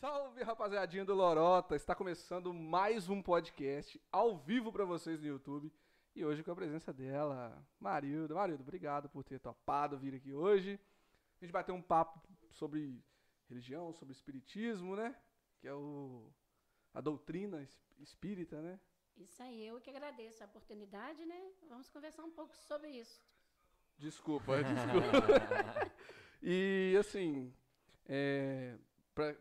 Salve, rapaziadinha do Lorota! Está começando mais um podcast ao vivo para vocês no YouTube. E hoje com a presença dela, Marilda. Marilda, obrigado por ter topado vir aqui hoje. A gente bateu um papo sobre religião, sobre espiritismo, né? Que é o a doutrina espírita, né? Isso aí, eu que agradeço a oportunidade, né? Vamos conversar um pouco sobre isso. Desculpa, desculpa. e assim, é,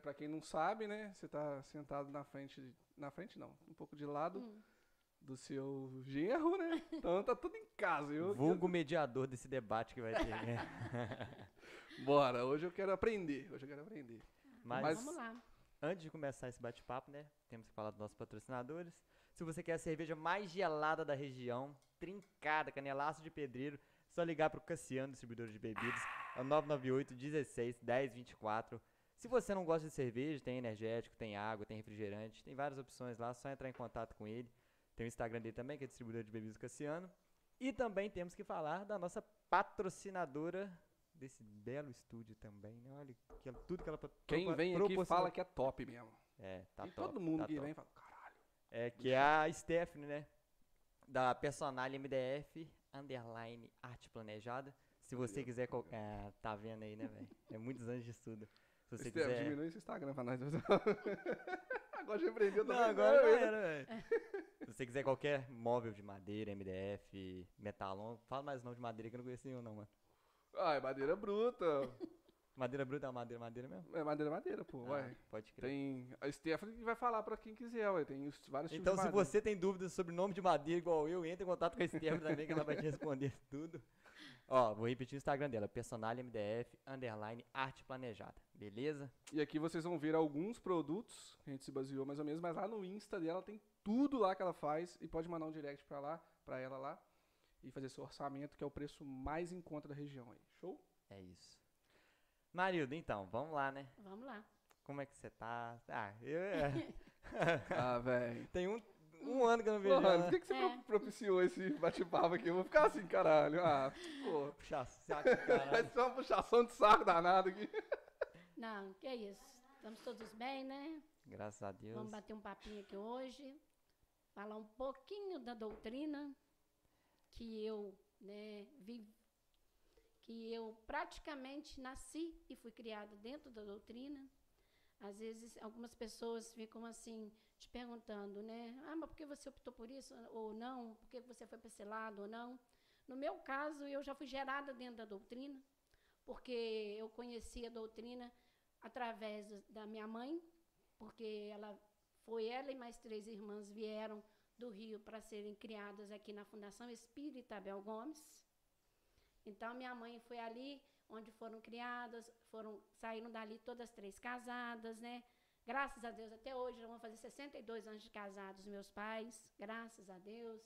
para quem não sabe, né? Você está sentado na frente, na frente não, um pouco de lado hum. do seu genro, né? Então tá tudo em casa. Eu, Vulgo eu... mediador desse debate que vai ter. Né? Bora, hoje eu quero aprender. Hoje eu quero aprender. Mas, Mas vamos lá. Antes de começar esse bate-papo, né? Temos que falar dos nossos patrocinadores. Se você quer a cerveja mais gelada da região, trincada, canelaço de pedreiro, só ligar para o Cassiano, distribuidor de bebidas. É o 998 16 10 24. Se você não gosta de cerveja, tem energético, tem água, tem refrigerante, tem várias opções lá, só entrar em contato com ele. Tem o Instagram dele também, que é distribuidor de bebidas Cassiano. E também temos que falar da nossa patrocinadora desse belo estúdio também, né? Olha que, tudo que ela Quem vem aqui fala que é top mesmo. É, tá e top. todo mundo tá que top. vem fala, caralho. É, que é a Stephanie, né? Da Personal MDF, underline arte planejada. Se você quiser, é, tá vendo aí, né, velho? É muitos anos de estudo. Se você Estevam, quiser... diminui esse Instagram pra nós. agora já empreendeu também. Não, agora não era, velho. Se você quiser qualquer móvel de madeira, MDF, metalon, fala mais nome de madeira que eu não conheço nenhum, não, mano. Ah, é madeira bruta. madeira bruta é madeira, madeira mesmo? É madeira, madeira, pô, ah, ué. Pode crer. Tem a Stephanie que vai falar pra quem quiser, ué. Tem os, vários Então, tipos se você tem dúvidas sobre nome de madeira igual eu, entre em contato com a Stephanie também, que ela vai te responder tudo. Ó, vou repetir o Instagram dela, personalmdf, underline, arte planejada, beleza? E aqui vocês vão ver alguns produtos, a gente se baseou mais ou menos, mas lá no Insta dela tem tudo lá que ela faz e pode mandar um direct pra lá, pra ela lá e fazer seu orçamento, que é o preço mais em conta da região aí. Show? É isso. Marilda, então, vamos lá, né? Vamos lá. Como é que você tá? Ah, eu... É. ah, velho. Tem um, um ano que eu não vejo. Porra, por que, que você é. propiciou esse bate-papo aqui? Eu vou ficar assim, caralho. Ah, pô. Puxar saco, caralho. Vai ser uma puxação de saco danado aqui. Não, que é isso. Estamos todos bem, né? Graças a Deus. Vamos bater um papinho aqui hoje. Falar um pouquinho da doutrina que eu né, vi, que eu praticamente nasci e fui criada dentro da doutrina. Às vezes, algumas pessoas ficam assim, te perguntando, né? Ah, mas por que você optou por isso ou não? Por que você foi para esse lado ou não? No meu caso, eu já fui gerada dentro da doutrina, porque eu conheci a doutrina através da minha mãe, porque ela foi ela e mais três irmãs vieram do Rio para serem criadas aqui na Fundação Espírita Abel Gomes. Então, minha mãe foi ali onde foram criadas, foram saíram dali todas três casadas, né? Graças a Deus, até hoje, vão fazer 62 anos de casados, meus pais, graças a Deus.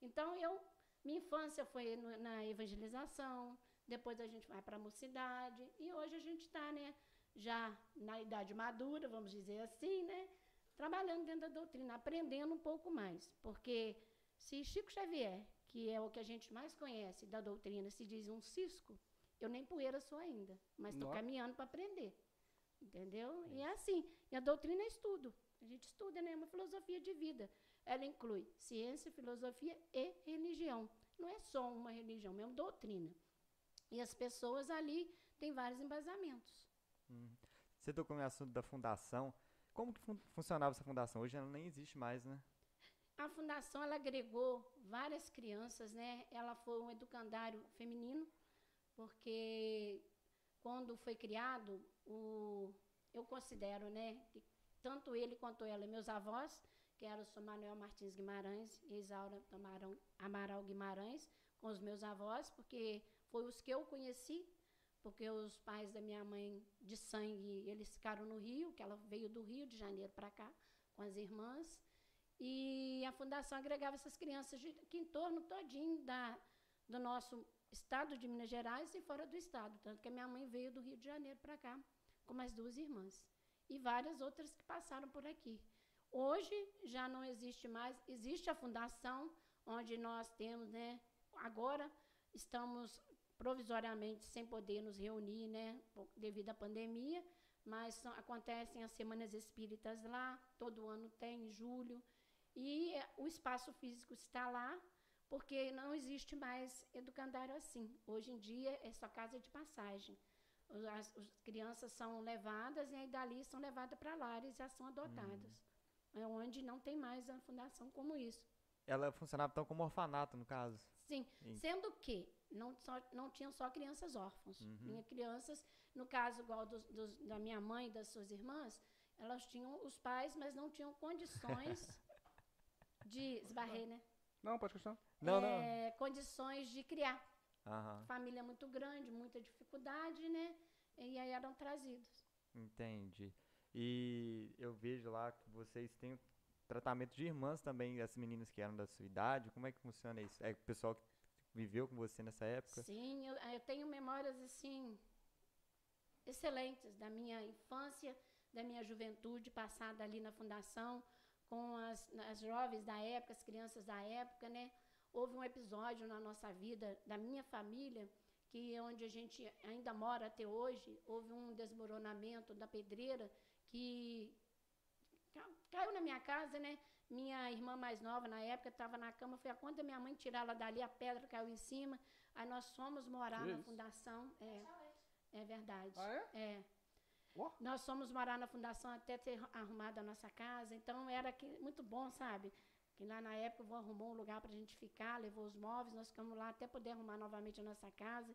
Então, eu, minha infância foi no, na evangelização, depois a gente vai para a mocidade, e hoje a gente está, né, já na idade madura, vamos dizer assim, né? trabalhando dentro da doutrina, aprendendo um pouco mais. Porque se Chico Xavier, que é o que a gente mais conhece da doutrina, se diz um cisco, eu nem poeira sou ainda, mas estou caminhando para aprender. Entendeu? É. E é assim. E a doutrina é estudo. A gente estuda, né? É uma filosofia de vida. Ela inclui ciência, filosofia e religião. Não é só uma religião, é uma doutrina. E as pessoas ali têm vários embasamentos. Hum. Você tocou no assunto da fundação. Como que fun funcionava essa fundação? Hoje ela nem existe mais, né? A fundação ela agregou várias crianças, né? Ela foi um educandário feminino, porque quando foi criado, o, eu considero, né, que tanto ele quanto ela, meus avós, que eram o Manuel Martins Guimarães e Isaura Amaral Guimarães, com os meus avós, porque foi os que eu conheci porque os pais da minha mãe de sangue, eles ficaram no Rio, que ela veio do Rio de Janeiro para cá com as irmãs, e a fundação agregava essas crianças de, que em torno todinho da, do nosso estado de Minas Gerais e fora do estado, tanto que a minha mãe veio do Rio de Janeiro para cá com mais duas irmãs. E várias outras que passaram por aqui. Hoje já não existe mais, existe a fundação onde nós temos, né, agora estamos provisoriamente sem poder nos reunir, né, devido à pandemia, mas são- acontecem as semanas espíritas lá, todo ano tem, em julho. E eh, o espaço físico está lá, porque não existe mais educandário assim. Hoje em dia é só casa de passagem. As, as crianças são levadas e aí dali são levadas para lares e já são adotadas. É onde não tem mais a fundação como isso. Ela funcionava então como orfanato, no caso. Sim, Sim. sendo que não, só, não tinham só crianças órfãos. Uhum. Tinha crianças, no caso igual dos, dos- da minha mãe e das suas irmãs, elas tinham os pais, mas não tinham condições de esbarrei, né? Não, pode continuar. Não, não. É, condições de criar. Aham, Família muito grande, muita dificuldade, né? E aí eram trazidos. entendi. E eu vejo lá que vocês têm tratamento de irmãs também, as meninas que eram da sua idade. Como é que funciona isso? É o pessoal que viveu com você nessa época? Sim, eu, eu tenho memórias assim excelentes da minha infância, da minha juventude passada ali na fundação com as, as jovens da época, as crianças da época, né? Houve um episódio na nossa vida da minha família que onde a gente ainda mora até hoje, houve um desmoronamento da pedreira que ca- caiu na minha casa, né? Minha irmã mais nova na época estava na cama, foi a conta da minha mãe tirar ela dali, a pedra caiu em cima. Aí nós fomos morar na fundação. É, é verdade. Ah, é? É. Ó. Nós fomos morar na fundação até ter arrumado a nossa casa, então era que, muito bom, sabe? Que lá na época o vô arrumou um lugar para a gente ficar, levou os móveis, nós ficamos lá até poder arrumar novamente a nossa casa.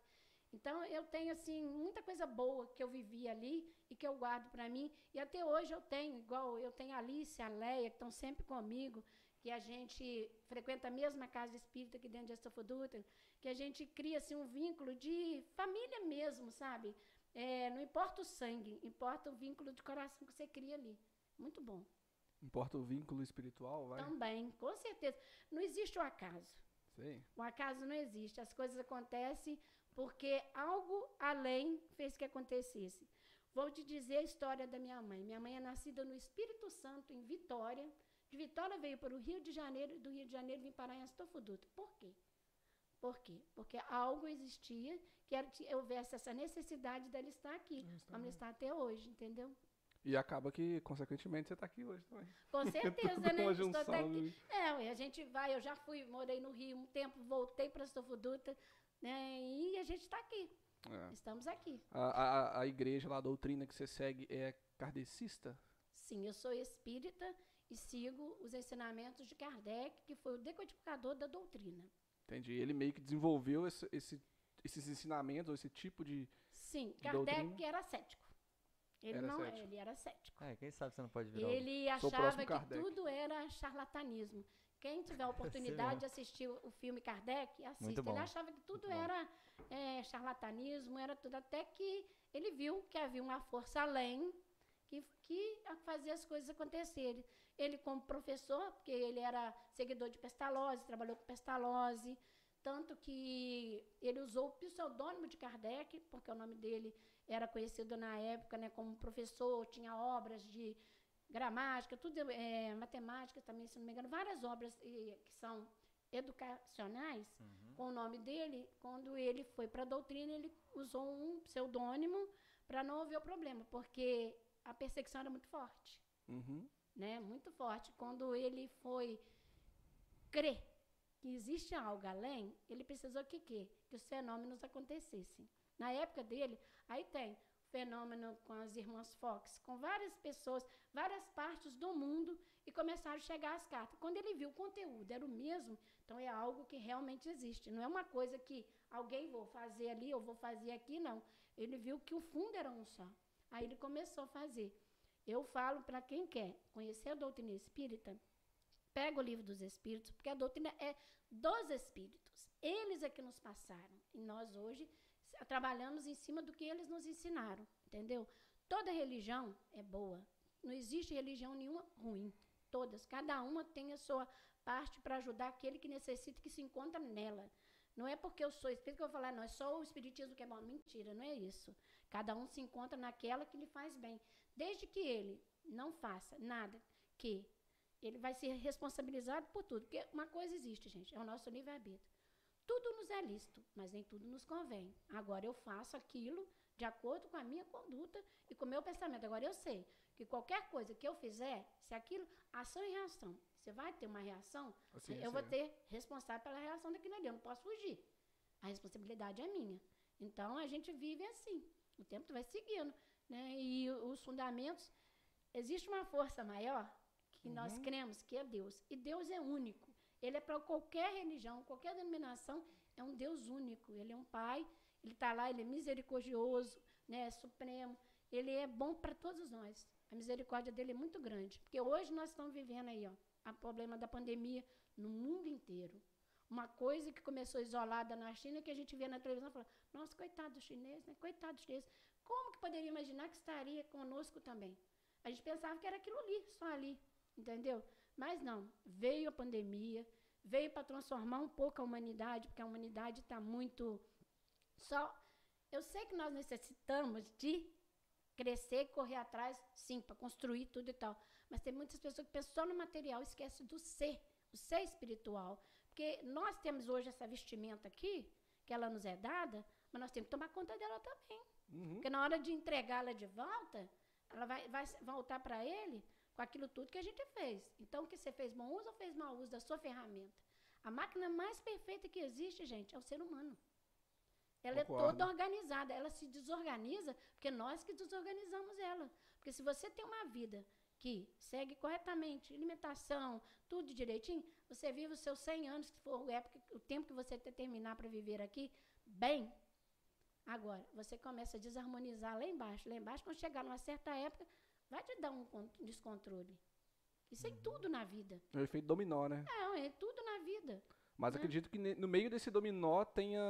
Então eu tenho assim muita coisa boa que eu vivi ali e que eu guardo para mim e até hoje eu tenho, igual eu tenho a Alice, a Leia que estão sempre comigo, que a gente frequenta a mesma casa espírita aqui dentro de Astofoduta, que a gente cria assim um vínculo de família mesmo, sabe? É, não importa o sangue, importa o vínculo de coração que você cria ali. Muito bom. Importa o vínculo espiritual, vai? Também, com certeza. Não existe o acaso. Sei. O acaso não existe. As coisas acontecem porque algo além fez que acontecesse. Vou te dizer a história da minha mãe. Minha mãe é nascida no Espírito Santo, em Vitória. De Vitória veio para o Rio de Janeiro, e do Rio de Janeiro vim parar em Astofoduta. Por quê? Por quê? Porque algo existia que era, que houvesse essa necessidade dela estar aqui. Como ela está até hoje, entendeu? E acaba que, consequentemente, você tá aqui hoje também. Com certeza, Tudo né? uma Estou até aqui. né? É, a gente vai, eu já fui, morei no Rio um tempo, voltei para Estofuduta, né? E a gente está aqui, É. estamos aqui. A, a, a igreja lá, a doutrina que você segue é kardecista? Sim, eu sou espírita e sigo os ensinamentos de Kardec, que foi o decodificador da doutrina. Entendi. Ele meio que desenvolveu esse, esse- esses ensinamentos, ou esse tipo de. Sim, De Kardec doutrina? era cético. Ele Era não, cético. ele era cético. É, quem sabe você não pode virar Ele achava que Kardec. tudo era charlatanismo. Quem tiver a oportunidade mesmo. de assistir o filme Kardec, assista. Ele achava que tudo Muito era é, charlatanismo, era tudo. Até que ele viu que havia uma força além que, que fazia as coisas acontecerem. Ele, como professor, porque ele era seguidor de Pestalozzi, trabalhou com Pestalozzi, tanto que ele usou o pseudônimo de Kardec, porque o nome dele era conhecido na época né, como professor, tinha obras de gramática, tudo é, matemática também, se não me engano, várias obras eh, que são educacionais Uhum. com o nome dele. Quando ele foi para a doutrina, ele usou um pseudônimo para não haver o problema, porque a perseguição era muito forte Uhum. né, muito forte. Quando ele foi crer que existe algo além, ele precisou que quê? Que os fenômenos acontecessem. Na época dele, aí tem fenômeno com as irmãs Fox, com várias pessoas, várias partes do mundo, e começaram a chegar as cartas. Quando ele viu o conteúdo era o mesmo, então é algo que realmente existe. Não é uma coisa que alguém vou fazer ali, eu vou fazer aqui, não. Ele viu que o fundo era um só. Aí ele começou a fazer. Eu falo para quem quer conhecer a doutrina espírita, pega o livro dos espíritos, porque a doutrina é dos espíritos. Eles é que nos passaram. E nós hoje trabalhamos em cima do que eles nos ensinaram, entendeu? Toda religião é boa. Não existe religião nenhuma ruim. Todas. Cada uma tem a sua parte para ajudar aquele que necessita, que se encontra nela. Não é porque eu sou espírita que eu vou falar, não, é só o espiritismo que é bom. Mentira, não é isso. Cada um se encontra naquela que lhe faz bem. Desde que ele não faça nada que ele vai ser responsabilizado por tudo. Porque uma coisa existe, gente, é o nosso livre-arbítrio. Tudo nos é lícito, mas nem tudo nos convém. Agora eu faço aquilo de acordo com a minha conduta e com o meu pensamento. Agora, eu sei que qualquer coisa que eu fizer, se aquilo, ação e reação, você vai ter uma reação, Assim, eu vou assim, ter responsável pela reação daquilo ali, eu não posso fugir. A responsabilidade é minha. Então, a gente vive assim, o tempo vai seguindo, né? E os fundamentos, existe uma força maior que nós Uhum. cremos que é Deus. E Deus é único. Ele é para qualquer religião, qualquer denominação, é um Deus único. Ele é um Pai, ele está lá, ele é misericordioso, né, é supremo. Ele é bom para todos nós. A misericórdia dele é muito grande. Porque hoje nós estamos vivendo aí, ó, o problema da pandemia no mundo inteiro. Uma coisa que começou isolada na China, que a gente vê na televisão e fala, nossa, coitado do chinês, né? Coitado do chinês. Como que poderia imaginar que estaria conosco também? A gente pensava que era aquilo ali, só ali, entendeu? Mas não, veio a pandemia, veio para transformar um pouco a humanidade, porque a humanidade está muito só. Eu sei que nós necessitamos de crescer, correr atrás, sim, para construir tudo e tal. Mas tem muitas pessoas que pensam só no material e esquecem do ser, o ser espiritual. Porque nós temos hoje essa vestimenta aqui, que ela nos é dada, mas nós temos que tomar conta dela também. Uhum. Porque na hora de entregá-la de volta, ela vai, vai voltar para ele com aquilo tudo que a gente fez. Então, o que você fez bom uso ou fez mau uso da sua ferramenta? A máquina mais perfeita que existe, gente, é o ser humano. Ela é Concordo. toda organizada, ela se desorganiza porque nós que desorganizamos ela. Porque se você tem uma vida que segue corretamente, alimentação, tudo direitinho, você vive os seus 100 anos, que for o, época, o tempo que você terminar para viver aqui, bem. Agora, você começa a desarmonizar lá embaixo. Lá embaixo, quando chegar numa certa época, vai te dar um con- descontrole. Isso é em tudo na vida. É o efeito dominó, né? Não, é tudo na vida. Mas Hum. acredito que no meio desse dominó tenha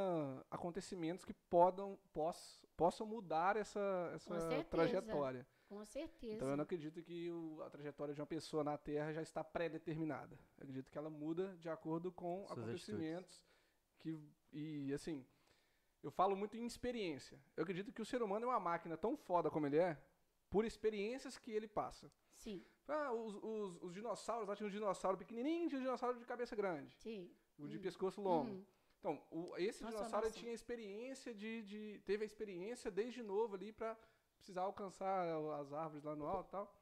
acontecimentos que podam, poss- possam mudar essa, essa certeza. trajetória. Com certeza. Então eu não acredito que o- a trajetória de uma pessoa na Terra já está pré-determinada. Acredito que ela muda de acordo com Suas acontecimentos que e assim, eu falo muito em experiência. Eu acredito que o ser humano é uma máquina tão foda como ele é por experiências que ele passa. Sim, Ah, os, os- os dinossauros, lá tinha um dinossauro pequenininho, tinha um dinossauro de cabeça grande, sim. o de Hum. pescoço longo. Hum. Então, o- esse dinossauro ele Transformação. tinha experiência de, de- Teve a experiência desde novo ali pra precisar alcançar as árvores lá no alto e tal.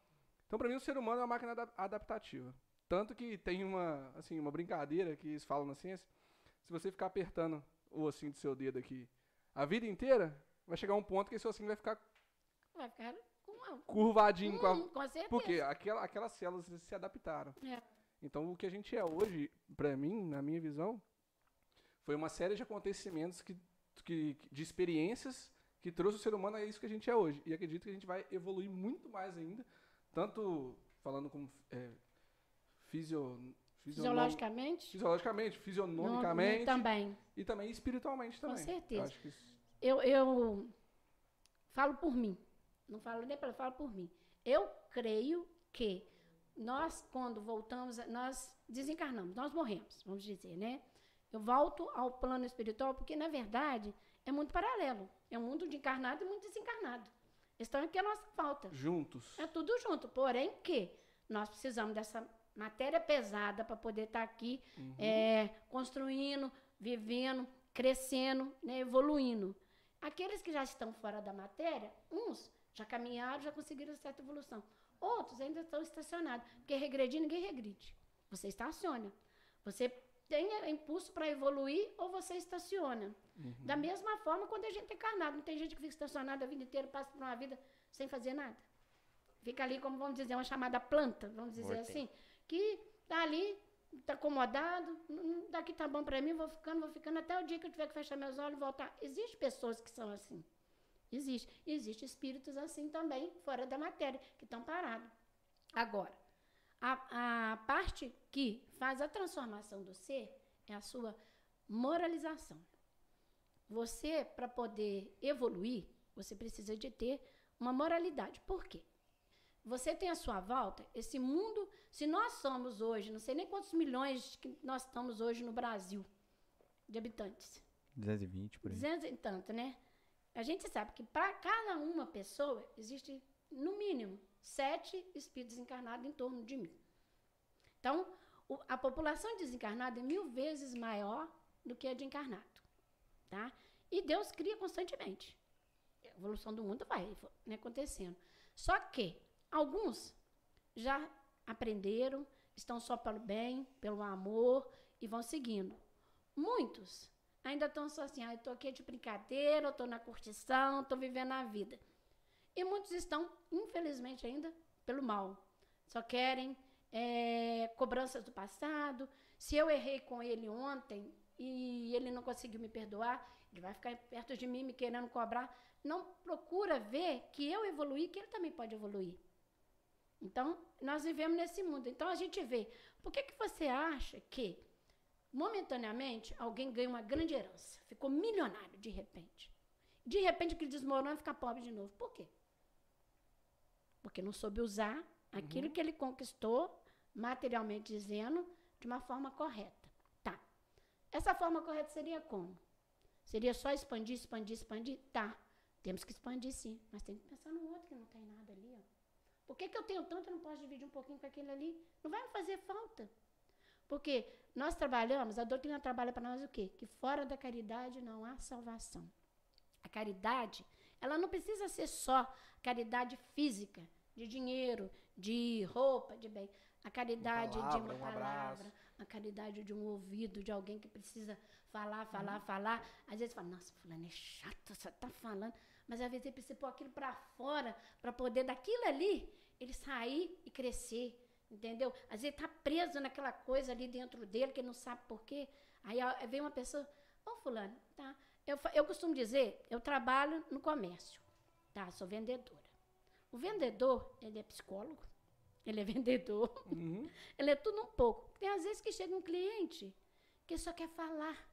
Então, pra mim, o ser humano é uma máquina ada- adaptativa. Tanto que tem uma, assim, uma brincadeira que eles falam na ciência. Se você ficar apertando o ossinho do seu dedo aqui a vida inteira, vai chegar um ponto que esse ossinho vai ficar Vai ficar com curvadinho com a, Hum, com certeza. porque aquela, aquelas células se adaptaram. É. Então, o que a gente é hoje, pra mim, na minha visão, foi uma série de acontecimentos que, que, de experiências que trouxe o ser humano a isso que a gente é hoje. E acredito que a gente vai evoluir muito mais ainda, tanto falando como é, fisio, Fisiologicamente? fisiologicamente, fisionomicamente também. e também espiritualmente Com também. certeza. Eu isso- Eu, eu falo por mim. Não falo nem pelo, falo por mim. Eu creio que nós, quando voltamos, nós desencarnamos, nós morremos, vamos dizer, né? Eu volto ao plano espiritual porque, na verdade, é muito paralelo. É um mundo de encarnado e mundo desencarnado. Estão aqui a nossa falta. juntos. É tudo junto. Porém que nós precisamos dessa matéria pesada para poder estar aqui Uhum. é, construindo, vivendo, crescendo, né, evoluindo. Aqueles que já estão fora da matéria, uns já caminharam, já conseguiram certa evolução. Outros ainda estão estacionados. Porque regredir, ninguém regride. Você estaciona. Você tem impulso para evoluir ou você estaciona. Uhum. Da mesma forma, quando a gente é encarnado, não tem gente que fica estacionada a vida inteira, passa por uma vida sem fazer nada. Fica ali, como vamos dizer, uma chamada planta, vamos dizer Mortem. assim, que tá ali, tá acomodado, "Hum, daqui tá bom para mim, vou ficando, vou ficando até o dia que eu tiver que fechar meus olhos e voltar. Existem pessoas que são assim. Existe. E Existem espíritos assim também, fora da matéria, que estão parados. Agora, a, a parte que faz a transformação do ser é a sua moralização. Você, para poder evoluir, você precisa de ter uma moralidade. Por quê? Você tem à sua volta esse mundo. Se nós somos hoje, não sei nem quantos milhões que nós estamos hoje no Brasil de habitantes. 220 por aí. 200 e tanto, né? A gente sabe que para cada uma pessoa existe, no mínimo, sete espíritos encarnados em torno de mim. Então, o- a população desencarnada é mil vezes maior do que a de encarnado. Tá? E Deus cria constantemente. evolução do mundo vai né, acontecendo. Só que alguns já aprenderam, estão só pelo bem, pelo amor e vão seguindo. Muitos ainda estão só assim, ah, eu estou aqui de brincadeira, eu estou na curtição, estou vivendo a vida. E muitos estão, infelizmente, ainda pelo mal. Só querem é, cobranças do passado. Se eu errei com ele ontem e ele não conseguiu me perdoar, ele vai ficar perto de mim me querendo cobrar. Não procura ver que eu evoluí, que ele também pode evoluir. Então, nós vivemos nesse mundo. Então, a gente vê. Por que, que você acha que, momentaneamente, alguém ganha uma grande herança? Ficou milionário de repente. De repente, que desmorona e fica pobre de novo. Por quê? Porque não soube usar aquilo Uhum. que ele conquistou, materialmente dizendo, de uma forma correta. Tá. Essa forma correta seria como? Seria só expandir, expandir, expandir? Tá. Temos que expandir sim. Mas tem que pensar no outro que não tem nada ali, ó. Por que, que eu tenho tanto e não posso dividir um pouquinho com aquele ali? Não vai me fazer falta. Porque nós trabalhamos, a doutrina trabalha para nós o quê? Que fora da caridade não há salvação. A caridade, ela não precisa ser só caridade física, de dinheiro, de roupa, de bem. A caridade palavra, de uma um palavra, abraço. a caridade de um ouvido, de alguém que precisa falar, falar, Uhum. falar. Às vezes fala, nossa, fulano é chato, só tá falando. Mas às vezes ele precisa pôr aquilo para fora, para poder daquilo ali, ele sair e crescer. Entendeu? Às vezes tá preso naquela coisa ali dentro dele, que não sabe por quê. Aí vem uma pessoa, ô fulano, tá? Eu, eu costumo dizer, eu trabalho no comércio, tá? Sou vendedora. O vendedor, ele é psicólogo, ele é vendedor, Uhum. ele é tudo um pouco. Tem às vezes que chega um cliente que só quer falar.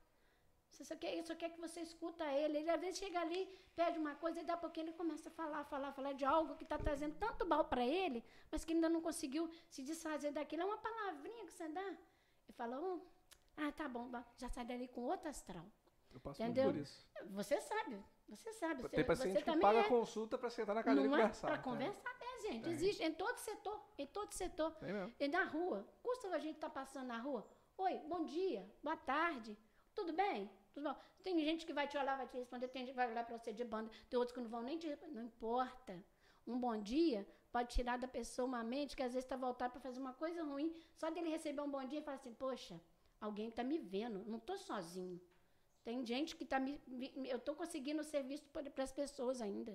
Você só quer, só quer que você escuta ele. Ele às vezes chega ali, pede uma coisa e daqui a pouquinho ele começa a falar, falar, falar de algo que está trazendo tanto mal para ele, mas que ainda não conseguiu se desfazer daquilo. É uma palavrinha que você dá. E fala, "Oh, ah, tá bom, bom." já sai dali com outro astral. Eu passo Entendeu? muito por isso. Você sabe, você sabe. Você, Tem paciente você que paga é. consulta pra sentar na cadeira e é conversar. para É. conversar, é, gente. Existe em todo setor, em todo setor. Tem mesmo. E na rua, custa a gente estar passando na rua. Oi, bom dia, boa tarde, tudo bem? Tudo bom? Tem gente que vai te olhar, vai te responder, tem gente que vai olhar para você de banda, tem outros que não vão nem te. Não importa. Um bom dia pode tirar da pessoa uma mente que às vezes está voltada para fazer uma coisa ruim. Só dele receber um bom dia e falar assim, poxa, alguém está me vendo, não estou sozinho. Tem gente que está me, me- Eu estou conseguindo ser visto para as pessoas ainda.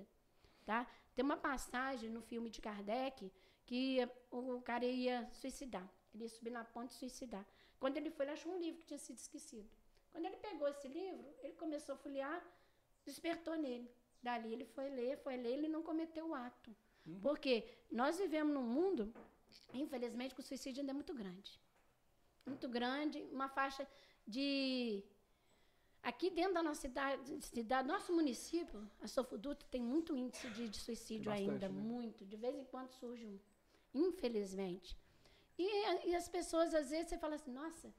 Tá? Tem uma passagem no filme de Kardec que o cara ia suicidar. Ele ia subir na ponte e suicidar. Quando ele foi, ele achou um livro que tinha sido esquecido. Quando ele pegou esse livro, ele começou a folhear, despertou nele. Dali ele foi ler, foi ler, ele não cometeu o ato. Porque nós vivemos num mundo, infelizmente, que o suicídio ainda é muito grande. Muito grande, uma faixa de. Aqui dentro da nossa cidade, cidade nosso município, a Sofuduto, tem muito índice de, de suicídio bastante, ainda, né? muito. De vez em quando surge um. Infelizmente. E, e as pessoas, às vezes, você fala assim, nossa,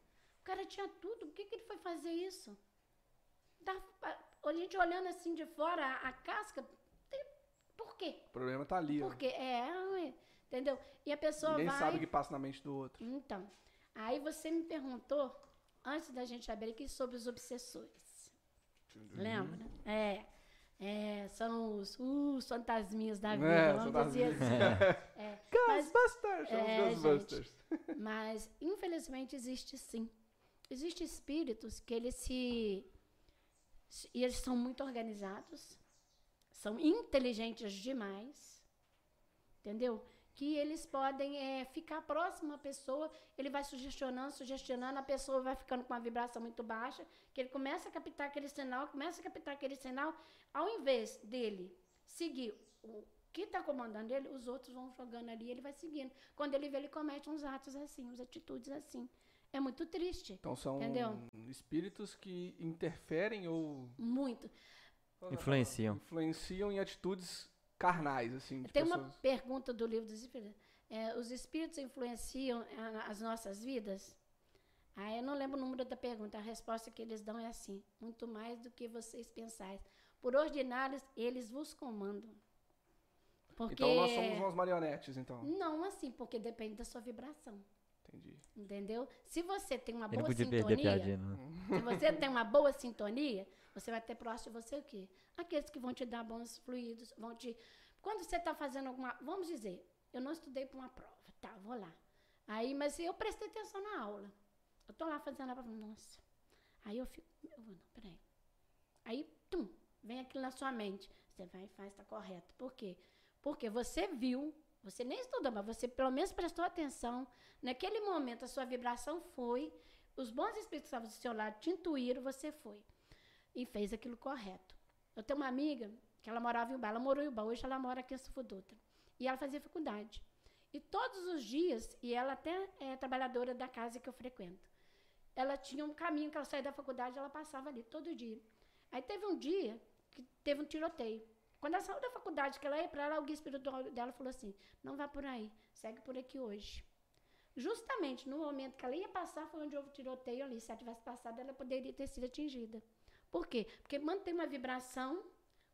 o cara tinha tudo, por que, que ele foi fazer isso? Tá, a, gente olhando assim de fora, a, a casca, tem- por quê? O problema tá ali, ó. Porque é, entendeu? E a pessoa Ninguém vai. sabe o que passa na mente do outro. Então, aí você me perguntou, antes da gente abrir aqui, sobre os obsessores. Lembra? É. é, são os, os fantasminhas da vida, É, vamos dizer fantasminhas. assim. É, Ghostbusters! São É, os Ghostbusters. mas, infelizmente, existe sim. Existem espíritos que eles se. E eles são muito organizados, são inteligentes demais, entendeu? Que eles podem é, ficar próximo à pessoa, ele vai sugestionando, sugestionando, a pessoa vai ficando com uma vibração muito baixa, que ele começa a captar aquele sinal, começa a captar aquele sinal, ao invés dele seguir o que está comandando ele, os outros vão jogando ali, ele vai seguindo. Quando ele vê, ele comete uns atos assim, umas atitudes assim. É muito triste, Então são Entendeu? espíritos que interferem ou muito. Influenciam. influenciam em atitudes carnais, assim, de Tem uma pessoas. pergunta do livro dos Espíritos. É, os espíritos influenciam a- as nossas vidas? Ah, eu não lembro o número da pergunta. A resposta que eles dão é assim: muito mais do que vocês pensais. Por ordinários, eles vos comandam. Porque Então nós somos umas marionetes, então. não assim, porque depende da sua vibração. Entendi. Entendeu? Se você tem uma boa sintonia, piadinha, se você tem uma boa sintonia, você vai ter próximo de você o quê? Aqueles que vão te dar bons fluidos, vão te. Quando você está fazendo alguma. Vamos dizer, eu não estudei para uma prova, tá, vou lá. Aí, mas eu prestei atenção na aula. Eu estou lá fazendo a prova, nossa. Aí eu fico, eu vou, não, peraí. Aí, tum, vem aquilo na sua mente. Você vai e faz, está correto. Por quê? Porque você viu, você nem estudou, mas você pelo menos prestou atenção. Naquele momento, a sua vibração foi, os bons espíritos que estavam do seu lado te intuíram, você foi. E fez aquilo correto. Eu tenho uma amiga que ela morava em Uba, ela morou em Uba, hoje ela mora aqui em Sufudutra. E ela fazia faculdade. E todos os dias, e ela até é trabalhadora da casa que eu frequento, ela tinha um caminho que ela saía da faculdade, ela passava ali todo dia. Aí teve um dia que teve um tiroteio. Quando ela saiu da faculdade, que ela ia para lá, o guia espiritual dela falou assim: não vá por aí, segue por aqui hoje. Justamente no momento que ela ia passar, foi onde houve tiroteio ali. Se ela tivesse passado, ela poderia ter sido atingida. Por quê? Porque mantém uma vibração,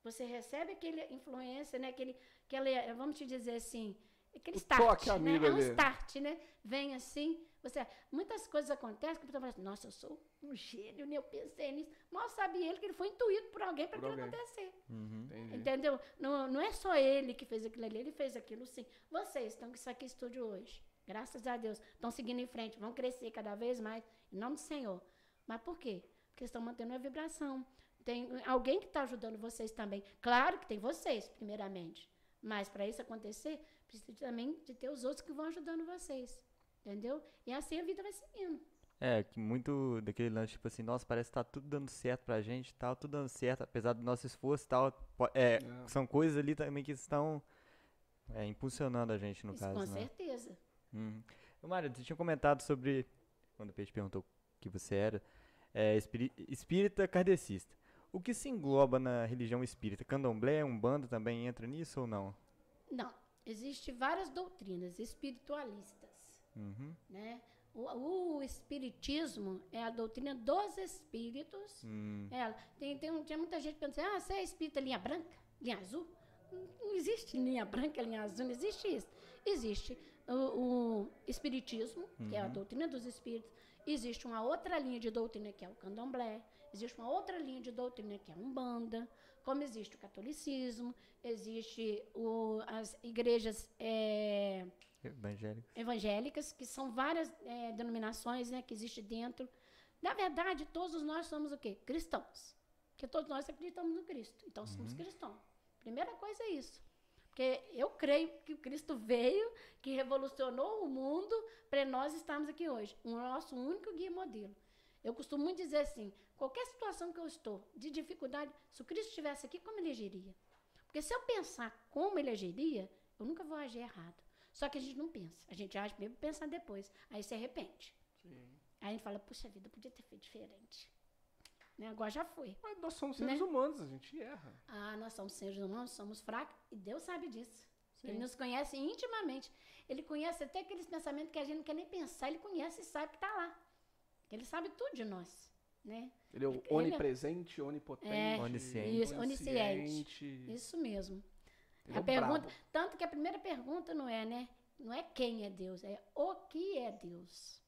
você recebe aquele influência, né? Aquele, aquele, vamos te dizer assim, aquele O start, né? É um ali. start, né? Vem assim, você, muitas coisas acontecem que a pessoa fala assim, nossa, eu sou um gênio, né? eu pensei nisso. Mal sabe ele que ele foi intuído por alguém para aquilo alguém. acontecer. Uhum. Entendeu? Não, não é só ele que fez aquilo ali, ele fez aquilo sim. Vocês estão com isso aqui em estúdio hoje. Graças a Deus. Estão seguindo em frente, vão crescer cada vez mais, em nome do Senhor. Mas por quê? Porque estão mantendo a vibração. Tem alguém que está ajudando vocês também. Claro que tem vocês, primeiramente. Mas para isso acontecer, precisa também de ter os outros que vão ajudando vocês. Entendeu? E assim a vida vai seguindo. É, que muito daquele lance, tipo assim, nossa, parece que tá tudo dando certo pra gente tal, tudo dando certo, apesar do nosso esforço e tal. É, É. são coisas ali também que estão é, impulsionando a gente, no isso caso, com né? certeza. Ô, Mário, você tinha comentado sobre, quando o Peixe perguntou que você era, é, espiri- espírita kardecista. O que se engloba na religião espírita? Candomblé, Umbanda também entra nisso ou não? Não. Existem várias doutrinas espiritualistas. Uhum. né? O, o espiritismo é a doutrina dos espíritos. Hum. Ela tem, tem, tem muita gente pensando ah, você é espírita linha branca, linha azul? Não, existe linha branca, linha azul, não existe isso. Existe o, o espiritismo, que é a doutrina dos espíritos. Existe uma outra linha de doutrina que é o candomblé. Existe uma outra linha de doutrina que é a umbanda. Como existe o catolicismo, existe o, as igrejas eh, Evangélico. evangélicas, que são várias eh, denominações né, que existem dentro. Na verdade, todos nós somos o quê? Cristãos. Porque todos nós acreditamos no Cristo. Então, somos cristãos. Primeira coisa é isso. Porque eu creio que o Cristo veio, que revolucionou o mundo para nós estarmos aqui hoje. O nosso único guia e modelo. Eu costumo muito dizer assim, qualquer situação que eu estou de dificuldade, se o Cristo estivesse aqui, como ele agiria? Porque se eu pensar como ele agiria, eu nunca vou agir errado. Só que a gente não pensa. A gente age primeiro e pensa depois. Aí se arrepende. Sim. Aí a gente fala, puxa vida, eu podia ter feito diferente. Né? Agora já foi. Mas nós somos seres Né? humanos, a gente erra. Ah, nós somos seres humanos, somos fracos, e Deus sabe disso. Ele Sim. nos conhece intimamente. Ele conhece até aqueles pensamentos que a gente não quer nem pensar, ele conhece e sabe que está lá. Ele sabe tudo de nós. Né? Ele é o Ele é- onipresente, onipotente, É, Onisciente. Isso, onisciente. Isso mesmo. Ele é a pergunta, brabo. tanto que a primeira pergunta não é, né? Não é quem é Deus, é o que é Deus.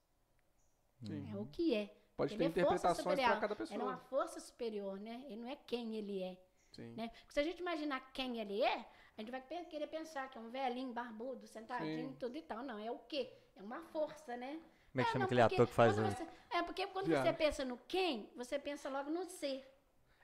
Sim. É o que é. Pode Ele ter é interpretações para cada Ele é pessoa. uma força superior, né? Ele não é quem ele é. Sim. Né? Porque se a gente imaginar quem ele é, a gente vai querer pensar que é um velhinho, barbudo, sentadinho, Sim. tudo e tal. Não, é o quê? É uma força, né? Como é que É, chama não, aquele ator que faz quando o... você- É, porque quando Viado. você pensa no quem, você pensa logo no ser.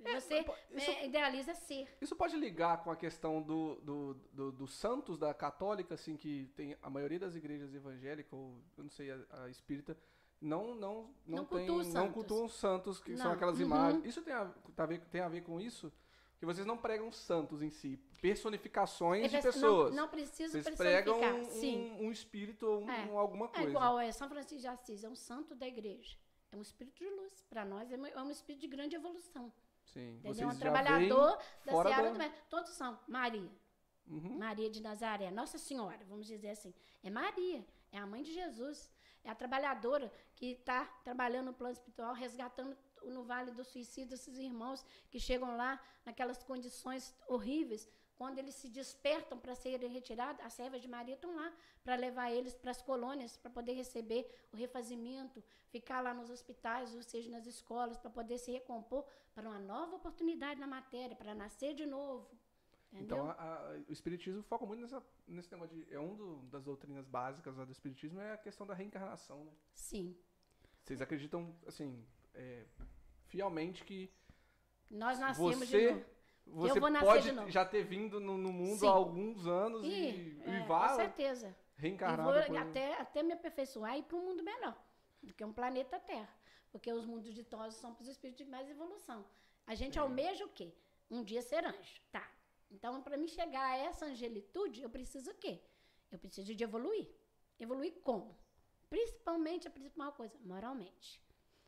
Você mas, pô, isso- é, idealiza ser. Isso pode ligar com a questão do, do, do- dos santos da católica, assim, que tem a maioria das igrejas evangélicas, ou eu não sei, a, a espírita, não não não, Não tem, não santos. cultuam os santos, que são Não. aquelas Uhum. imagens. Isso tem a, tá a ver, tem a ver com isso? Que vocês não pregam santos em si, personificações de É, não- pessoas. Não, precisa vocês personificar. pregam um, Sim. um espírito ou um- É. alguma É coisa. igual é São Francisco de Assis, é um santo da igreja. É um espírito de luz. Para nós é um- é um espírito de grande evolução. Sim. Entendeu? Vocês um trabalhador da Seara da- também. Todos são. Maria. Uhum. Maria de Nazaré, Nossa Senhora, vamos dizer assim. É Maria, é a mãe de Jesus. É a trabalhadora que está trabalhando no plano espiritual, resgatando no Vale do Suicídio esses irmãos que chegam lá naquelas condições horríveis. Quando eles se despertam para serem retirados, as servas de Maria estão lá para levar eles para as colônias, para poder receber o refazimento, ficar lá nos hospitais, ou seja, nas escolas, para poder se recompor para uma nova oportunidade na matéria, para nascer de novo. Entendeu? Então, a- a- o Espiritismo foca muito nessa, nesse tema de. É um do- das doutrinas básicas do Espiritismo é a questão da reencarnação, né? Sim. Vocês acreditam, assim, é, fielmente que Nós nascemos de você, novo. Você pode já ter vindo no, no mundo Sim. há alguns anos e, E, e é, com certeza. E reencarnar vou depois. até, até me aperfeiçoar e ir para um mundo melhor do que um planeta Terra. Porque os mundos ditosos são para os espíritos de mais evolução. A gente almeja o quê? Um dia ser anjo. Tá. Então, para mim chegar a essa angelitude, eu preciso o quê? Eu preciso de evoluir. Evoluir como? Principalmente, a principal coisa, moralmente.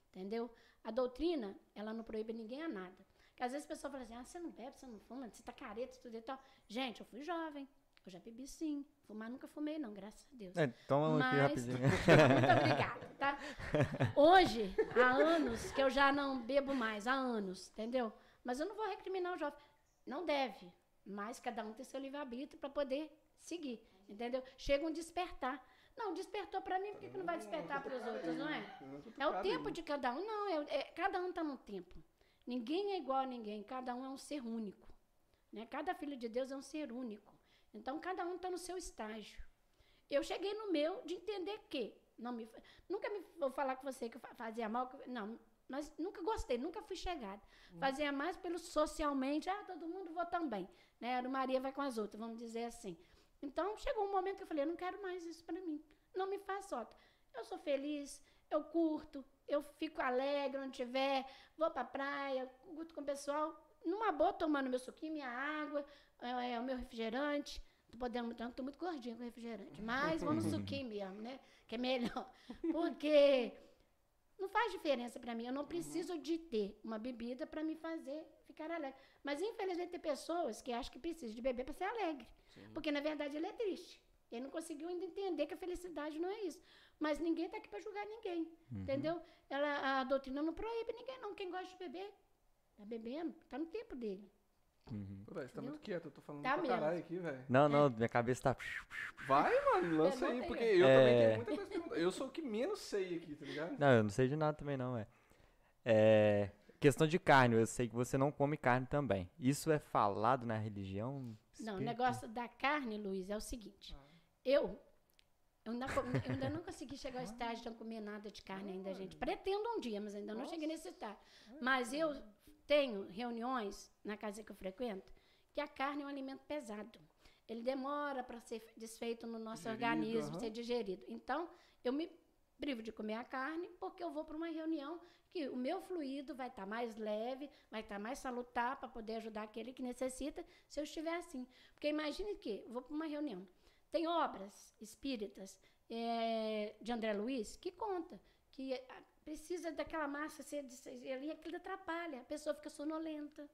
Entendeu? A doutrina, ela não proíbe ninguém a nada. Porque às vezes a pessoa fala assim, ah, você não bebe, você não fuma, você tá careta, tudo e tal. Gente, eu fui jovem. Eu já bebi sim. Fumar nunca fumei, não, graças a Deus. É, toma um aqui rapidinho. Muito obrigada, tá? Hoje, há anos que eu já não bebo mais, há anos, entendeu? Mas eu não vou recriminar o jovem. Não deve. Mas cada um tem seu livre-arbítrio para poder seguir, entendeu? Chega um despertar. Não, despertou para mim, por que, que não vai despertar para os outros, não é? É o tempo de cada um. Não, é, é- cada um está num tempo. Ninguém é igual a ninguém, cada um é um ser único. Né? Cada filho de Deus é um ser único. Então, cada um está no seu estágio. Eu cheguei no meu de entender que. Não me, nunca me vou falar com você que fazia mal. Não, mas nunca gostei, nunca fui chegada. Fazia mais pelo socialmente, ah, todo mundo vou também. Né? A Maria vai com as outras, vamos dizer assim. Então, chegou um momento que eu falei, eu não quero mais isso para mim. Não me faz falta. Eu sou feliz, eu curto, eu fico alegre onde tiver, vou pra praia, curto com o pessoal, numa boa, tomando meu suquinho, minha água, é, é, o meu refrigerante. Tô podendo muito, não, tô muito gordinha com refrigerante, mas vou no suquinho mesmo, né? Que é melhor. Porque não faz diferença para mim. Eu não preciso de ter uma bebida para me fazer ficar alegre. Mas, infelizmente, tem pessoas que acham que precisam de beber para ser alegre. Porque, na verdade, ele é triste. Ele não conseguiu ainda entender que a felicidade não é isso. Mas ninguém está aqui para julgar ninguém. Entendeu? Ela, a doutrina não proíbe ninguém, não. Quem gosta de beber, tá bebendo, tá no tempo dele. Pô, velho, você tá muito quieto, eu tô falando Tá pra mesmo. caralho aqui, velho. Não, não, minha cabeça tá. Vai, mano, lança É, aí, bota porque aí. eu também É. tenho muita coisa pra perguntar. Eu sou o que menos sei aqui, tá ligado? Não, eu não sei de nada também, não, é. É. Questão de carne, eu sei que você não come carne também. Isso é falado na religião? Não, o negócio da carne, Luiz, é o seguinte. Eu, eu, ainda, eu ainda não consegui chegar ao estágio de não comer nada de carne ainda, gente. Pretendo um dia, mas ainda não cheguei nesse estágio. Mas eu tenho reuniões na casa que eu frequento que a carne é um alimento pesado. Ele demora para ser desfeito no nosso Digerido, organismo, aham. ser digerido. Então, eu me privo de comer a carne porque eu vou para uma reunião que o meu fluido vai estar mais leve, vai estar mais salutar para poder ajudar aquele que necessita, se eu estiver assim. Porque imagine que vou para uma reunião. Tem obras espíritas eh, de André Luiz que conta que ah, precisa daquela massa ser ali, aquilo atrapalha, a pessoa fica sonolenta,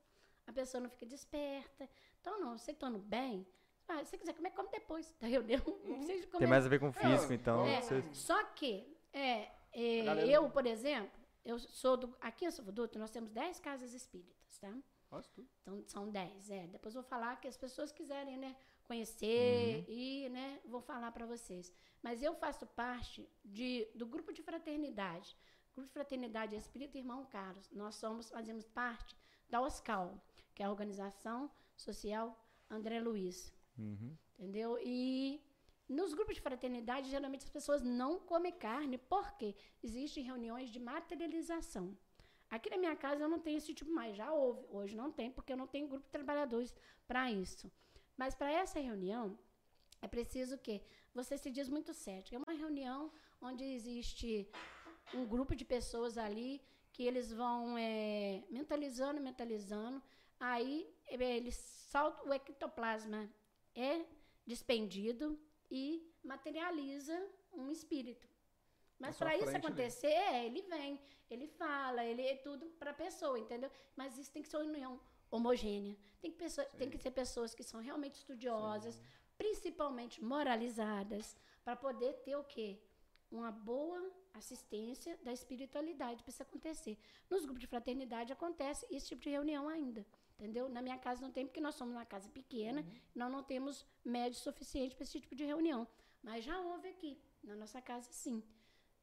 a pessoa não fica desperta. Então, não, você estando bem, ah, se você quiser comer, come depois da reunião. Não precisa comer Tem mais a ver com físico, então. é, você- Só que, é, é, galera- eu, por exemplo, eu sou do. Aqui em São Duto, nós temos 10 casas espíritas, tá? Nossa. Então, são 10, é. Depois eu vou falar que as pessoas quiserem, né, conhecer e, né, vou falar para vocês. Mas eu faço parte de, do grupo de fraternidade. Grupo de fraternidade Espírita Irmão Carlos. Nós somos, fazemos parte da OSCAL, que é a Organização Social André Luiz. Uhum. Entendeu? E nos grupos de fraternidade, geralmente as pessoas não comem carne, porque existem reuniões de materialização. Aqui na minha casa eu não tenho esse tipo mais, já houve. Hoje não tem, porque eu não tenho grupo de trabalhadores para isso. Mas para essa reunião, é preciso que você se diz muito certo. É uma reunião onde existe um grupo de pessoas ali que eles vão é, mentalizando, mentalizando. Aí eh, eles saltam, o ectoplasma é despendido e materializa um espírito. Mas sua para isso ali. acontecer, é, ele vem, ele fala, ele é tudo para a pessoa, entendeu? Mas isso tem que ser uma união homogênea. Tem que, pessoa, tem que ser pessoas que são realmente estudiosas, principalmente moralizadas, para poder ter o quê? Uma boa assistência da espiritualidade para isso acontecer. Nos grupos de fraternidade acontece esse tipo de reunião ainda. Entendeu? Na minha casa não tem, porque nós somos uma casa pequena, nós não temos médios suficientes para esse tipo de reunião. Mas já houve aqui, na nossa casa, sim.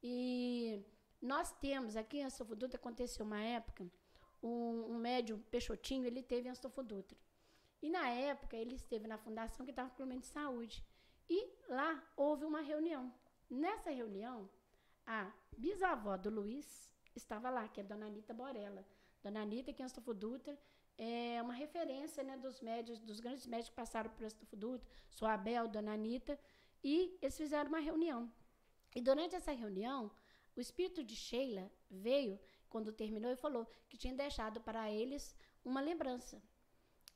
E nós temos, aqui em Dutra, aconteceu uma época, um, um médium Peixotinho, ele teve em Astolfo Dutra. E na época, ele esteve na fundação que estava com problema de saúde. E lá houve uma reunião. Nessa reunião, a bisavó do Luiz estava lá, que é a Dona Anitta Borella. Dona Anitta, que é Astolfo Dutra, é uma referência né, dos médios, dos grandes médicos que passaram por Astolfo Dutra, sou Abel, Dona Anitta, e eles fizeram uma reunião. E durante essa reunião, o espírito de Sheila veio, quando terminou, e falou que tinha deixado para eles uma lembrança.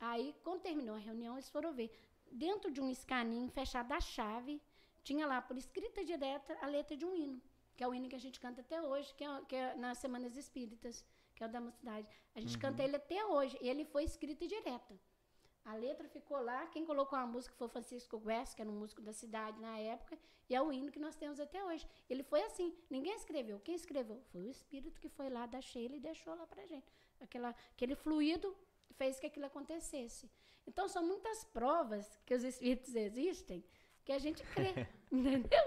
Aí, quando terminou a reunião, eles foram ver. Dentro de um escaninho fechado a chave, tinha lá, por escrita direta, a letra de um hino, que é o hino que a gente canta até hoje, que é, que é nas Semanas Espíritas, que é o da mocidade. A gente canta ele até hoje, e ele foi escrito direto. A letra ficou lá, quem colocou a música foi o Francisco West, que era um músico da cidade na época, e é o hino que nós temos até hoje. Ele foi assim, ninguém escreveu. Quem escreveu? Foi o espírito que foi lá da Sheila e deixou lá pra gente. Aquela, aquele fluido fez que aquilo acontecesse. Então, são muitas provas que os espíritos existem que a gente crê, entendeu?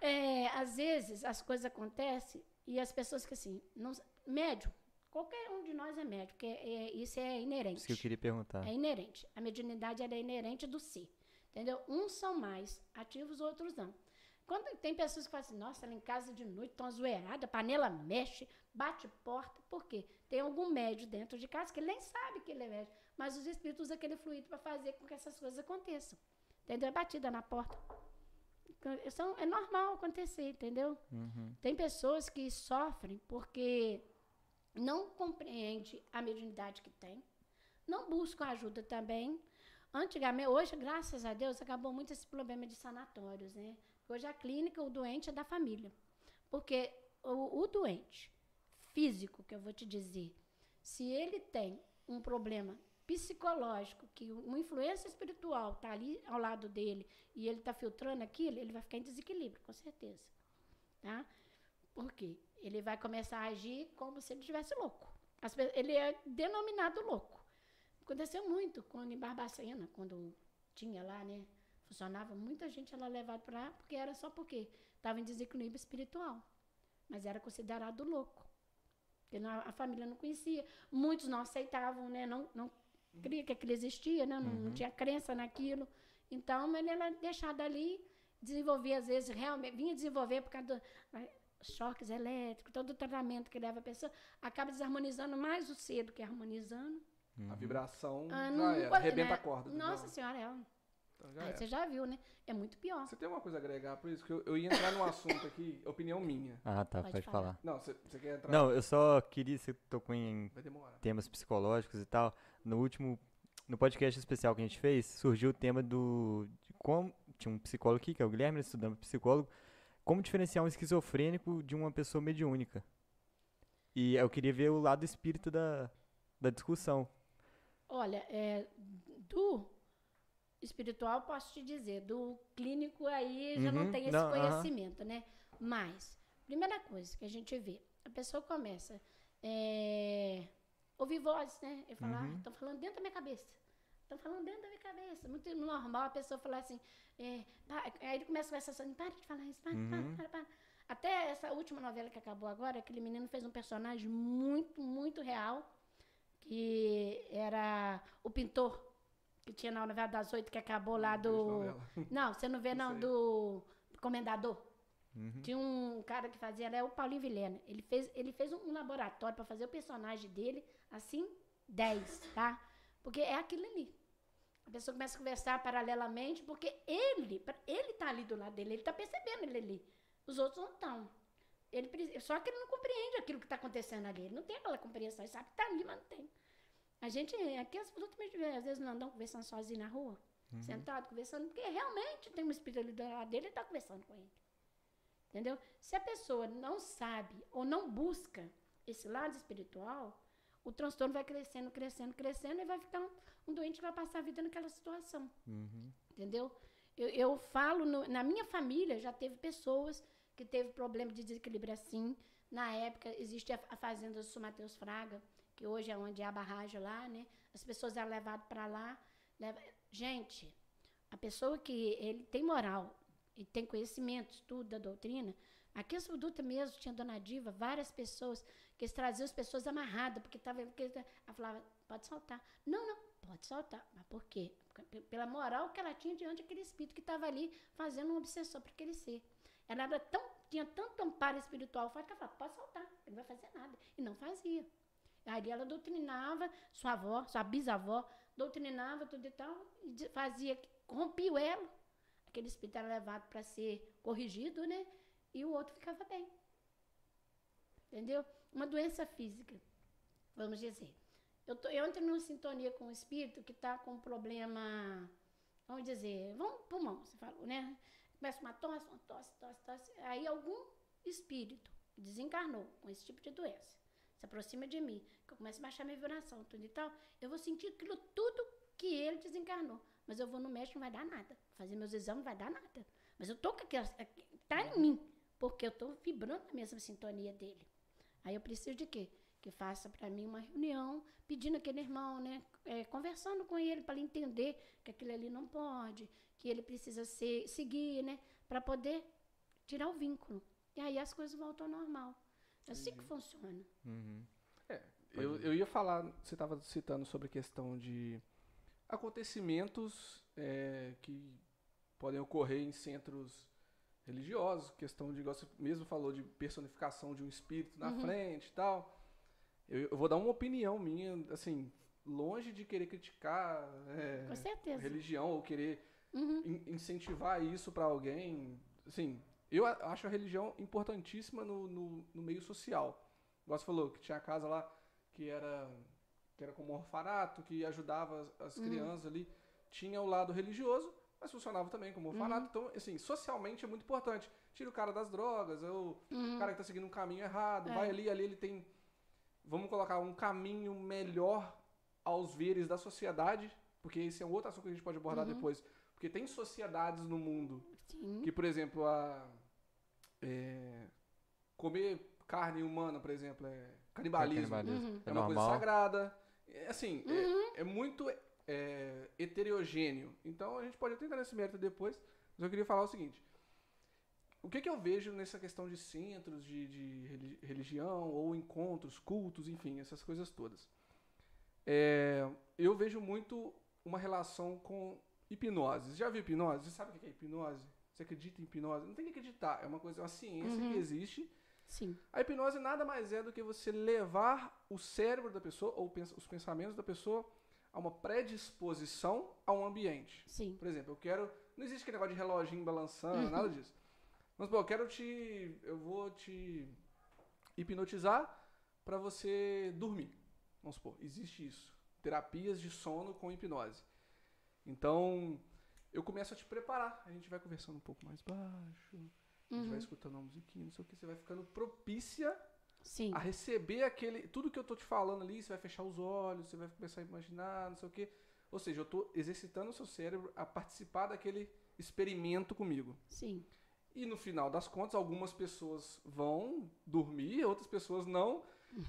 É, às vezes, as coisas acontecem e as pessoas que assim, não, médium, qualquer um de nós é médium, porque é, isso é inerente. Isso que eu queria perguntar. É inerente. A mediunidade ela é inerente do ser. Entendeu? Uns são mais ativos, outros não. Quando tem pessoas que falam assim, nossa, lá em casa de noite estão zoeirada, a panela mexe, bate porta. Por quê? Tem algum médio dentro de casa que ele nem sabe que ele é médio, mas os espíritos usam aquele fluido para fazer com que essas coisas aconteçam. Entendeu? É batida na porta. Então, é normal acontecer, entendeu? Tem pessoas que sofrem porque não compreende a mediunidade que tem, não buscam ajuda também. Antigamente, hoje, graças a Deus, acabou muito esse problema de sanatórios, né? Hoje a clínica, o doente é da família. Porque o, o doente físico, que eu vou te dizer, se ele tem um problema psicológico, que uma influência espiritual está ali ao lado dele e ele está filtrando aquilo, ele vai ficar em desequilíbrio, com certeza. Tá? Por quê? Ele vai começar a agir como se ele estivesse louco. Ele é denominado louco. Aconteceu muito quando em Barbacena, quando tinha lá, né? Funcionava, muita gente era levada para lá, porque era só porque estava em desequilíbrio espiritual. Mas era considerado louco. Porque não- a família não conhecia. Muitos não aceitavam, né? Não, não cria que aquilo existia, né? Não, não tinha crença naquilo. Então, ele era deixado ali, desenvolvia, às vezes, realmente, vinha desenvolver por causa dos choques elétricos, todo o tratamento que leva a pessoa, acaba desarmonizando mais o ser do que harmonizando. A vibração Ah, já não- era, não- arrebenta né? a corda. Nossa senhora, é. Então já Aí era. você já viu, né? É muito pior. Você tem uma coisa a agregar por isso? Que eu, eu ia entrar num assunto aqui, opinião minha. Ah, tá, Pode pode, falar. falar. Não, você, você quer entrar? Não, eu só queria, você tocou em temas psicológicos e tal. No último, no podcast especial que a gente fez, surgiu o tema do, de como, tinha um psicólogo aqui, que é o Guilherme, estudando psicólogo, como diferenciar um esquizofrênico de uma pessoa mediúnica. E eu queria ver o lado espírita da, da discussão. Olha, é, do espiritual posso te dizer, do clínico aí já não Uhum, tem esse não, conhecimento, né? Mas, primeira coisa que a gente vê, a pessoa começa é, ouvir vozes, né? E falar, Uhum. ah, estão falando dentro da minha cabeça. Estão falando dentro da minha cabeça. Muito normal a pessoa falar assim, é, aí ele começa a conversar assim, para de falar isso, para, Uhum. para, para, para. Até essa última novela que acabou agora, aquele menino fez um personagem muito, muito real, que era o pintor, que tinha na novela das oito, que acabou lá do... Não, você não vê Não não, do Comendador. Uhum. Tinha um cara que fazia, era o Paulinho Vilhena. Ele fez, ele fez um laboratório para fazer o personagem dele, assim, 10, tá? Porque é aquilo ali. A pessoa começa a conversar paralelamente, porque ele, ele tá ali do lado dele, ele tá percebendo ele ali. Os outros não estão. Ele, só que ele não compreende aquilo que está acontecendo ali. Ele não tem aquela compreensão. Ele sabe que tá ali, mas não tem. A gente, aqui as pessoas também, às vezes, não andam conversando sozinho na rua, sentado, conversando, porque realmente tem uma espiritualidade dele e está conversando com ele. Entendeu? Se a pessoa não sabe ou não busca esse lado espiritual, o transtorno vai crescendo, crescendo, crescendo e vai ficar um, um doente que vai passar a vida naquela situação. Uhum. Entendeu? Eu, eu falo, no- na minha família já teve pessoas que teve problema de desequilíbrio assim. Na época, existe a, a fazenda do São Mateus Fraga, que hoje é onde é a barragem lá, né? As pessoas eram levadas para lá. leva- Gente, a pessoa que ele tem moral e tem conhecimento, estudo da doutrina, aqui em Suduta mesmo tinha Dona Diva, várias pessoas que eles traziam as pessoas amarradas, porque estava. Ela falava, pode soltar. Não, não, pode soltar. Mas por quê? Pela moral que ela tinha diante daquele espírito que estava ali fazendo uma obsessão para aquele ser. Ela era tão, tinha tanto amparo espiritual forte que ela falava, pode soltar, ele não vai fazer nada. E não fazia. Aí ela doutrinava, sua avó, sua bisavó, doutrinava tudo e tal, e fazia, rompia o elo. Aquele espírito era levado para ser corrigido, né? E o outro ficava bem. Entendeu? Uma doença física, vamos dizer. Eu, tô, eu entro numa sintonia com o espírito que está com um problema, vamos dizer, vamos pulmão, você falou, né? Começa uma tosse, uma tosse, tosse, tosse. Aí algum espírito desencarnou com esse tipo de doença. Se aproxima de mim, que eu começo a baixar minha vibração, tudo e tal. Eu vou sentir aquilo tudo que ele desencarnou. Mas eu vou no médico, não vai dar nada. Fazer meus exames, não vai dar nada. Mas eu tô com aquilo, tá em mim, porque eu tô vibrando na mesma sintonia dele. Aí eu preciso de quê? Que faça para mim uma reunião, pedindo aquele irmão, né? é, conversando com ele para ele entender que aquilo ali não pode, que ele precisa ser, seguir, né? Para poder tirar o vínculo. E aí as coisas voltam ao normal. É assim que funciona. Uhum. É, eu, eu ia falar, você estava citando sobre a questão de acontecimentos é, que podem ocorrer em centros religiosos, questão de, igual você mesmo falou, de personificação de um espírito na Uhum. frente e tal. Eu, eu vou dar uma opinião minha, assim, longe de querer criticar é, religião ou querer Uhum. in- incentivar isso para alguém. Assim, eu acho a religião importantíssima no, no, no meio social. Você falou, que tinha a casa lá que era, que era como um orfanato, que ajudava as, as Uhum. crianças ali. Tinha o lado religioso, mas funcionava também como orfanato. Uhum. Então, assim, socialmente é muito importante. Tira o cara das drogas, ou Uhum. o cara que tá seguindo um caminho errado, É. vai ali, ali ele tem, vamos colocar, um caminho melhor aos veres da sociedade, porque esse é um outro assunto que a gente pode abordar Uhum. depois. Porque tem sociedades no mundo Sim. que, por exemplo, a é, comer carne humana, por exemplo, é canibalismo. Canibalismo. Uhum. É É uma coisa normal. sagrada. É, assim, é- Uhum. é, muito é, heterogêneo. Então a gente pode até entrar nesse mérito depois, mas eu queria falar o seguinte. O que, que eu vejo nessa questão de centros de, de reli- religião ou encontros, cultos, enfim, essas coisas todas? É, eu vejo muito uma relação com hipnose. Você já viu hipnose? Você sabe o que é hipnose? Você acredita em hipnose? Não tem que acreditar, é uma coisa, é uma ciência Uhum. que existe. Sim. A hipnose nada mais é do que você levar o cérebro da pessoa ou pens- os pensamentos da pessoa a uma predisposição a um ambiente. Sim. Por exemplo, eu quero. Não existe aquele negócio de reloginho balançando, Uhum. nada disso. Mas, pô, eu quero te. Eu vou te hipnotizar para você dormir. Vamos supor, existe isso. Terapias de sono com hipnose. Então, eu começo a te preparar. A gente vai conversando um pouco mais baixo. A gente vai Uhum. escutando uma musiquinha, não sei o que. Você vai ficando propícia Sim. a receber aquele. Tudo que eu tô te falando ali, você vai fechar os olhos, você vai começar a imaginar, não sei o quê. Ou seja, eu tô exercitando o seu cérebro a participar daquele experimento comigo. Sim. E no final das contas, algumas pessoas vão dormir, outras pessoas não.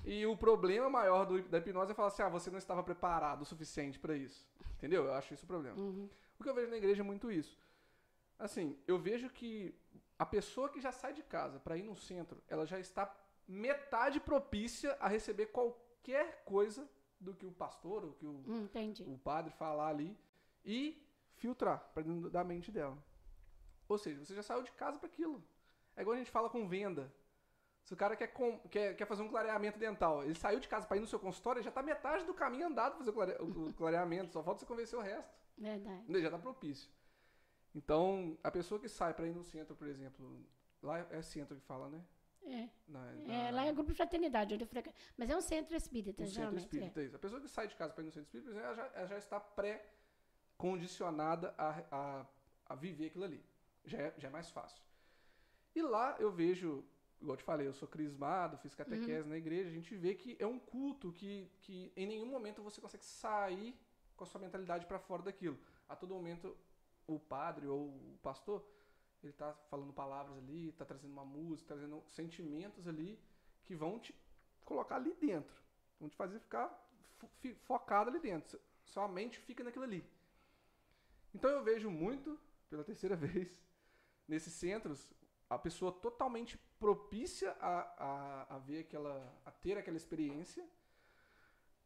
E o problema maior do- da hipnose é falar assim: ah, você não estava preparado o suficiente para isso. Entendeu? Eu acho isso o problema. Uhum. O que eu vejo na igreja é muito isso. Assim, eu vejo que a pessoa que já sai de casa para ir no centro, ela já está metade propícia a receber qualquer coisa do que o pastor ou que o, entendi. o padre falar ali e filtrar para dentro da mente dela. Ou seja, você já saiu de casa para aquilo. É igual a gente fala com venda. Se o cara quer, com- quer, quer fazer um clareamento dental, ele saiu de casa para ir no seu consultório, já está metade do caminho andado para fazer o, clare- o- o clareamento, só falta você convencer o resto. Verdade. Ele já está propício. Então, a pessoa que sai para ir no centro, por exemplo, lá é centro que fala, né? É. Na, É, na- lá é grupo de fraternidade, onde eu frequ... mas é um centro espírita, centro geralmente. espírita, isso. A pessoa que sai de casa para ir no centro espírita, ela já, ela já está pré-condicionada a, a, a viver aquilo ali. Já é, já é mais fácil. E lá eu vejo, igual eu te falei, eu sou crismado, fiz catequese na igreja, a gente vê que é um culto que, que em nenhum momento você consegue sair com a sua mentalidade para fora daquilo. A todo momento o padre ou o pastor, ele tá falando palavras ali, tá trazendo uma música, trazendo sentimentos ali que vão te colocar ali dentro. Vão te fazer ficar fo- fi- focado ali dentro. Sua mente fica naquilo ali. Então eu vejo muito, pela terceira vez, nesses centros, a pessoa totalmente propícia a, a, a ver aquela. a ter aquela experiência,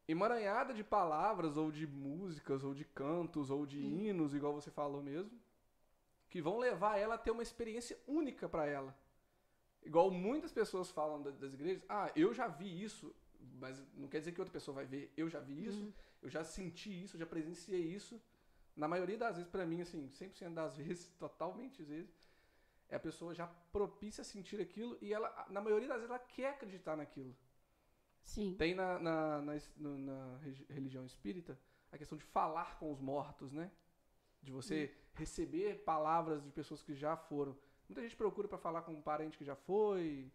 emaranhada de palavras, ou de músicas, ou de cantos, ou de hinos, igual você falou mesmo, que vão levar ela a ter uma experiência única para ela. Igual muitas pessoas falam da- das igrejas, ah, eu já vi isso, mas não quer dizer que outra pessoa vai ver, eu já vi isso, eu já senti isso, eu já presenciei isso. Na maioria das vezes, pra mim, assim, 100% das vezes, totalmente às vezes, é a pessoa já propícia a sentir aquilo e ela, na maioria das vezes, ela quer acreditar naquilo. Sim. Tem na, na, na, na religião espírita a questão de falar com os mortos, né? De você receber palavras de pessoas que já foram. Muita gente procura pra falar com um parente que já foi.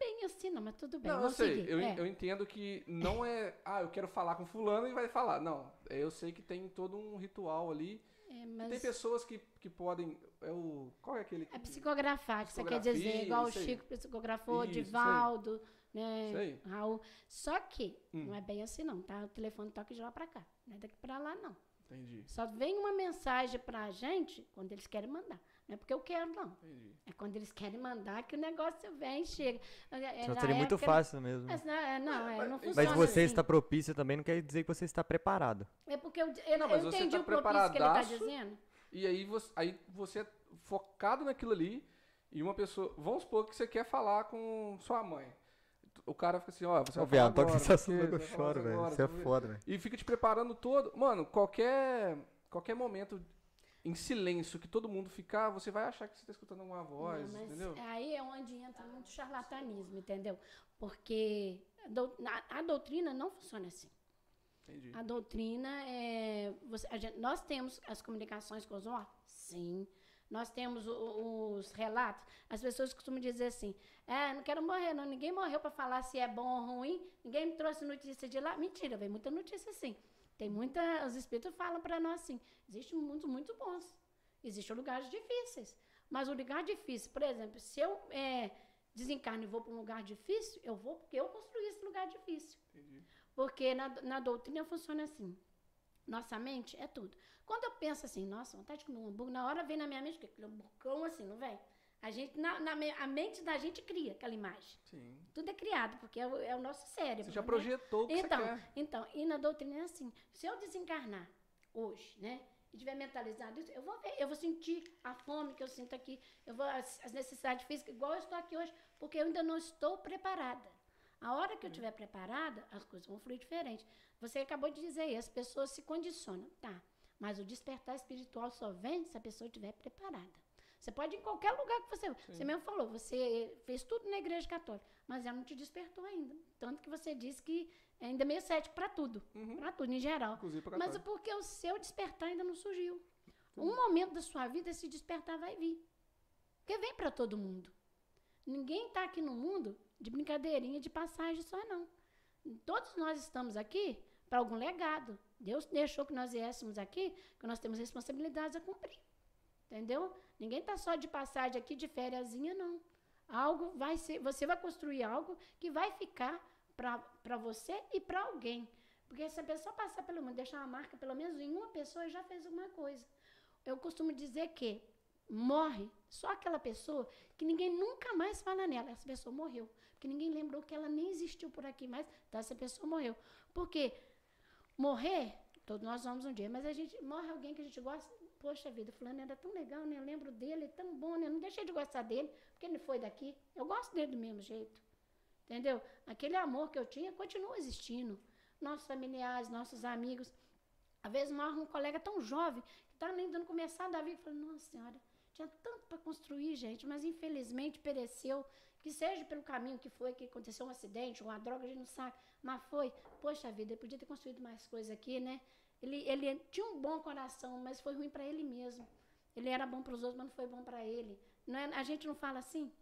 Bem assim, não, mas tudo bem. não, eu sei. seguir. Eu, É. eu entendo que não é, ah, eu quero falar com fulano e vai falar. Não, é, eu sei que tem todo um ritual ali. É, mas Tem pessoas que, que podem. É o. Qual é aquele? é que- psicografar, que você quer dizer, igual o. Chico psicografou, Isso. Divaldo, né? Raul. Só que Hum. não é bem assim, não, tá? O telefone toca de lá pra cá. Não é daqui pra lá, não. Entendi, Só vem uma mensagem pra gente quando eles querem mandar. Não é porque eu quero, não. entendi. É quando eles querem mandar que o negócio vem e chega. É, na seria muito época- fácil mesmo. Mas não, é, não, é, Mas- não funciona Mas você assim. está propício também não quer dizer que você está preparado. É porque eu, eu, Não, mas eu você entendi tá o propício que ele está dizendo. E aí você, aí você é focado naquilo ali e uma pessoa. Vamos supor que você quer falar com sua mãe. O cara fica assim, ó, você vai viado, falar agora, porque que eu choro, velho. Isso é foda, velho. E fica te preparando todo. Mano, qualquer, qualquer momento em silêncio que todo mundo ficar, você vai achar que você está escutando alguma voz, Não, mas entendeu? aí é onde entra muito charlatanismo, entendeu? Porque a doutrina não funciona assim. Entendi. A doutrina é. você- a gente- nós temos as comunicações com os mortos? Sim. Nós temos os relatos. As pessoas costumam dizer assim: é, não quero morrer, não. Ninguém morreu para falar se é bom ou ruim. Ninguém me trouxe notícia de lá. Mentira, vem muita notícia sim. Tem muita. Os espíritos falam para nós assim: existem mundos muito bons. Existem lugares difíceis. Mas o lugar difícil, por exemplo, se eu é, desencarno e vou para um lugar difícil, eu vou porque eu construí esse lugar difícil. Entendi. Porque na, na doutrina funciona assim. Nossa mente é tudo. Quando eu penso assim, nossa, vontade de comer um hambúrguer, na hora vem na minha mente aquele hambúrguer assim, não vem? A, gente, na, na a mente da gente cria aquela imagem. Sim. Tudo é criado, porque é o, é o nosso cérebro. Você já né? projetou o que Então, você quer. então, e na doutrina é assim. Se eu desencarnar hoje, né? E tiver mentalizado isso, eu vou ver, eu vou sentir a fome que eu sinto aqui, eu vou as, as necessidades físicas, igual eu estou aqui hoje, porque eu ainda não estou preparada. A hora que eu estiver preparada, as coisas vão fluir diferente. Você acabou de dizer aí, as pessoas se condicionam, tá? Mas o despertar espiritual só vem se a pessoa estiver preparada. Você pode ir em qualquer lugar que você. Você mesmo falou, você fez tudo na igreja católica, mas ela não te despertou ainda. Tanto que você disse que é ainda meio cético para tudo. Para tudo, em geral. Inclusive pra Mas é porque o seu despertar ainda não surgiu. Um momento da sua vida, esse despertar vai vir. Porque vem para todo mundo. Ninguém está aqui no mundo de brincadeirinha, de passagem só, não. Todos nós estamos aqui para algum legado. Deus deixou que nós viéssemos aqui, que nós temos responsabilidades a cumprir. Entendeu? Ninguém está só de passagem aqui, de fériasinha, não. Algo vai ser, você vai construir algo que vai ficar para você e para alguém. Porque se a pessoa passar pelo mundo, deixar uma marca, pelo menos em uma pessoa, já fez alguma coisa. Eu costumo dizer que morre só aquela pessoa que ninguém nunca mais fala nela. Essa pessoa morreu. Porque ninguém lembrou que ela nem existiu por aqui mais. Então, essa pessoa morreu. Porque morrer, todos nós vamos um dia, mas a gente morre alguém que a gente gosta. Poxa vida, fulano era tão legal, né? Eu lembro dele, é tão bom, né? Não deixei de gostar dele, porque ele foi daqui. Eu gosto dele do mesmo jeito. Entendeu? Aquele amor que eu tinha continua existindo. Nossos familiares, nossos amigos. Às vezes morre um colega tão jovem, que está ainda no começar da vida, e fala, nossa senhora, tinha tanto para construir, gente, mas infelizmente pereceu. Que seja pelo caminho que foi, que aconteceu um acidente, uma droga, a gente não sabe. Mas foi, poxa vida, ele podia ter construído mais coisa aqui, né? Ele, ele tinha um bom coração, mas foi ruim para ele mesmo. Ele era bom para os outros, mas não foi bom para ele. Não é, a gente não fala assim,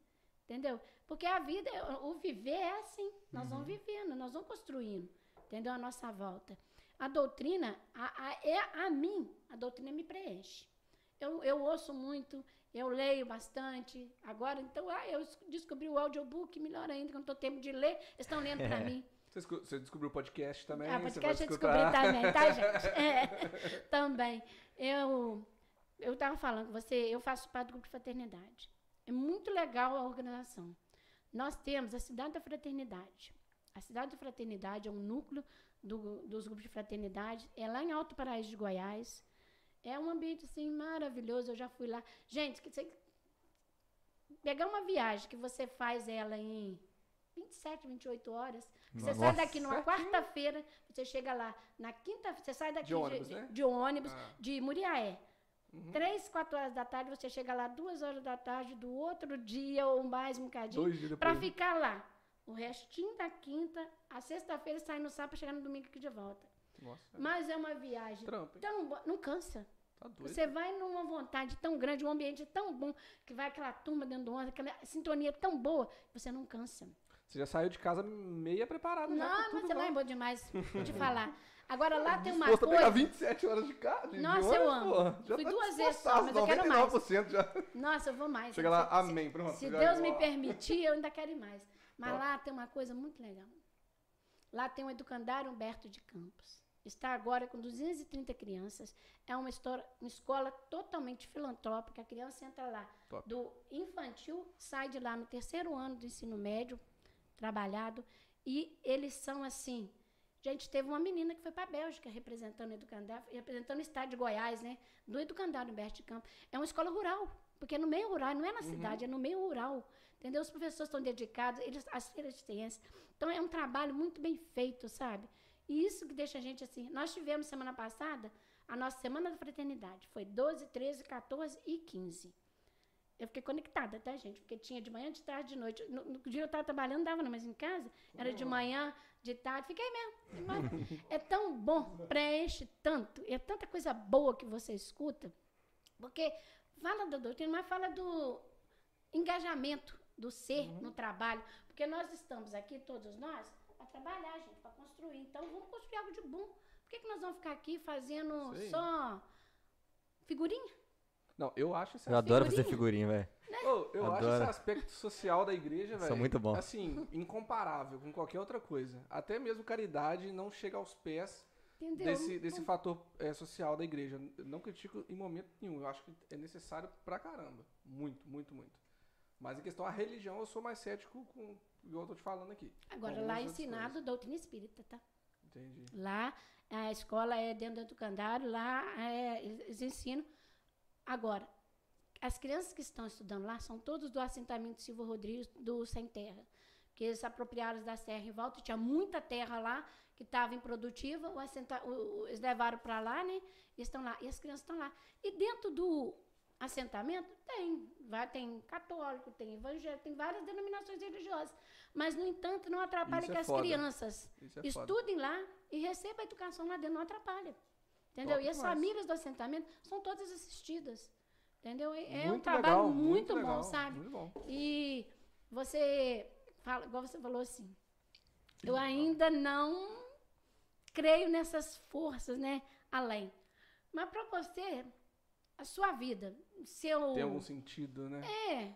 entendeu? Porque a vida, o viver é assim. Nós vamos vivendo, nós vamos construindo, entendeu? A nossa volta. A doutrina, a, a, é a mim, a doutrina me preenche. Eu, eu ouço muito, eu leio bastante. Agora, então, ah, eu descobri o audiobook, melhor ainda, que eu não estou tempo de ler, estão lendo para mim. Você, descobriu o podcast também? Ah, podcast eu descobri também, tá, gente? É, também. Eu, eu tava falando com você, eu faço parte do grupo de fraternidade. É muito legal a organização. Nós temos a Cidade da Fraternidade. A Cidade da Fraternidade é um núcleo do- dos grupos de fraternidade. É lá em Alto Paraíso de Goiás. É um ambiente, assim, maravilhoso. Eu já fui lá. Gente, que você pegar uma viagem que você faz ela em 27, 28 horas, você sai Nossa. daqui numa quarta-feira, você chega lá na quinta, você sai daqui De ônibus, né? de ônibus, Ah. de Muriaé. Uhum. Três, quatro horas da tarde, você chega lá duas horas da tarde do outro dia ou mais um bocadinho, depois. ficar lá. O restinho da quinta, a sexta-feira sai no sábado, chegar no domingo aqui de volta. Nossa, Mas é uma viagem trampo, hein? tão boa, não cansa. Tá. Você vai numa vontade tão grande, um ambiente tão bom, que vai aquela turma dentro do ônibus, aquela sintonia tão boa, você não cansa. Você já saiu de casa meia preparado já com Não, mas tudo você lá lá. é bom demais de falar. Agora lá tem uma Disposto a pegar coisa. 27 horas de carro? de- Nossa, eu amo. porra. Já Fui tá duas vezes só, mas eu quero mais. 99% já. Nossa, eu vou mais. Chega lá, Se- amém, pronto. Se já- Deus me permitir, eu ainda quero ir mais. Mas lá tem uma coisa muito legal. Lá tem o Educandário Humberto de Campos. Está agora com 230 crianças. É uma, história, uma escola totalmente filantrópica. A criança entra lá Top. do infantil, sai de lá no terceiro ano do ensino médio, trabalhado. E eles são assim. Gente, teve uma menina que foi para a Bélgica representando o Educandário, representando o estado de Goiás, né? Do Educandário Humberto de Campos. É uma escola rural, porque é no meio rural, não é na cidade, é no meio rural. Entendeu? Os professores estão dedicados, eles, as feiras de ciência. Então é um trabalho muito bem feito, sabe? E isso que deixa a gente assim. Nós tivemos semana passada a nossa Semana da Fraternidade. Foi 12, 13, 14 e 15. Eu fiquei conectada, tá, gente? Porque tinha de manhã, de tarde, de noite. No, no dia eu estava trabalhando, dava, não, mas em casa era de manhã, de tarde. Fiquei mesmo. Mas É tão bom, preenche tanto. É tanta coisa boa que você escuta. Porque fala da doutrina, mas fala do engajamento do ser no trabalho. Porque nós estamos aqui, todos nós, para trabalhar, gente, para construir. Então, vamos construir algo de bom. Por que, que nós vamos ficar aqui fazendo Sei. só figurinha? Não, eu acho esse Eu adoro fazer Figurinha. figurinha, velho. Ô, eu acho Adoro. esse aspecto social da igreja, velho. São muito bons. Assim, incomparável com qualquer outra coisa. Até mesmo caridade não chega aos pés Entendeu? desse, desse fator é, social da igreja. Eu não critico em momento nenhum. Eu acho que é necessário pra caramba. Muito, muito, muito. Mas em questão à religião, eu sou mais cético com o que eu tô te falando aqui. Agora, lá é ensinado doutrina espírita, tá? Entendi. Lá, a escola é dentro do candário, lá é, eles ensinam. Agora, as crianças que estão estudando lá são todos do assentamento Silva Rodrigues, do Sem Terra. Que eles se apropriaram das terras em volta, tinha muita terra lá que estava improdutiva, o assenta, o- eles levaram para lá, né? E estão lá. E as crianças estão lá. E dentro do assentamento tem, vai, tem católico, tem evangélico, tem várias denominações religiosas. Mas, no entanto, não atrapalha Isso é que as foda. crianças é foda. Estudem lá e recebam a educação lá dentro, não atrapalha. Entendeu? Top e as demais. famílias do assentamento são todas assistidas. Entendeu? É é um Muito trabalho legal, muito, bom, legal, sabe? Muito bom. E você fala, igual você falou assim, eu ainda não creio nessas forças, né? Além. Mas para você, a sua vida, seu. Tem algum sentido, né? É,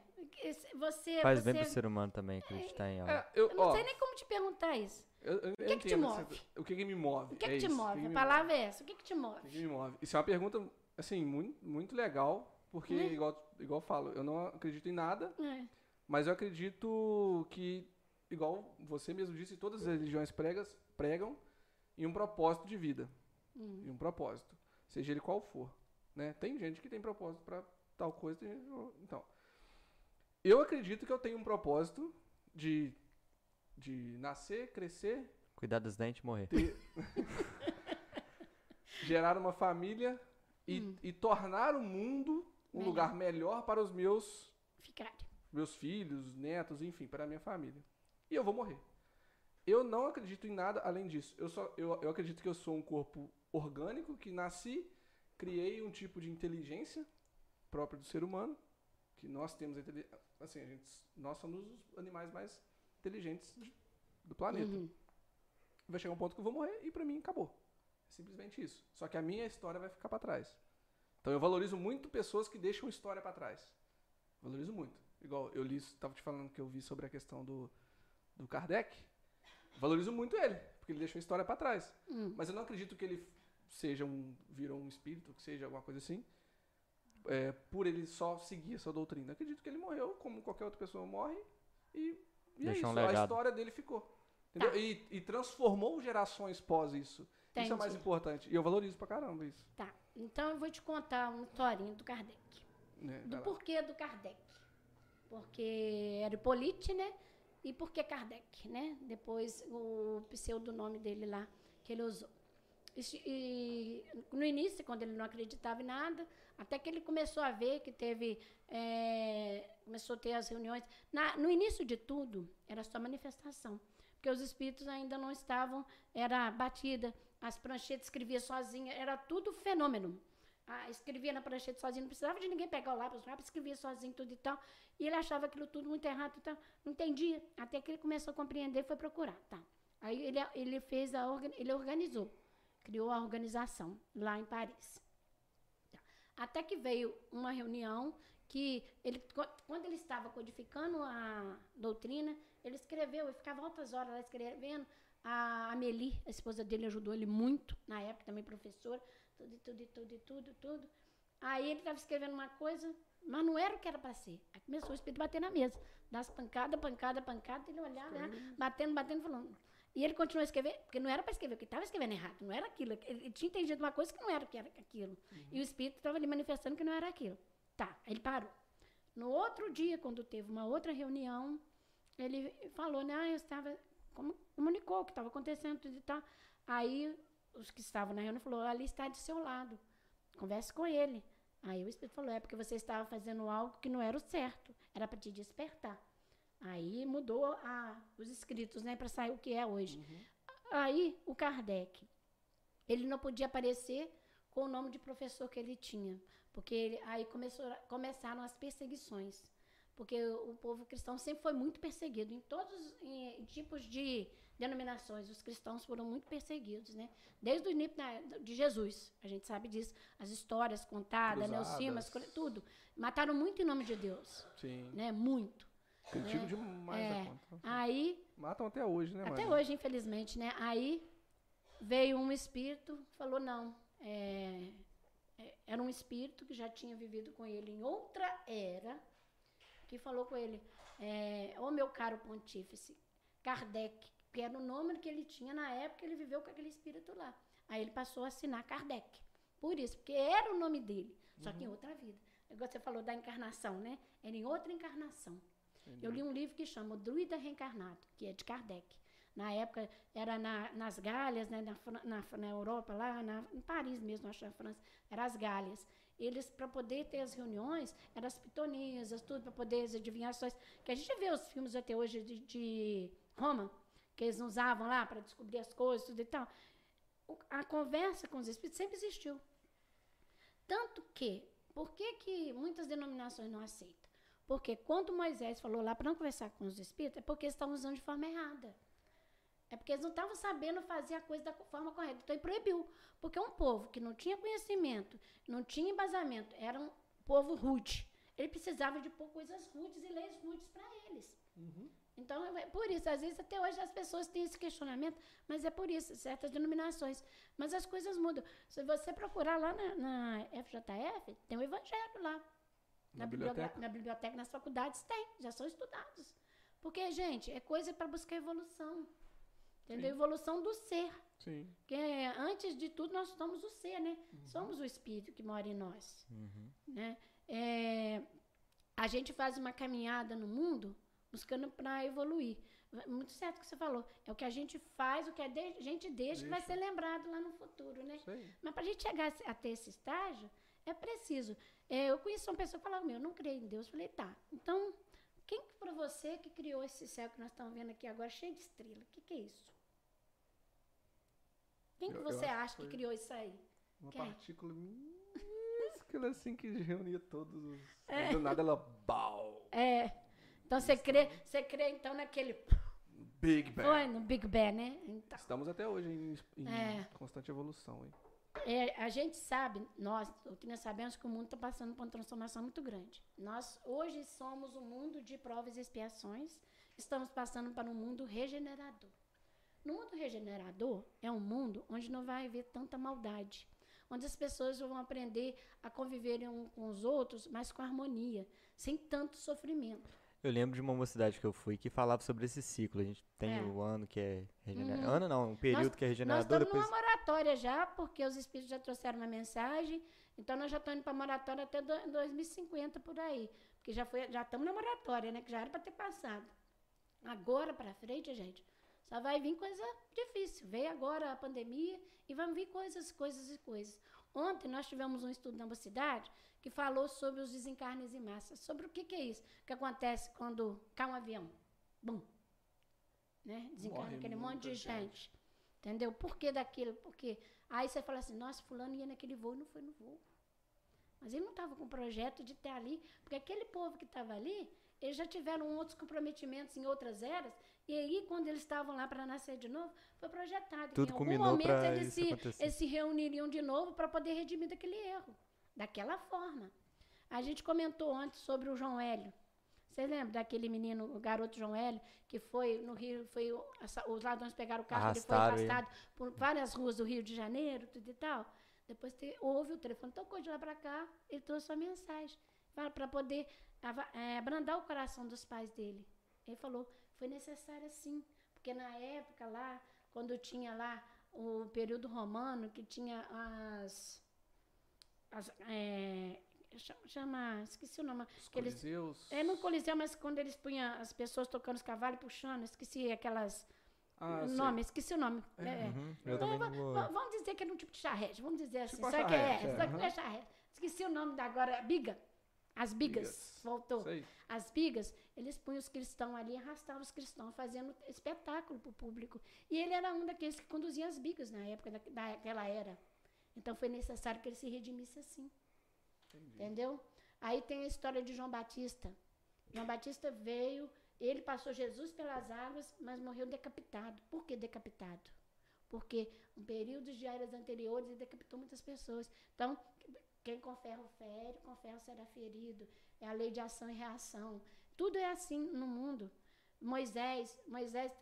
você. Faz você bem pro ser humano também acreditar em algo. É, eu, eu não ó, sei nem como te perguntar isso. eu, eu que que te entendo move? O que, que me move? O que, é que te isso, o move? que que A palavra é essa. O que, que te O move? que, que me move? Isso é uma pergunta, assim, muito, muito legal, porque, Né? igual, igual eu falo, eu não acredito em nada, É. mas eu acredito que, igual você mesmo disse, todas as religiões pregas, pregam em um propósito de vida. Hum. Em um propósito. Seja ele qual for. Né? Tem gente que tem propósito para tal coisa. Tem gente... Então, eu acredito que eu tenho um propósito de, de nascer, crescer, Cuidar dos dentes e morrer. ter- gerar uma família e, Hum. e tornar o mundo um Melhor. lugar melhor para os meus, Ficar. meus filhos, netos, enfim, para a minha família. E eu vou morrer. Eu não acredito em nada além disso. Eu, só, eu, eu acredito que eu sou um corpo orgânico, que nasci, criei um tipo de inteligência própria do ser humano, que nós temos, assim, a gente, nós somos os animais mais inteligentes do planeta Uhum. vai chegar um ponto que eu vou morrer e pra mim acabou. É simplesmente isso. Só que a minha história vai ficar pra trás. Então eu valorizo muito pessoas que deixam história pra trás. Valorizo muito. Igual eu li, tava te falando que eu vi sobre a questão do, do Kardec. Valorizo muito ele, porque ele deixou a história pra trás. Hum. Mas eu não acredito que ele seja um. virou um espírito, que seja alguma coisa assim. É, por ele só seguir essa doutrina. Acredito que ele morreu, como qualquer outra pessoa morre, e, e é Deixou um isso. a história dele ficou. Entendeu? Tá. E, e transformou gerações pós isso. Isso é mais Entendi. importante. E eu valorizo pra caramba isso. Tá. Então eu vou te contar uma historinha do Kardec. Né? Do lá. porquê do Kardec. Porque era Hippolyte, né? E por que Kardec, né? Depois o pseudonome dele lá que ele usou. E E, no início, quando ele não acreditava em nada, até que ele começou a ver que teve. é, começou a ter as reuniões. Na- no início de tudo, era só manifestação. Porque os espíritos ainda não estavam. Era batida, as pranchetas escrevia sozinha, era tudo fenômeno. Ah, escrevia na prancheta sozinho, não precisava de ninguém pegar o lápis, o lápis escrevia sozinho tudo e tal. E ele achava aquilo tudo muito errado e tal. Não entendia. Até que ele começou a compreender foi procurar. Tá. Aí ele, ele fez a ele organizou, criou a organização lá em Paris. Até que veio uma reunião que ele, quando ele estava codificando a doutrina, ele escreveu, ele ficava altas horas lá escrevendo. A Amélie, a esposa dele, ajudou ele muito, na época também professora, tudo, e tudo, e tudo, e tudo, tudo. Aí ele estava escrevendo uma coisa, mas não era o que era para ser. Aí começou o espírito a bater na mesa. Das pancada, pancada, pancada, ele olhava, né, batendo, batendo, falando. E ele continuou a escrever, porque não era para escrever, porque estava escrevendo errado, não era aquilo. Ele, tinha entendido uma coisa que não era que era aquilo. E o espírito estava ali manifestando que não era aquilo. Tá, ele parou. No outro dia, quando teve uma outra reunião, ele falou, né, ah, eu estava, como, comunicou o que estava acontecendo tudo e tal. Aí os que estavam na reunião falou, ali está de seu lado, converse com ele. Aí o espírito falou, é porque você estava fazendo algo que não era o certo, era para te despertar. Aí mudou a- os escritos, né, para sair o que é hoje. Aí o Kardec, ele não podia aparecer com o nome de professor que ele tinha, porque ele- aí começou, começaram as perseguições, porque o, o povo cristão sempre foi muito perseguido em todos os em tipos de denominações. Os cristãos foram muito perseguidos, né? Desde o início de Jesus, a gente sabe disso, as histórias contadas, né, os filmes, tudo. Mataram muito em nome de Deus, Sim. né? Muito. Critico demais É. a conta. Aí Matam até hoje, né, até hoje, infelizmente, né? Aí veio um espírito, falou não, é, é, era um espírito que já tinha vivido com ele em outra era, que falou com ele, é, ô meu caro pontífice, Kardec, que era o nome que ele tinha na época que ele viveu com aquele espírito lá. Aí ele passou a assinar Kardec. Por isso, porque era o nome dele, só que em outra vida. Igual você falou da encarnação, né? Era em outra encarnação. Eu li um livro que chama O Druida Reencarnado, que é de Kardec. Na época, era na- nas Galhas, né, na, na, na Europa, lá na, em Paris mesmo, acho na França, eram as Galhas. Eles, para poder ter as reuniões, eram as pitonisas, tudo, para poder as adivinhações. Que a gente vê os filmes até hoje de, de Roma, que eles usavam lá para descobrir as coisas, tudo e tal. O- a conversa com os espíritos sempre existiu. Tanto que, por que, que muitas denominações não aceitam? Porque quando Moisés falou lá para não conversar com os espíritos, é porque eles estavam usando de forma errada. É porque eles não estavam sabendo fazer a coisa da forma correta. Então ele proibiu. Porque um povo que não tinha conhecimento, não tinha embasamento, era um povo rude. Ele precisava de pôr coisas rudes e leis rudes para eles. Então, é por isso, às vezes até hoje as pessoas têm esse questionamento, mas é por isso, certas denominações. Mas as coisas mudam. Se você procurar lá na, na FJF, tem o evangelho lá. Na bibliogra- biblioteca? na biblioteca, nas faculdades tem, já são estudados. Porque, gente, é coisa para buscar evolução. Entendeu? Sim. Evolução do ser. Sim. Porque antes de tudo nós somos o ser, né? Somos o espírito que mora em nós. Né? É, a gente faz uma caminhada no mundo buscando para evoluir. Muito certo o que você falou. É o que a gente faz, o que a de- gente deixa, que vai ser lembrado lá no futuro, né? Mas para a gente chegar a ter esse estágio, é preciso. É, eu conheci uma pessoa que falava, meu, eu não creio em Deus. Eu falei, tá. Então, quem para você que criou esse céu que nós estamos vendo aqui agora, cheio de estrela? O que, que é isso? Quem que Eu- você que acha que foi- criou isso aí? Uma Quem? partícula minúscula assim que reunia todos os. É. Do nada ela. Bau! É. Então você crê, você crê então naquele. Big Bang. Foi no Big Bang, né? Então, Estamos até hoje em, em É. constante evolução. Hein? É, a gente sabe, nós, doutrina, sabemos que o mundo está passando por uma transformação muito grande. Nós hoje somos um mundo de provas e expiações, estamos passando para um mundo regenerador. No mundo regenerador é um mundo onde não vai haver tanta maldade, onde as pessoas vão aprender a conviverem um com os outros, mas com harmonia, sem tanto sofrimento. Eu lembro de uma mocidade que eu fui que falava sobre esse ciclo. A gente tem É. o ano que é regenerador. Uhum. Ano não, um período que é Nós regenerador, estamos depois. numa moratória já, porque os espíritos já trouxeram uma mensagem. Então nós já estamos indo para moratória até do- 2050 por aí. Porque já foi, já estamos na moratória, né? Que já era para ter passado. Agora para frente, gente, só vai vir coisa difícil. Veio agora a pandemia e vão vir coisas, coisas e coisas. Ontem nós tivemos um estudo na cidade que falou sobre os desencarnes em massa. Sobre o que, que é isso? O que acontece quando cai um avião? Bum. Né? Desencarna Morre aquele monte de gente. Entendeu? Por que daquilo? Porque aí você fala assim, nossa, fulano ia naquele voo e não foi no voo. Mas ele não estava com projeto de estar ali, porque aquele povo que estava ali, eles já tiveram outros comprometimentos em outras eras, e aí, quando eles estavam lá para nascer de novo, foi projetado. Tudo que em algum momento eles se, eles se reuniriam de novo para poder redimir daquele erro, daquela forma. A gente comentou antes sobre o João Hélio. Vocês lembram daquele menino, o garoto João Hélio, que foi no Rio, foi os ladrões pegaram o carro, ele foi Arrastaram ele. arrastado por várias ruas do Rio de Janeiro, tudo e tal. Depois te, houve o telefone, tocou de lá para cá, ele trouxe uma mensagem para poder eh, abrandar o coração dos pais dele. Ele falou, foi necessário sim, porque na época lá, quando tinha lá o período romano, que tinha as. as eh, cha- chama, esqueci o nome. Os que eles- coliseus. É no Coliseu, mas quando eles punham as pessoas tocando os cavalos puxando, esqueci aquelas. Ah, sei. nome, esqueci o nome. É, Uhum, eu Então, também va- não vou. va- Vamos dizer que era um tipo de charrete, vamos dizer assim. Tipo só que é, é, só que aham. é charrete. Esqueci o nome da agora, biga. As bigas, Bigas. voltou. Sei. As bigas, eles punham os cristãos ali, arrastavam os cristãos, fazendo espetáculo para o público. E ele era um daqueles que conduzia as bigas na época da, daquela era. Então foi necessário que ele se redimisse assim. Entendeu? Aí tem a história de João Batista. João Batista veio, ele passou Jesus pelas águas, mas morreu decapitado. Por que decapitado? Porque um período de eras anteriores ele decapitou muitas pessoas. Então, quem com ferro fere, com ferro será ferido. É a lei de ação e reação. Tudo é assim no mundo. Moisés, Moisés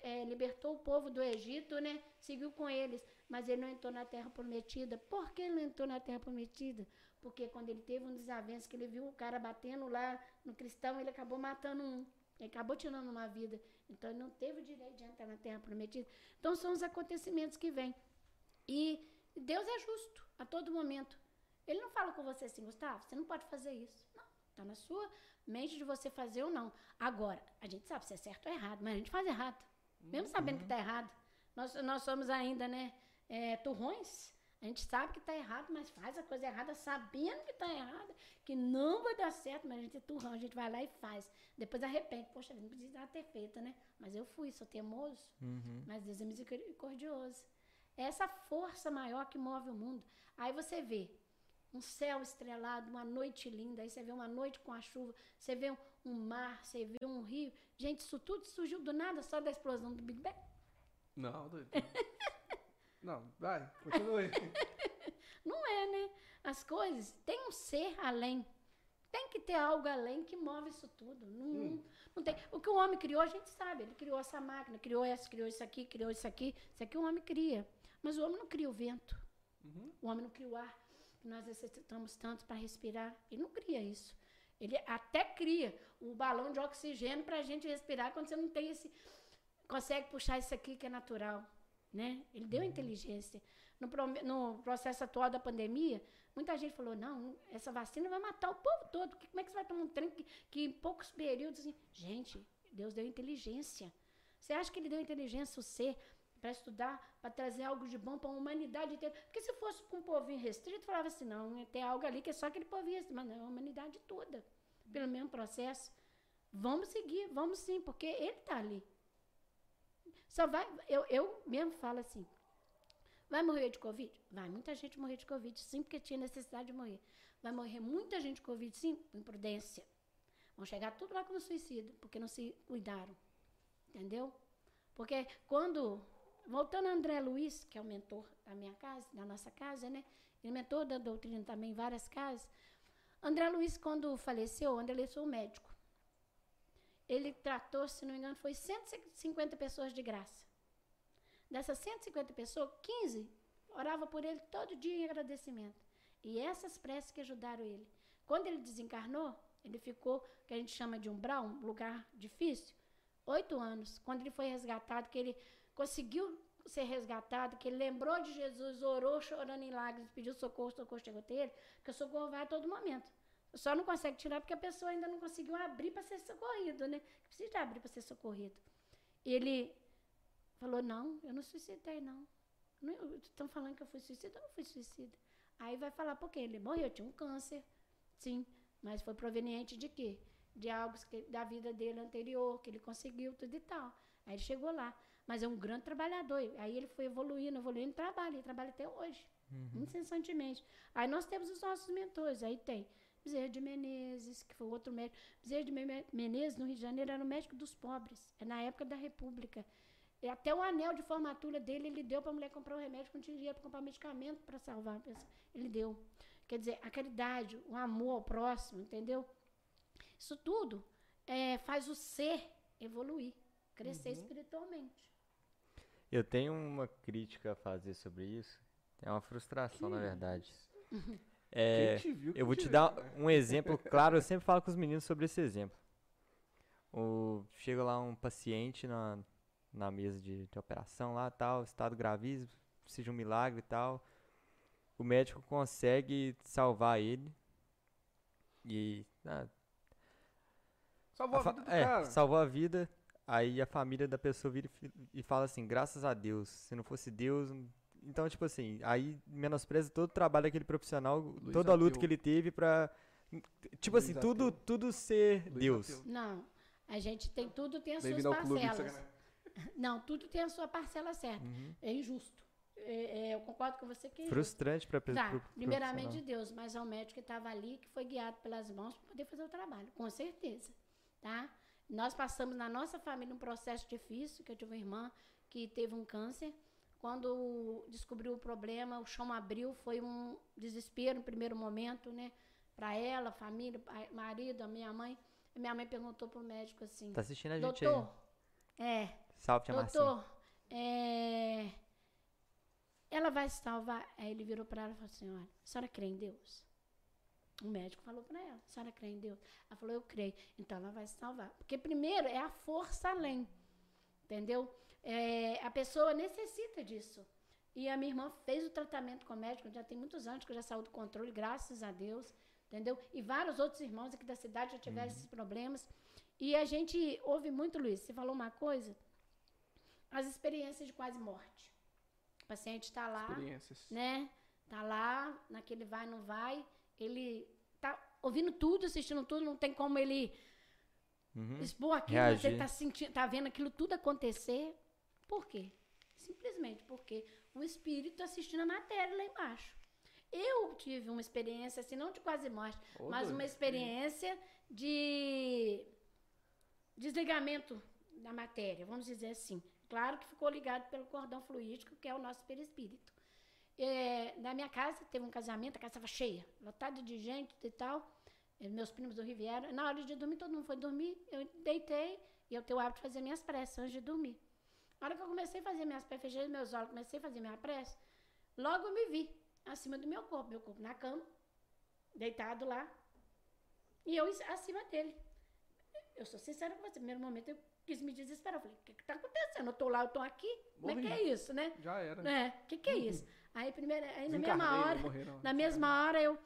eh, libertou o povo do Egito, né? Seguiu com eles, mas ele não entrou na terra prometida. Por que ele não entrou na terra prometida? Porque quando ele teve um desavenço, que ele viu o cara batendo lá no cristão, ele acabou matando um. Ele acabou tirando uma vida. Então ele não teve o direito de entrar na terra prometida. Então são os acontecimentos que vêm. E Deus é justo a todo momento. Ele não fala com você assim, Gustavo, você não pode fazer isso. Não, está na sua mente de você fazer ou não. Agora, a gente sabe se é certo ou errado, mas a gente faz errado. Mesmo sabendo que está errado. Nós, nós somos ainda, né, é, turrões. A gente sabe que está errado, mas faz a coisa errada sabendo que está errada, que não vai dar certo, mas a gente é turrão, a gente vai lá e faz. Depois arrepende. Poxa, não precisava ter feito, né? Mas eu fui, sou teimoso, Uhum. mas Deus é misericordioso. É essa força maior que move o mundo. Aí você vê um céu estrelado, uma noite linda, aí você vê uma noite com a chuva, você vê um, um mar, você vê um rio. Gente, isso tudo surgiu do nada, só da explosão do Big Bang. Não, doido. Não, vai, continue. Não é, né? As coisas, tem um ser além. Tem que ter algo além que move isso tudo. Não, Hum. não tem. O que o homem criou, a gente sabe. Ele criou essa máquina, criou essa, criou isso aqui, criou isso aqui. Isso aqui o homem cria. Mas o homem não cria o vento. Uhum. O homem não cria o ar que nós necessitamos tanto para respirar. Ele não cria isso. Ele até cria o balão de oxigênio para a gente respirar quando você não tem esse. Consegue puxar isso aqui que é natural. Né? Ele deu inteligência. No, no processo atual da pandemia, muita gente falou: não, essa vacina vai matar o povo todo. porque Como é que você vai tomar um trem que, que em poucos períodos. Assim? Gente, Deus deu inteligência. Você acha que ele deu inteligência, o ser, para estudar, para trazer algo de bom para a humanidade inteira? Porque se fosse para um povinho restrito, falava assim: não, tem algo ali que é só aquele povinho restrito. Mas não, é a humanidade toda, pelo mesmo processo. Vamos seguir, vamos sim, porque ele está ali. Só vai, eu, eu mesmo falo assim, vai morrer de Covid? Vai muita gente morrer de Covid, sim, porque tinha necessidade de morrer. Vai morrer muita gente de Covid, sim, por imprudência. Vão chegar tudo lá como suicídio, porque não se cuidaram. Entendeu? Porque quando, voltando a André Luiz, que é o mentor da minha casa, da nossa casa, né? Ele é mentor da doutrina também em várias casas. André Luiz, quando faleceu, André Luiz foi um médico. Ele tratou, se não me engano, foi 150 pessoas de graça. Dessas 150 pessoas, 15 orava por ele todo dia em agradecimento. E essas preces que ajudaram ele. Quando ele desencarnou, ele ficou, que a gente chama de umbral, um lugar difícil, oito anos. Quando ele foi resgatado, que ele conseguiu ser resgatado, que ele lembrou de Jesus, orou chorando em lágrimas, pediu socorro, socorro chegou até ele, porque o socorro vai a todo momento. Só não consegue tirar porque a pessoa ainda não conseguiu abrir para ser socorrido, né? Precisa abrir para ser socorrido. Ele falou: Não, eu não suicidei, não. Estão falando que eu fui suicida, eu não fui suicida. Aí vai falar, por quê? Ele morreu, tinha um câncer, sim, mas foi proveniente de quê? De algo que, da vida dele anterior, que ele conseguiu, tudo e tal. Aí ele chegou lá. Mas é um grande trabalhador. Aí ele foi evoluindo, evoluindo, trabalha, ele trabalha até hoje, uhum. incessantemente. Aí nós temos os nossos mentores, aí tem Bezerra de Menezes, que foi outro médico. Bezerra de Menezes, no Rio de Janeiro, era o médico dos pobres, é na época da República. E até o anel de formatura dele, ele deu para a mulher comprar o remédio, quando tinha dinheiro para comprar medicamento para salvar a pessoa. Ele deu. Quer dizer, a caridade, o amor ao próximo, entendeu? Isso tudo é, faz o ser evoluir, crescer uhum. espiritualmente. Eu tenho uma crítica a fazer sobre isso. É uma frustração, que na verdade. Uhum. É, viu, eu vou te dar né? um exemplo claro. Eu sempre falo com os meninos sobre esse exemplo. O, chega lá um paciente na, na mesa de, de operação lá, tal, estado gravíssimo, precisa de um milagre e tal. O médico consegue salvar ele. E. Ah, salvou a, a vida do é, cara. Salvou a vida. Aí a família da pessoa vira e fala assim: graças a Deus, se não fosse Deus. Então, tipo assim, aí menospreza todo o trabalho daquele profissional, Luiz toda a luta Ateu. que ele teve pra. Tipo Luiz assim, tudo, tudo ser Luiz Deus. Ateu. Não, a gente tem tudo, tem as suas parcelas. Não, tudo tem a sua parcela certa. Uhum. É injusto. É, é, eu concordo com você que é Frustrante para a pessoa. Tá, primeiramente de Deus, mas ao médico que estava ali, que foi guiado pelas mãos para poder fazer o trabalho, com certeza. Tá? Nós passamos na nossa família um processo difícil, que eu tive uma irmã que teve um câncer. Quando descobriu o problema, o chão abriu, foi um desespero no primeiro momento, né? Para ela, família, marido, a minha mãe. A minha mãe perguntou pro médico assim: Tá assistindo a gente Doutor, aí. é. Salve, tia Doutor, é, ela vai se salvar. Aí ele virou para ela e falou assim: Olha, a senhora crê em Deus? O médico falou para ela: A senhora crê em Deus? Ela falou: Eu creio. Então ela vai se salvar. Porque primeiro é a força além. Entendeu? É, a pessoa necessita disso. E a minha irmã fez o tratamento com o médico, já tem muitos anos que eu já saiu do controle, graças a Deus. Entendeu? E vários outros irmãos aqui da cidade já tiveram uhum. esses problemas. E a gente ouve muito, Luiz, você falou uma coisa as experiências de quase morte. O paciente está lá, né? Tá lá, naquele vai não vai, ele tá ouvindo tudo, assistindo tudo, não tem como ele uhum. expor aquilo, mas ele tá sentindo, tá vendo aquilo tudo acontecer. Por quê? Simplesmente porque o espírito assistindo a matéria lá embaixo. Eu tive uma experiência, assim, não de quase morte, oh, mas uma experiência de desligamento da matéria, vamos dizer assim. Claro que ficou ligado pelo cordão fluídico, que é o nosso perispírito. É, na minha casa, teve um casamento, a casa estava cheia, lotada de gente e tal. É, meus primos do Riviera. Na hora de dormir, todo mundo foi dormir. Eu deitei e eu tenho o hábito de fazer minhas preces antes de dormir. Na hora que eu comecei a fazer minhas preces, fechei meus olhos, comecei a fazer minha prece, logo eu me vi acima do meu corpo, meu corpo na cama, deitado lá, e eu acima dele. Eu sou sincera com você, no primeiro momento eu quis me desesperar. Eu falei, o que está acontecendo? Eu estou lá, eu estou aqui. Como é que é isso, né? Já era. O que, que é uhum. isso? Aí, primeiro, aí na mesma hora, na mesma hora eu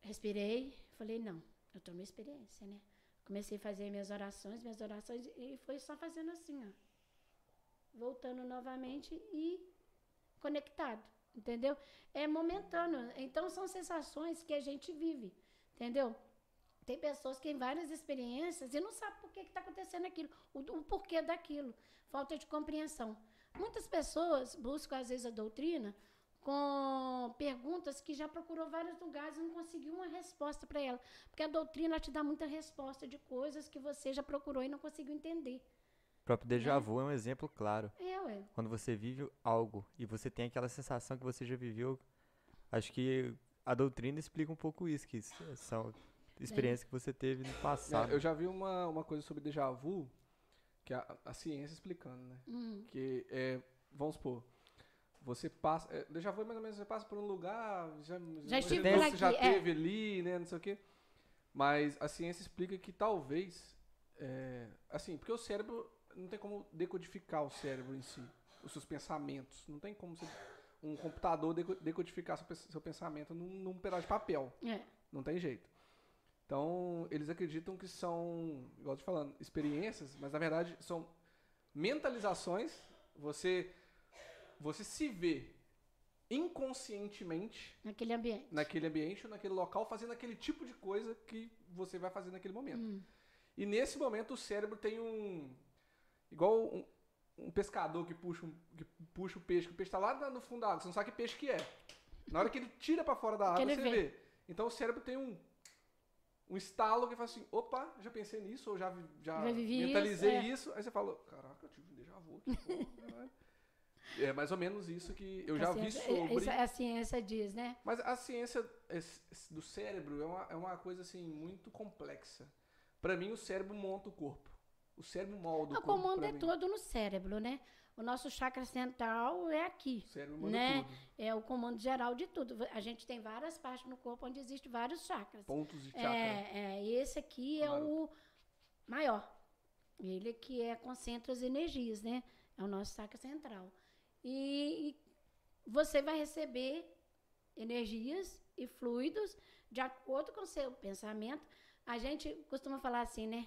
respirei, falei, não, eu estou numa experiência, né? Comecei a fazer minhas orações, minhas orações, e foi só fazendo assim, ó. Voltando novamente e conectado, entendeu? É momentâneo. Então, são sensações que a gente vive, entendeu? Tem pessoas que têm várias experiências e não sabem por que está acontecendo aquilo, o, o, porquê daquilo. Falta de compreensão. Muitas pessoas buscam, às vezes, a doutrina com perguntas que já procurou vários lugares e não conseguiu uma resposta para ela. Porque a doutrina te dá muita resposta de coisas que você já procurou e não conseguiu entender. O próprio déjà né? vu é um exemplo claro. É, ué. Quando você vive algo e você tem aquela sensação que você já viveu, acho que a doutrina explica um pouco isso, que são experiência que você teve no passado. É, eu já vi uma, uma coisa sobre déjà vu, que a, a ciência explicando, né? Hum. Que é, vamos supor, você passa, é, déjà vu é mais ou menos, você passa por um lugar, já, Já estive você por já aqui, é. teve ali, né, não sei o quê. Mas a ciência explica que talvez, é, assim, porque o cérebro, não tem como decodificar o cérebro em si, os seus pensamentos. Não tem como um computador deco- decodificar seu, pens- seu pensamento num, num pedaço de papel. É. Não tem jeito. Então, eles acreditam que são, igual eu tô falando, experiências, mas na verdade são mentalizações. Você, você se vê inconscientemente Naquele ambiente. naquele ambiente ou naquele local fazendo aquele tipo de coisa que você vai fazer naquele momento. Hum. E nesse momento o cérebro tem um. Igual um, um pescador que puxa, um- que puxa o peixe, que o peixe tá lá no fundo da água, você não sabe que peixe que é. Na hora que ele tira para fora da água, você vê. vê. Então o cérebro tem um. Um estalo que fala assim: opa, já pensei nisso, ou já, já, Já mentalizei isso, é. isso. Aí você fala: caraca, eu tive um déjà vu aqui. porra, né?" É mais ou menos isso que eu A já vi ciência- é- sobre. isso a ciência diz, né? Mas a ciência do cérebro é uma, é uma coisa assim muito complexa. Pra mim, o cérebro monta o corpo. O cérebro molda o O corpo. comando pra é mim. todo no cérebro, né? O nosso chakra central é aqui. O cérebro manda né? tudo. É o comando geral de tudo. A gente tem várias partes no corpo onde existem vários chakras. Pontos de chakra. É, é, esse aqui é Claro. o maior. Ele que é concentra as energias, né? É o nosso chakra central. E, e você vai receber energias e fluidos de acordo com o seu pensamento. A gente costuma falar assim, né?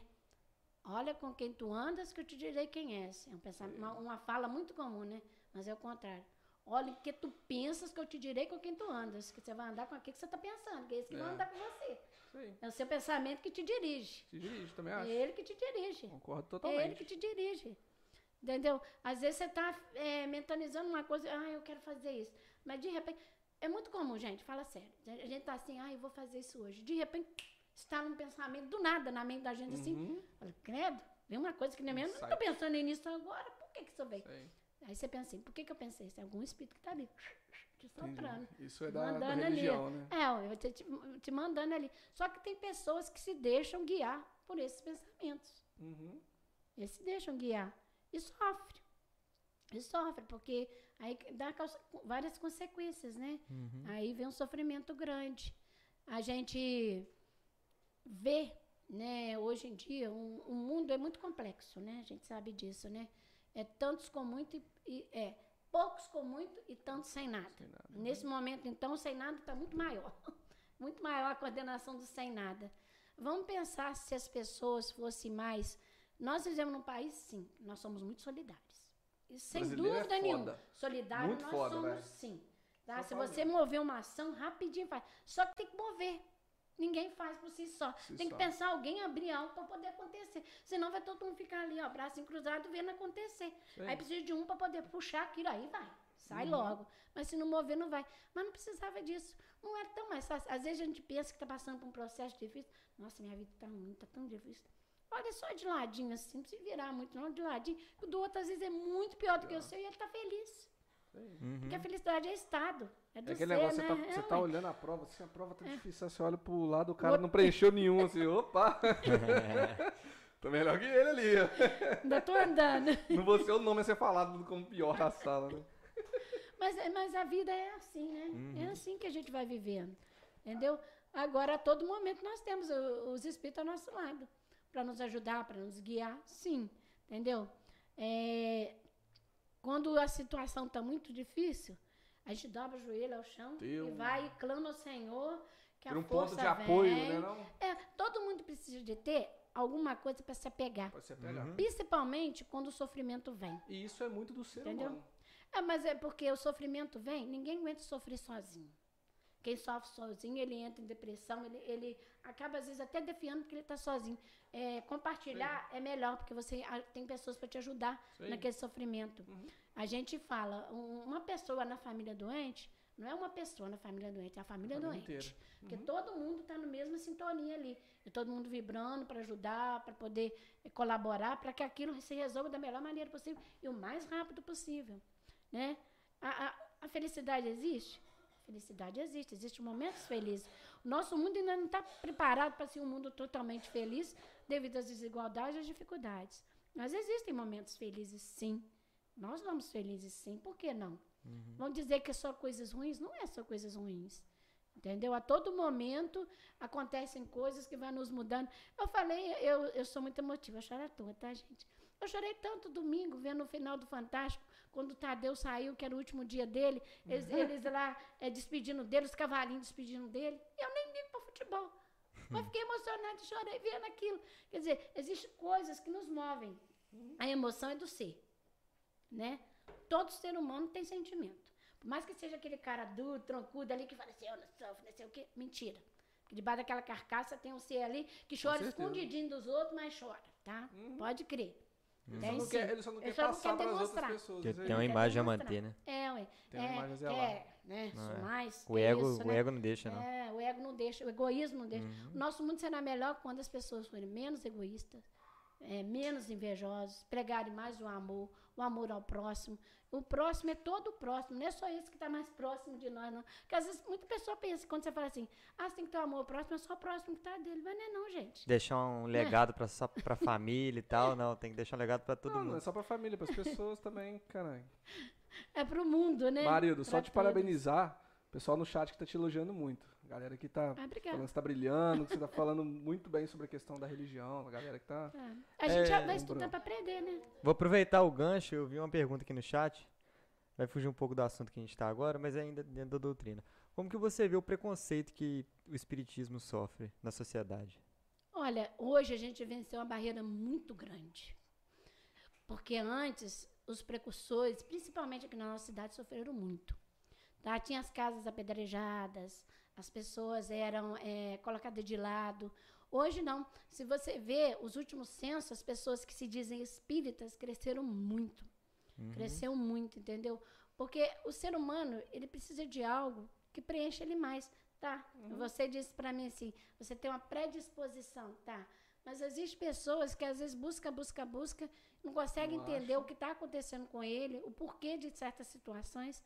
Olha com quem tu andas que eu te direi quem és. É um pensamento, uma, uma fala muito comum, né? Mas é o contrário. Olha o que tu pensas que eu te direi com quem tu andas. Que você vai andar com aquilo que você está pensando, que é esse que vai É. andar com você. Aí. É o seu pensamento que te dirige. Se dirige, também É acho. ele que te dirige. Concordo É totalmente. ele que te dirige. Entendeu? Às vezes você está mentalizando uma coisa, ah, eu quero fazer isso. Mas de repente, é muito comum, gente, fala sério. A gente tá assim, ah, eu vou fazer isso hoje. De repente, está num pensamento do nada na mente da gente assim. Uhum. Fala, credo, vem uma coisa que nem mesmo, não estou pensando nisso agora, por que, que isso veio? Isso aí. Você pensa assim, por que, que eu pensei isso? É algum espírito que está ali, te soprando. Isso é da, da Mandando ali. religião, né? É, eu te, te, te mandando ali. Só que tem pessoas que se deixam guiar por esses pensamentos. Uhum. Eles se deixam guiar. E sofre. E sofre, porque aí dá várias consequências, né? Uhum. Aí vem um sofrimento grande. A gente vê, né, hoje em dia, um- o mundo é muito complexo, né? A gente sabe disso, né? É tantos com muito e, e- é poucos com muito e tantos sem nada. Sem nada. Nesse momento, então, o sem nada está muito maior. Muito maior a coordenação do sem nada. Vamos pensar se as pessoas fossem mais. Nós vivemos num país, sim, nós somos muito solidários. E sem Brasileiro é dúvida nenhuma. foda. Solidário Muito nós foda, somos, velho. sim. Tá? Se você mover uma ação, rapidinho faz. Só que tem que mover. Ninguém faz por si só. Si tem que só. pensar alguém abrir algo para poder acontecer. Senão vai todo mundo ficar ali, ó, braço cruzado, vendo acontecer. Isso aí. Precisa de um para poder puxar aquilo, aí vai. Sai Uhum. logo. Mas se não mover, não vai. Mas não precisava disso. Não é tão mais fácil. Às vezes a gente pensa que está passando por um processo difícil. Nossa, minha vida está ruim, está tão difícil. Olha só de ladinho assim, não precisa virar muito, não, de ladinho. O do outro, às vezes, é muito pior do que o seu e ele está feliz. Uhum. Porque a felicidade é estado. É do É aquele ser, negócio, né? você tá, É, você tá ué. olhando a prova, assim, a prova tá difícil, aí você olha pro lado, o cara outro- não preencheu nenhum, assim, opa! Tô melhor que ele ali, ó. Ainda tô andando. Não vou ser o nome a ser falado como pior da sala, né? Mas, é- mas a vida é assim, né? Uhum. É assim que a gente vai vivendo. Entendeu? Agora, a todo momento, nós temos o- os espíritos ao nosso lado. Para nos ajudar, para nos guiar. Sim. Entendeu? É, quando a situação está muito difícil, a gente dobra o joelho ao chão Tem e vai e clama ao Senhor. Que Ter a um ponto força de apoio, vem. né? Não? É, todo mundo precisa de ter alguma coisa para se apegar. Pode ser pegar. Uhum. Principalmente quando o sofrimento vem. E isso é muito do ser Entendeu? humano. É, mas é porque o sofrimento vem, ninguém aguenta sofrer sozinho. Quem sofre sozinho, ele entra em depressão, ele, ele acaba às vezes até defiando porque ele está sozinho. É, compartilhar é melhor, porque você tem pessoas para te ajudar aí. naquele sofrimento. Uhum. A gente fala, um- uma pessoa na família doente, não é uma pessoa na família doente, é a família, família doente. inteira. Porque Uhum. todo mundo está na mesma sintonia ali. E todo mundo vibrando para ajudar, para poder eh, colaborar, para que aquilo se resolva da melhor maneira possível e o mais rápido possível. Né? A, a- a felicidade existe? Felicidade existe, existem momentos felizes. O nosso mundo ainda não está preparado para ser um mundo totalmente feliz devido às desigualdades e às dificuldades. Mas existem momentos felizes, sim. Nós vamos felizes, sim. Por que não? Vão dizer que é só coisas ruins? Não é só coisas ruins. Entendeu? A todo momento acontecem coisas que vão nos mudando. Eu falei, eu, eu sou muito emotiva, eu choro à toa, tá, gente? Eu chorei tanto domingo, vendo o final do Fantástico, quando o Tadeu saiu, que era o último dia dele, eles, eles lá é, despedindo dele, os cavalinhos despedindo dele. E eu nem ligo para futebol. Mas fiquei emocionada e chorei vendo aquilo. Quer dizer, existem coisas que nos movem. A emoção é do ser, né? Todo ser humano tem sentimento. Por mais que seja aquele cara duro, troncudo ali, que fala assim, eu não sofro, não sei o quê. Mentira. Porque debaixo daquela carcaça tem um ser ali que chora escondidinho dos outros, mas chora, tá? Pode crer. Ele só Tem não quer, ele só não quer só não passar quer para as outras demonstrar. pessoas. Tem uma imagem a manter, né? É, ué. Tem uma é, imagem a zelar. é, né? Não, é. Mais. O ego, isso, o né? ego não deixa, não. É, o ego não deixa, o egoísmo não deixa. Uhum. O nosso mundo será melhor quando as pessoas forem menos egoístas, é, menos invejosos, pregarem mais o amor, o amor ao próximo. O próximo é todo o próximo, não é só esse que está mais próximo de nós, não. Porque às vezes muita pessoa pensa, quando você fala assim, ah, você tem que ter o amor próximo, é só o próximo que está dele. Mas não é não, gente. Deixar um legado pra, só pra família e tal, não, tem que deixar um legado pra todo Não, não é mundo. só pra família, pras pessoas também, caralho. É pro mundo, né? Marido, só Pra te todos. parabenizar. O pessoal no chat que tá te elogiando muito. A galera que tá Ah, falando você tá brilhando, que você tá falando muito bem sobre a questão da religião. A galera que tá. É. A gente já É, vai um estudando para aprender, né? Vou aproveitar o gancho, eu vi uma pergunta aqui no chat. Vai fugir um pouco do assunto que a gente tá agora, mas é ainda dentro da doutrina. Como que você vê o preconceito que o espiritismo sofre na sociedade? Olha, hoje a gente venceu uma barreira muito grande. Porque antes, os precursores, principalmente aqui na nossa cidade, sofreram muito. Tá? Tinha as casas apedrejadas, as pessoas eram eh, colocadas de lado. Hoje não. Se você vê os últimos censos, as pessoas que se dizem espíritas cresceram muito. Cresceu muito, entendeu? Porque o ser humano, ele precisa de algo que preencha ele mais, tá? Você disse para mim assim, você tem uma predisposição, tá? Mas existem pessoas que às vezes busca, busca, busca, não conseguem Não entender acham. o que está acontecendo com ele, o porquê de certas situações.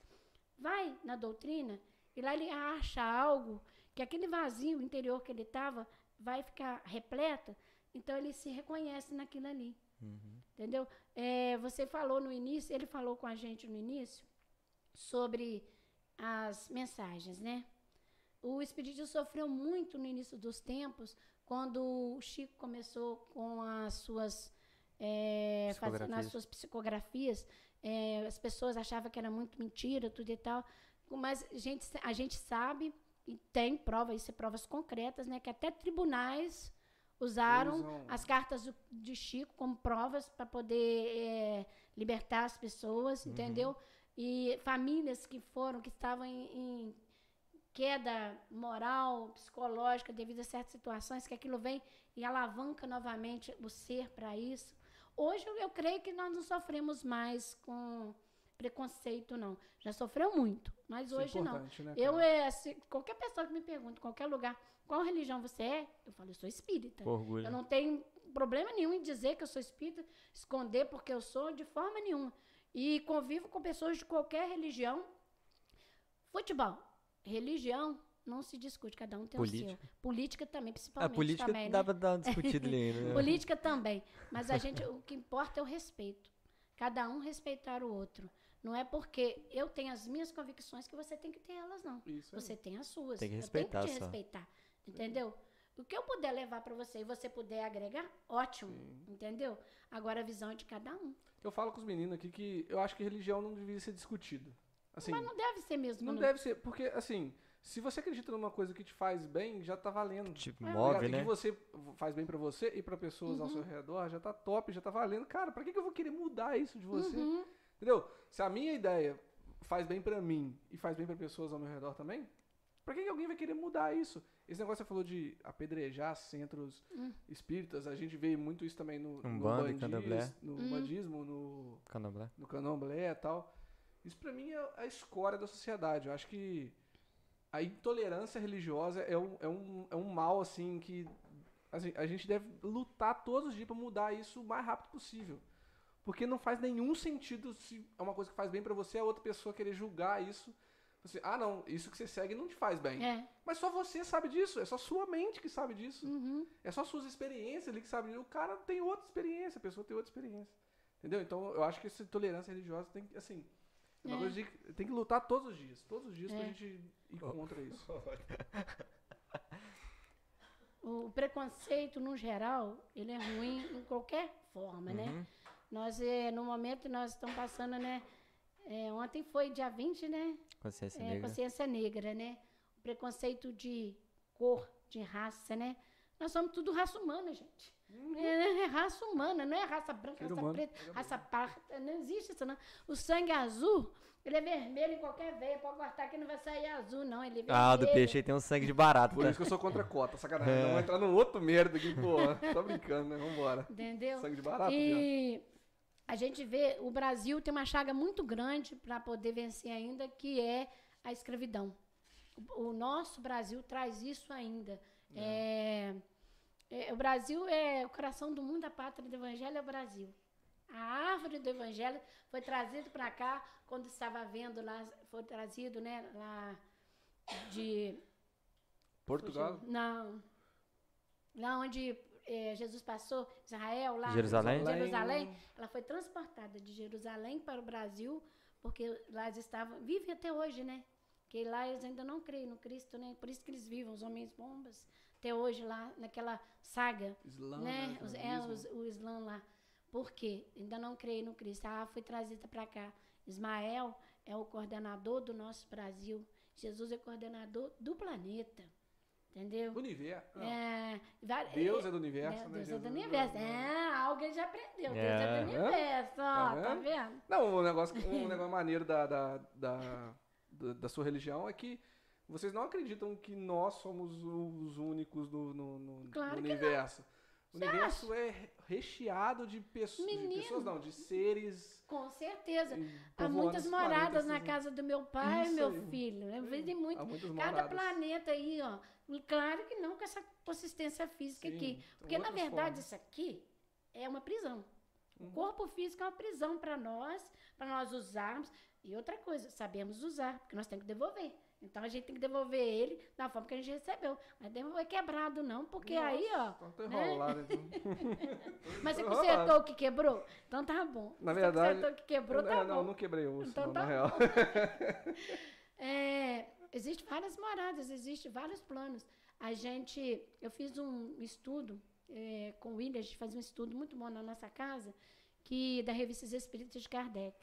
Vai na doutrina e lá ele acha algo que aquele vazio interior que ele estava vai ficar repleto, então ele se reconhece naquilo ali. Entendeu? É, você falou no início, ele falou com a gente no início sobre as mensagens, né? O Espiritismo sofreu muito no início dos tempos, quando o Chico começou com as suas, é, fazendo as suas psicografias. é, as pessoas achavam que era muito mentira, tudo e tal. Mas a gente, a gente sabe, e tem provas, isso é provas concretas, né? Que até tribunais usaram Usam. as cartas do- de Chico como provas para poder é, libertar as pessoas, entendeu? E famílias que foram, que estavam em, em queda moral, psicológica devido a certas situações, que aquilo vem e alavanca novamente o ser para isso. Hoje eu, eu creio que nós não sofremos mais com preconceito, não. Já sofreu muito, mas Isso é hoje não. importante, né, Eu, é, qualquer pessoa que me pergunta, em qualquer lugar, qual religião você é, eu falo, eu sou espírita. Orgulho. Eu não tenho problema nenhum em dizer que eu sou espírita, esconder porque eu sou, de forma nenhuma. E convivo com pessoas de qualquer religião. Futebol, religião, não se discute, cada um tem o Política. seu. Política também, A principalmente política também, dá né? pra dar uma discutida ali né? Política também. Mas a gente, o que importa é o respeito. Cada um respeitar o outro. Não é porque eu tenho as minhas convicções que você tem que ter elas, não. Isso aí. Você tem as suas. Tem que Eu respeitar tenho que te só. respeitar. Entendeu? O que eu puder levar para você e você puder agregar, ótimo. Entendeu? Agora a visão é de cada um. Eu falo com os meninos aqui que eu acho que religião não devia ser discutido. Assim, Mas não deve ser mesmo. não não. deve ser, porque assim, se você acredita numa coisa que te faz bem, já tá valendo. Tipo, É. move, né? que você faz bem pra você e pra pessoas Uhum. ao seu redor, já tá top, já tá valendo. Cara, pra que, que eu vou querer mudar isso de você? Uhum. Entendeu? Se a minha ideia faz bem pra mim e faz bem pra pessoas ao meu redor também, pra que, que alguém vai querer mudar isso? Esse negócio que você falou de apedrejar centros Hum. espíritas, a gente vê muito isso também no, no, Umbanda bandis- candomblé. no Hum. bandismo, no, Candomblé. no candomblé e tal. Isso pra mim é a escória da sociedade. Eu acho que a intolerância religiosa é um, é um, é um mal, assim, que assim, a gente deve lutar todos os dias pra mudar isso o mais rápido possível. Porque não faz nenhum sentido se é uma coisa que faz bem pra você, a outra pessoa querer julgar isso. Assim, ah, não, isso que você segue não te faz bem. É. Mas só você sabe disso, é só sua mente que sabe disso. Uhum. É só suas experiências ali que sabe disso. O cara tem outra experiência, a pessoa tem outra experiência. Entendeu? Então eu acho que essa tolerância religiosa tem que, assim, é uma É. coisa de, tem que lutar todos os dias. Todos os dias pra É. gente ir contra isso. O preconceito, no geral, ele é ruim em qualquer forma, né? Uhum. Nós, eh, no momento, nós estamos passando, né? eh, ontem foi dia 20, né? Consciência É, negra. consciência negra, né? O preconceito de cor, de raça, né? Nós somos tudo raça humana, gente. É, é raça humana, não é raça branca, Ser raça humano. preta, raça parda. Não existe isso, não. O sangue azul, ele é vermelho em qualquer veia. Pode cortar que não vai sair azul, não. Ele é vermelho. Ah, do peixe aí tem um sangue de barato, Por tá? isso que eu sou contra a cota, sacanagem. Não vou entrar num outro merda aqui, porra. Tô brincando, né? Vambora. Entendeu? Sangue de barato. E a gente vê, o Brasil tem uma chaga muito grande para poder vencer ainda, que é a escravidão. O, o nosso Brasil traz isso ainda. É, é, o Brasil é o coração do mundo, a pátria do evangelho é o Brasil. A árvore do evangelho foi trazido para cá quando estava havendo lá, foi trazido, né, lá de Portugal? Fugiu. Não. Lá onde eh, Jesus passou, Israel, lá. Jerusalém? Jerusalém. Ela foi transportada de Jerusalém para o Brasil, porque lá eles estavam. Vivem até hoje, né? Porque lá eles ainda não creem no Cristo, né? Por isso que eles vivem, os homens bombas, até hoje lá, naquela saga, Islã, né? né? Os- é, os- o Islã lá. Por quê? Ainda não creem no Cristo. Ah, foi trazida para cá. Ismael é o coordenador do nosso Brasil. Jesus é coordenador do planeta. Entendeu? Universo. É, Deus é- é do universo, é, né? Deus é do universo. não- É, alguém já aprendeu. Deus é É. do universo. Ó, Tá tá vendo? Não, um negócio, um negócio maneiro da, da, da, da, sua religião é que vocês não acreditam que nós somos os únicos no, no, no- Claro no que não. O universo é recheado de, Menino. pessoas, não, de seres. Com certeza. Há muitas moradas planeta, na assim. casa do meu pai, Isso meu aí. filho. Vejo Há muito. Cada moradas. planeta aí, ó. Claro que não com essa consistência física Sim, aqui. são Porque, na verdade, formas. isso aqui é uma prisão. Uhum. O corpo físico é uma prisão para nós, para nós usarmos. E outra coisa, sabemos usar, porque nós temos que devolver. Então a gente tem que devolver ele da forma que a gente recebeu. Mas devolver quebrado, não, porque aí, ó. Então tá né? enrolado, então. Mas você Tá consertou o que quebrou? Então tá bom. Na Você verdade. consertou o que quebrou, não, tá não, bom. não quebrei o osso, Então não, tá na real. É, Existem várias moradas, existem vários planos. A gente, eu fiz um estudo é, com o William, a gente fazia um estudo muito bom na nossa casa, que da revista Os Espíritos de Kardec.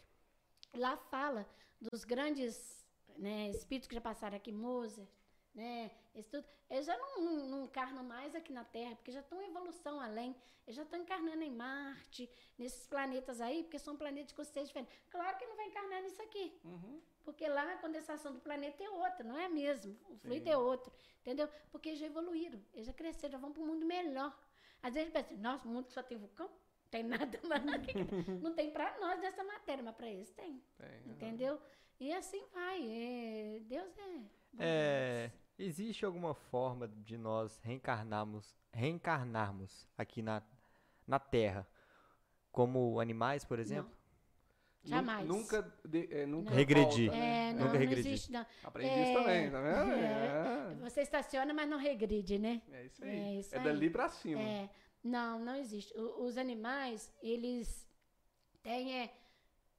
Lá fala dos grandes né, espíritos que já passaram aqui, Mozart, né, esse tudo. Eles já não, não, não encarnam mais aqui na Terra, porque já estão em evolução além. Eles já estão encarnando em Marte, nesses planetas aí, porque são planetas de consistência diferente. Claro que não vai encarnar nisso aqui. Uhum. Porque lá a condensação do planeta é outra, não é mesmo? O fluido Sim. é outro, entendeu? Porque eles já evoluíram, eles já cresceram, já vão para um mundo melhor. Às vezes pensa, nossa, o mundo só tem vulcão? Tem nada mais. não tem para nós dessa matéria, mas para eles tem, Tem, entendeu? E assim vai. é, Deus é. É, existe alguma forma de nós reencarnarmos, reencarnarmos aqui na, na Terra como animais, por exemplo? Nu- Jamais. Nunca, de- é, nunca Não. Regredir. volta, né? É, Nunca não, não regredi. existe, não. Aprendi É, isso também, tá vendo? é. É, Você estaciona, mas não regride, né? é isso aí. É É, isso aí. dali pra cima. É, não, não existe. O- os animais, eles têm. É,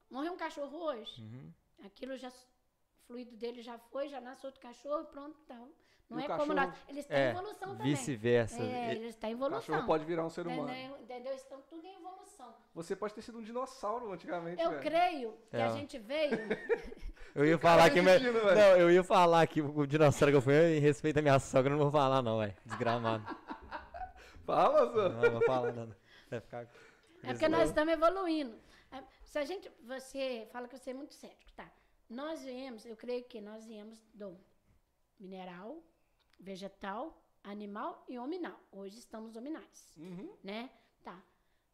morreu um cachorro hoje, Uhum. Aquilo já. O fluido dele já foi, já nasce outro cachorro, pronto, então. Não E o é como nós. Eles têm É, evolução também. vice-versa. É, eles têm O evolução. cachorro pode virar um ser humano. Entendeu? Entendeu? Estão tudo em evolução. Você pode ter sido um dinossauro antigamente, Eu velho. creio que É. a gente veio. Eu ia falar que. velho. Não, eu ia falar que o dinossauro que eu fui em respeito à minha sogra, eu não vou falar, não, velho. Desgramado. Fala, Zô. Não, não vou falar, não. Vai ficar. É porque nós estamos evoluindo. É, Se a gente, você fala que você é muito cético, tá? Nós viemos, eu creio que nós viemos do mineral, vegetal, animal e hominal. Hoje estamos hominais, Uhum. né? Tá.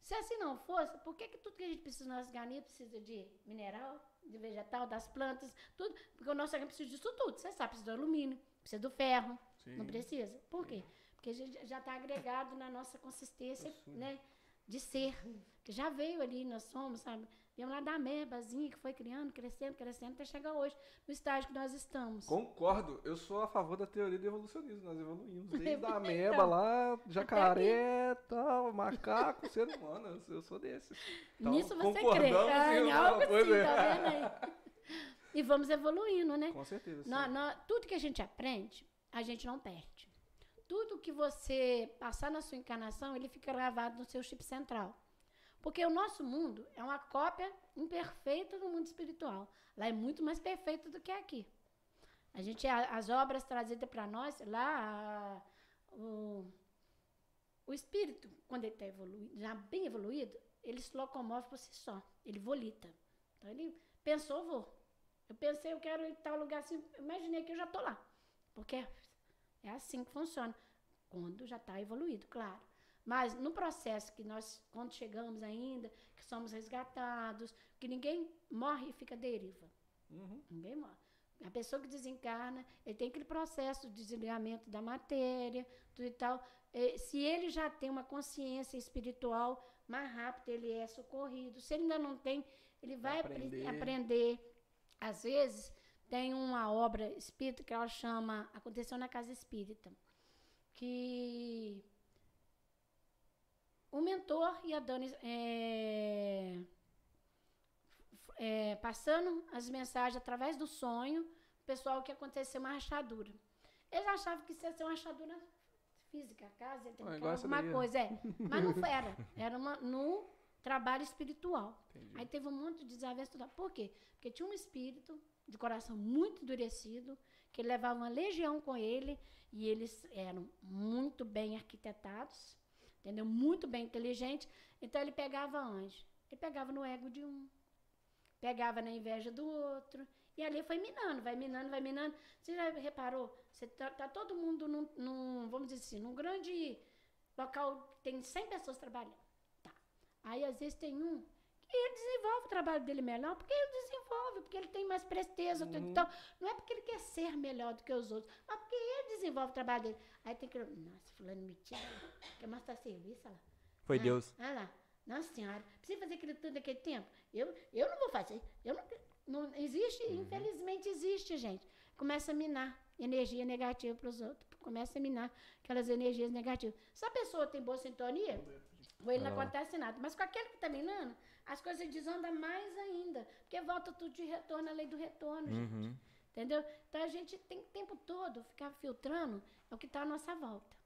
Se assim não fosse, por que, que tudo que a gente precisa no nosso organismo precisa de mineral, de vegetal, das plantas, tudo? Porque o nosso organismo precisa disso tudo. Você sabe, precisa do alumínio, precisa do ferro, Sim. não precisa? Por quê? Porque a gente já está agregado na nossa consistência, né? De ser. Que já veio ali, nós somos, sabe? Viemos lá da amebazinha que foi criando, crescendo, crescendo, até chegar hoje, no estágio que nós estamos. Concordo, eu sou a favor da teoria do evolucionismo. Nós evoluímos desde a Então, ameba lá, jacaré, tal, macaco, ser humano. eu- sou desse. Então, Nisso você crê. Ah, em em alguma algo assim, tá vendo aí? E vamos evoluindo, né? Com certeza. tudo que a gente aprende, a gente não perde. Tudo que você passar na sua encarnação, ele fica gravado no seu chip central. Porque o nosso mundo é uma cópia imperfeita do mundo espiritual. Lá é muito mais perfeito do que aqui. A gente, as obras trazidas para nós, lá, a- o, o espírito, quando ele está evoluído, já bem evoluído, ele se locomove por si só. Ele volita. Então ele pensou, vou. Eu pensei, eu quero ir em tal lugar assim, imaginei que eu já estou lá. Porque é assim que funciona. Quando já está evoluído, claro. Mas no processo que nós, quando chegamos ainda, que somos resgatados, que ninguém morre e fica deriva. Uhum. Ninguém morre. A pessoa que desencarna, ele tem aquele processo de desligamento da matéria, tudo e tal. Eh, Se ele já tem uma consciência espiritual, mais rápido ele é socorrido. Se ele ainda não tem, ele vai apre- aprender. aprender. Às vezes, tem uma obra espírita que ela chama Aconteceu na Casa Espírita, que o mentor e a Dani é, é, passando as mensagens através do sonho, o pessoal que aconteceu uma rachadura. Eles achavam que isso ia ser uma rachadura física, a casa, Ah, essa alguma daí, coisa, é. Mas não era. Era uma, no trabalho espiritual. Entendi. Aí teve um monte de desavença. Por quê? Porque tinha um espírito de coração muito endurecido, que levava uma legião com ele, e eles eram muito bem arquitetados, entendeu? Muito bem inteligentes. Então ele pegava onde? Ele pegava no ego de um, pegava na inveja do outro, e ali foi minando, vai minando, vai minando. Você já reparou? Você tá, tá todo mundo num, num, vamos dizer assim, num grande local que tem 100 pessoas trabalhando. Tá. Aí às vezes tem um que ele desenvolve o trabalho dele melhor, porque ele desenvolve, ele tem mais presteza. Uhum. Então, não é porque ele quer ser melhor do que os outros, mas porque ele desenvolve o trabalho dele. Aí tem que. Nossa, fulano me tira. Quer mostrar serviço? Olha lá. Foi Ah, Deus. Olha lá. Nossa senhora, precisa fazer aquilo tudo naquele tempo? Eu, eu não vou fazer. Eu não, não existe, infelizmente existe, gente. Começa a minar energia negativa para os outros. Começa a minar aquelas energias negativas. Se a pessoa tem boa sintonia, com ele não Ah. acontece nada. Mas com aquele que está minando, as coisas desandam mais ainda. Porque volta tudo de retorno, a lei do retorno, gente. Uhum. Entendeu? Então a gente tem o tempo todo ficar filtrando é o que está à nossa volta.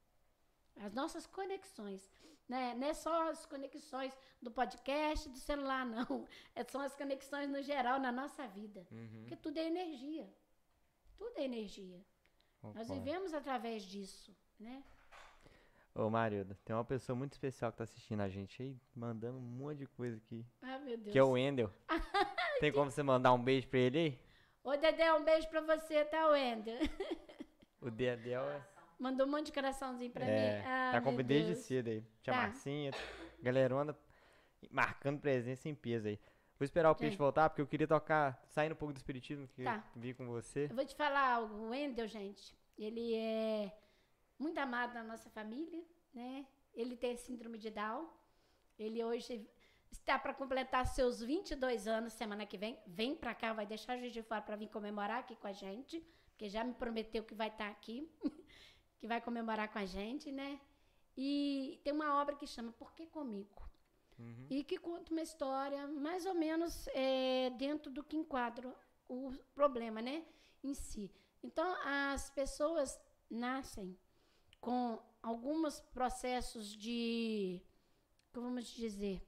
As nossas conexões. Né? Não é só as conexões do podcast, do celular, não. É, são as conexões no geral na nossa vida. Uhum. Porque tudo é energia. Tudo é energia. Nós Concordo. vivemos através disso. Né? Ô, Marilda, tem uma pessoa muito especial que tá assistindo a gente aí, mandando um monte de coisa aqui. Ah, meu Deus. Que é o Wendel. Tem como você mandar um beijo pra ele aí? Ô, Dedé, um beijo pra você, tá, Wender? O Dedel é. Mandou um monte de coraçãozinho pra é mim. Ah, tá com desde cedo aí. Tia Tá. Marcinha, galerona, marcando presença em peso aí. Vou esperar o peixe voltar, porque eu queria tocar, saindo um pouco do espiritismo que Tá. eu vi com você. Eu vou te falar algo. O Wendel, gente, ele é muito amado na nossa família, né? Ele tem síndrome de Down. Ele hoje está para completar seus 22 anos semana que vem. Vem para cá, vai deixar Juiz de Fora para vir comemorar aqui com a gente, porque já me prometeu que vai estar aqui, que vai comemorar com a gente, né? E tem uma obra que chama Por que Comigo? Uhum. e que conta uma história mais ou menos é, dentro do que enquadra o problema, né, em si. Então, as pessoas nascem com alguns processos de, como vamos dizer,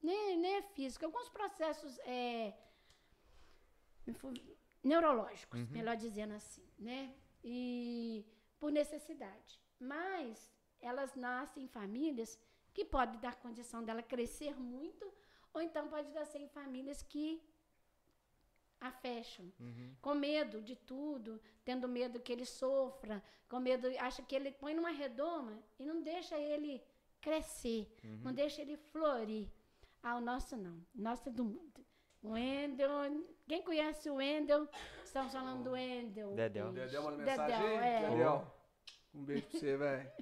nem, nem é físico, alguns processos é, neurológicos, Uhum. melhor dizendo assim, né, e por necessidade. Mas elas nascem em famílias que pode dar condição dela crescer muito, ou então pode nascer em famílias que a fecham, Uhum. com medo de tudo, tendo medo que ele sofra, com medo, acha que ele põe numa redoma e não deixa ele crescer, Uhum. não deixa ele florir. Ah, o nosso não, o nosso é do mundo. O Wendel, quem conhece o Wendel, estamos falando do Wendel. Dedéu. Dedéu manda mensagem aí? é. Dedéu, um beijo pra você, velho.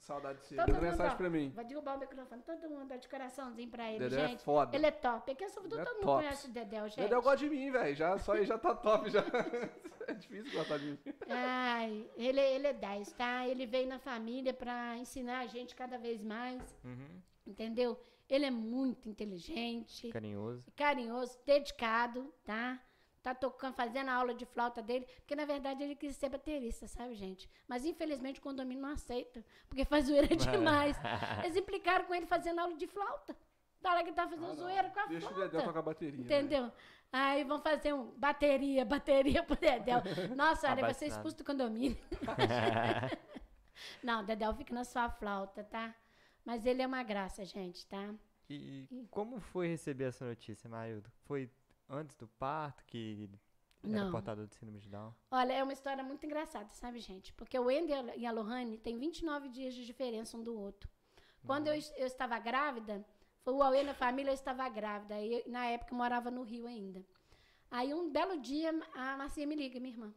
Saudade de você. Todo Manda mundo, mensagem pra mim. Vou derrubar o microfone. Todo mundo dá de coraçãozinho pra ele, Dedéu é gente. foda. Ele é top. Aqui em Salvador Ele é todo mundo top. conhece o Dedéu, gente. Dedéu gosta de mim, velho. Já, só aí já tá top já. é difícil gostar de mim. Ai, ele, ele é 10, tá? Ele veio na família pra ensinar a gente cada vez mais, Uhum. entendeu? Ele é muito inteligente, Carinhoso. carinhoso, dedicado, tá? Tá tocando, fazendo a aula de flauta dele, porque na verdade ele quis ser baterista, sabe, gente? Mas infelizmente o condomínio não aceita, porque faz zoeira demais. Eles implicaram com ele fazendo aula de flauta. Da hora que ele tá fazendo Ah, zoeira com a Deixa o flauta. Dedéu tocar bateria. né? Entendeu? Aí vão fazer um bateria, bateria pro Dedéu. Nossa, olha, vai ser expulso do condomínio. Não, Dedéu fica na sua flauta, tá? Mas ele é uma graça, gente, tá? E como foi receber essa notícia, Marildo? Foi antes do parto que era Não. portador de síndrome de Down? Olha, é uma história muito engraçada, sabe, gente? Porque o Wendel e a Lohane têm 29 dias de diferença um do outro. Quando eu, es- eu estava grávida, foi o Aue na família, eu estava grávida. Eu- na época, eu morava no Rio ainda. Aí, um belo dia, a Marcia me liga, minha irmã.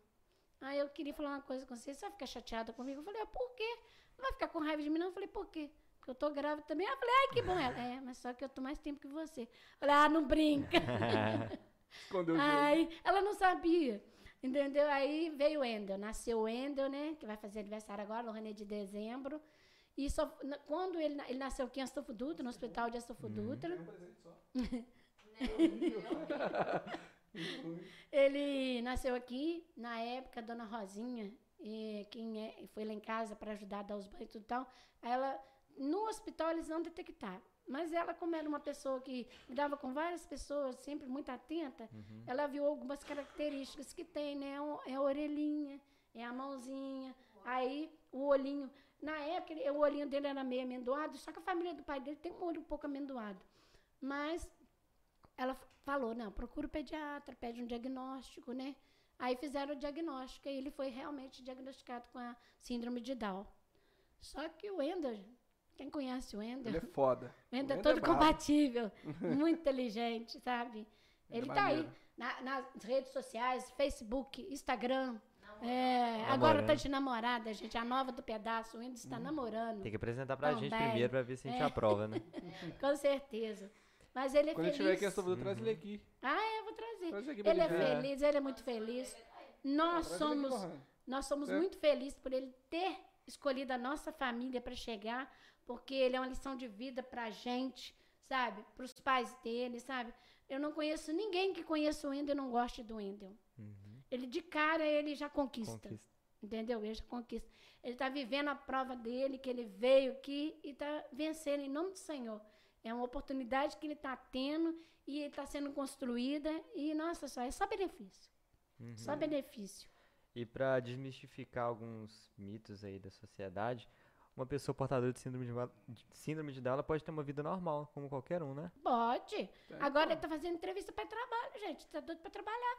Aí, eu queria falar uma coisa com você. Você vai ficar chateada comigo? Eu falei, ah, por quê? Não vai ficar com raiva de mim, não? Eu falei, por quê? Porque eu tô grávida também. Eu falei, ai, que bom. Ela, é, mas só que eu tô mais tempo que você. Eu falei, ah, não brinca. Escondeu o jogo. Aí ela não sabia. Entendeu? Aí veio o Wendel. Nasceu o Wendel, né? Que vai fazer aniversário agora, Lohane é de dezembro. E só, quando ele, ele nasceu aqui em Astolfo Dutra, no hospital de Astolfo Dutra, ele nasceu aqui, na época, a dona Rosinha, eh, quem é, foi lá em casa para ajudar a dar os banhos e tudo e tal, ela, no hospital eles não detectaram. Mas ela, como era uma pessoa que lidava com várias pessoas, sempre muito atenta, ela viu algumas características que tem, né? O- É a orelhinha, é a mãozinha, aí o olhinho. Na época, o olhinho dele era meio amendoado, só que a família do pai dele tem um olho um pouco amendoado. Mas ela falou, não, procura o pediatra, pede um diagnóstico, né? Aí fizeram o diagnóstico e ele foi realmente diagnosticado com a síndrome de Down. Só que o Ender, quem conhece o Ender, Ele é foda. o Ender é Wendel é todo brabo. compatível, muito inteligente, sabe? Ele é tá aí maneiro. na- nas redes sociais, Facebook, Instagram. É, agora tá de namorada, gente. A nova do pedaço, o Ender está namorando. Tem que apresentar pra gente Também. primeiro pra ver se a gente É. aprova, né? Com certeza. Mas ele é Quando feliz. tiver aqui em Astolfo, traz ele aqui. Ah, é, eu vou trazer. Traz ele Ele é gente feliz, ele é muito feliz. Nós somos, nós somos É. muito felizes por ele ter escolhido a nossa família para chegar, porque ele é uma lição de vida pra gente, sabe? Para os pais dele, sabe? Eu não conheço ninguém que conheça o Wendel e não goste do Wendel. Ele de cara ele já conquista. Conquista. Entendeu? Ele já conquista. Ele está vivendo a prova dele, que ele veio aqui e está vencendo em nome do Senhor. É uma oportunidade que ele está tendo e está sendo construída. E, nossa, só é só benefício. Uhum. Só benefício. E pra desmistificar alguns mitos aí da sociedade, uma pessoa portadora de síndrome de, de síndrome de Down ela pode ter uma vida normal, como qualquer um, né? Pode. Agora ele está fazendo entrevista para trabalho, gente. Está doido para trabalhar.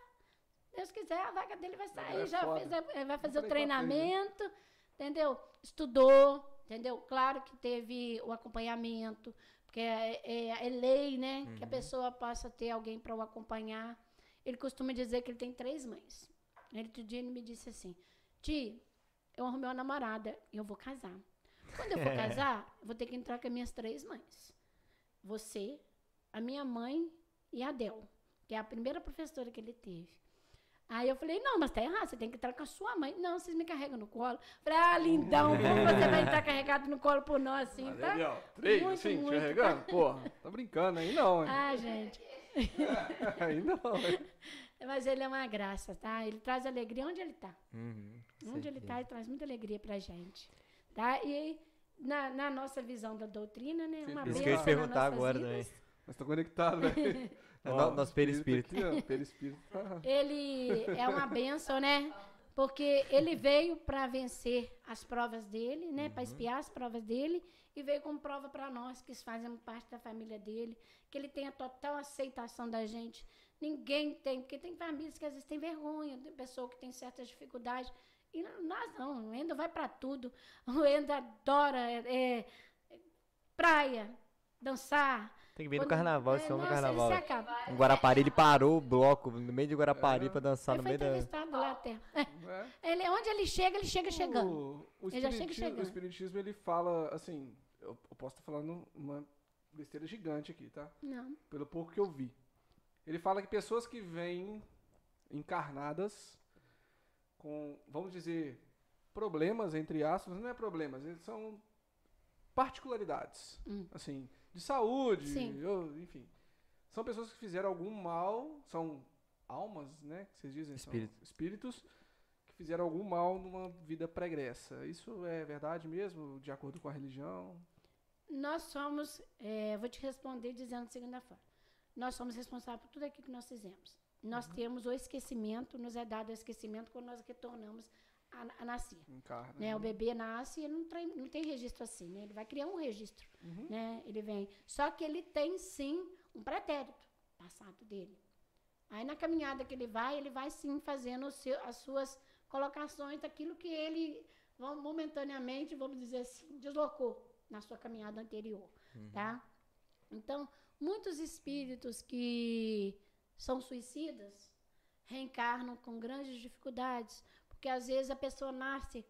Deus quiser, a vaga dele vai sair. é já fez, vai fazer o né? treinamento, entendeu? Estudou, entendeu? Claro que teve o acompanhamento, porque é, é- é lei, né? Que a pessoa possa ter alguém para o acompanhar. Ele costuma dizer que ele tem três mães. Ele, outro dia ele me disse assim, Ti, eu arrumei uma namorada e eu vou casar. Quando eu for casar, eu vou ter que entrar com as minhas três mães. Você, a minha mãe e a Del, que é a primeira professora que ele teve. Aí eu falei, não, mas tá errado, você tem que entrar com a sua mãe. Não, vocês me carregam no colo. Falei, ah, lindão, como você vai entrar carregado no colo por nós assim, tá? três, Muito, assim, te muito, carregando? Porra, tá brincando aí não, hein? Ah, gente. Aí não, hein? Mas ele é uma graça, tá? Ele traz alegria onde ele tá. Uhum, Onde ele tá, ele traz muita alegria pra gente. Tá? E na, na nossa visão da doutrina, né? Uma Isso que eu ia perguntar agora vidas. também. Mas tô conectado, velho. É Ó, no- nosso perispírito. Aqui, ó, perispírito. tá- Ele é uma benção, né? Porque ele veio para vencer as provas dele, né? Para espiar as provas dele e veio como prova para nós que fazemos parte da família dele, que ele tem a total aceitação da gente. Ninguém tem, porque tem famílias que às vezes têm vergonha, tem pessoa que tem certas dificuldades. E nós não, o Endo vai para tudo. O Endo adora é, é, praia, dançar, Tem que vir no carnaval, é, esse homem no nossa, ele carnaval. se acaba. Em Guarapari, ele parou o bloco no meio de Guarapari É. pra dançar Ele no foi meio da. entrevistado lá até. É. Ele, onde ele chega, ele chega chegando. O, o, Ele já chega espiritismo, chegando. o espiritismo, ele fala, assim, eu, eu posso estar falando uma besteira gigante aqui, tá? Não. Pelo pouco que eu vi. Ele fala que pessoas que vêm encarnadas com, vamos dizer, problemas, entre aspas, não é problemas, eles são particularidades, Hum. assim, de saúde, enfim. São pessoas que fizeram algum mal, são almas, né, que vocês dizem, Espírito. são espíritos que fizeram algum mal numa vida pregressa. Isso é verdade mesmo, de acordo com a religião? Nós somos, é, vou te responder dizendo da segunda forma. Nós somos responsáveis por tudo aquilo que nós fizemos. Nós temos o esquecimento, nos é dado o esquecimento quando nós retornamos a, a nascer. Encarna. Né? O bebê nasce e não tem, não tem registro assim, né? Ele vai criar um registro, né? Ele vem. Só que ele tem sim um pretérito passado dele. Aí na caminhada que ele vai, ele vai sim fazendo seu- as suas colocações daquilo que ele momentaneamente, vamos dizer assim, deslocou na sua caminhada anterior, tá? Então, muitos espíritos que são suicidas reencarnam com grandes dificuldades, porque às vezes a pessoa nasce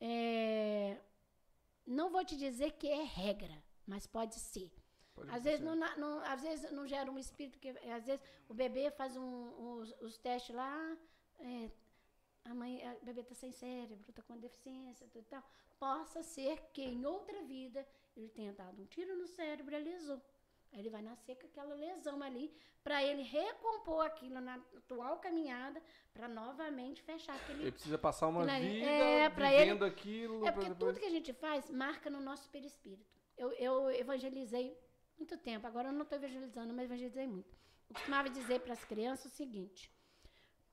é, não vou te dizer que é regra, mas pode ser. Pode Às vezes não, não- às vezes não gera um espírito que às vezes o bebê faz um- os, os testes lá, é, a mãe, a- o bebê está sem cérebro, está com deficiência, tudo e tal. Possa ser que em outra vida ele tenha dado um tiro no cérebro e a lesou. Aí ele vai nascer com aquela lesão ali, para ele recompor aquilo na atual caminhada, para novamente fechar aquele Ele precisa passar uma vida É, vivendo aquilo. é porque depois- tudo que a gente faz marca no nosso perispírito. Eu, eu evangelizei muito tempo, agora eu não estou evangelizando, mas evangelizei muito. Eu costumava dizer para as crianças o seguinte: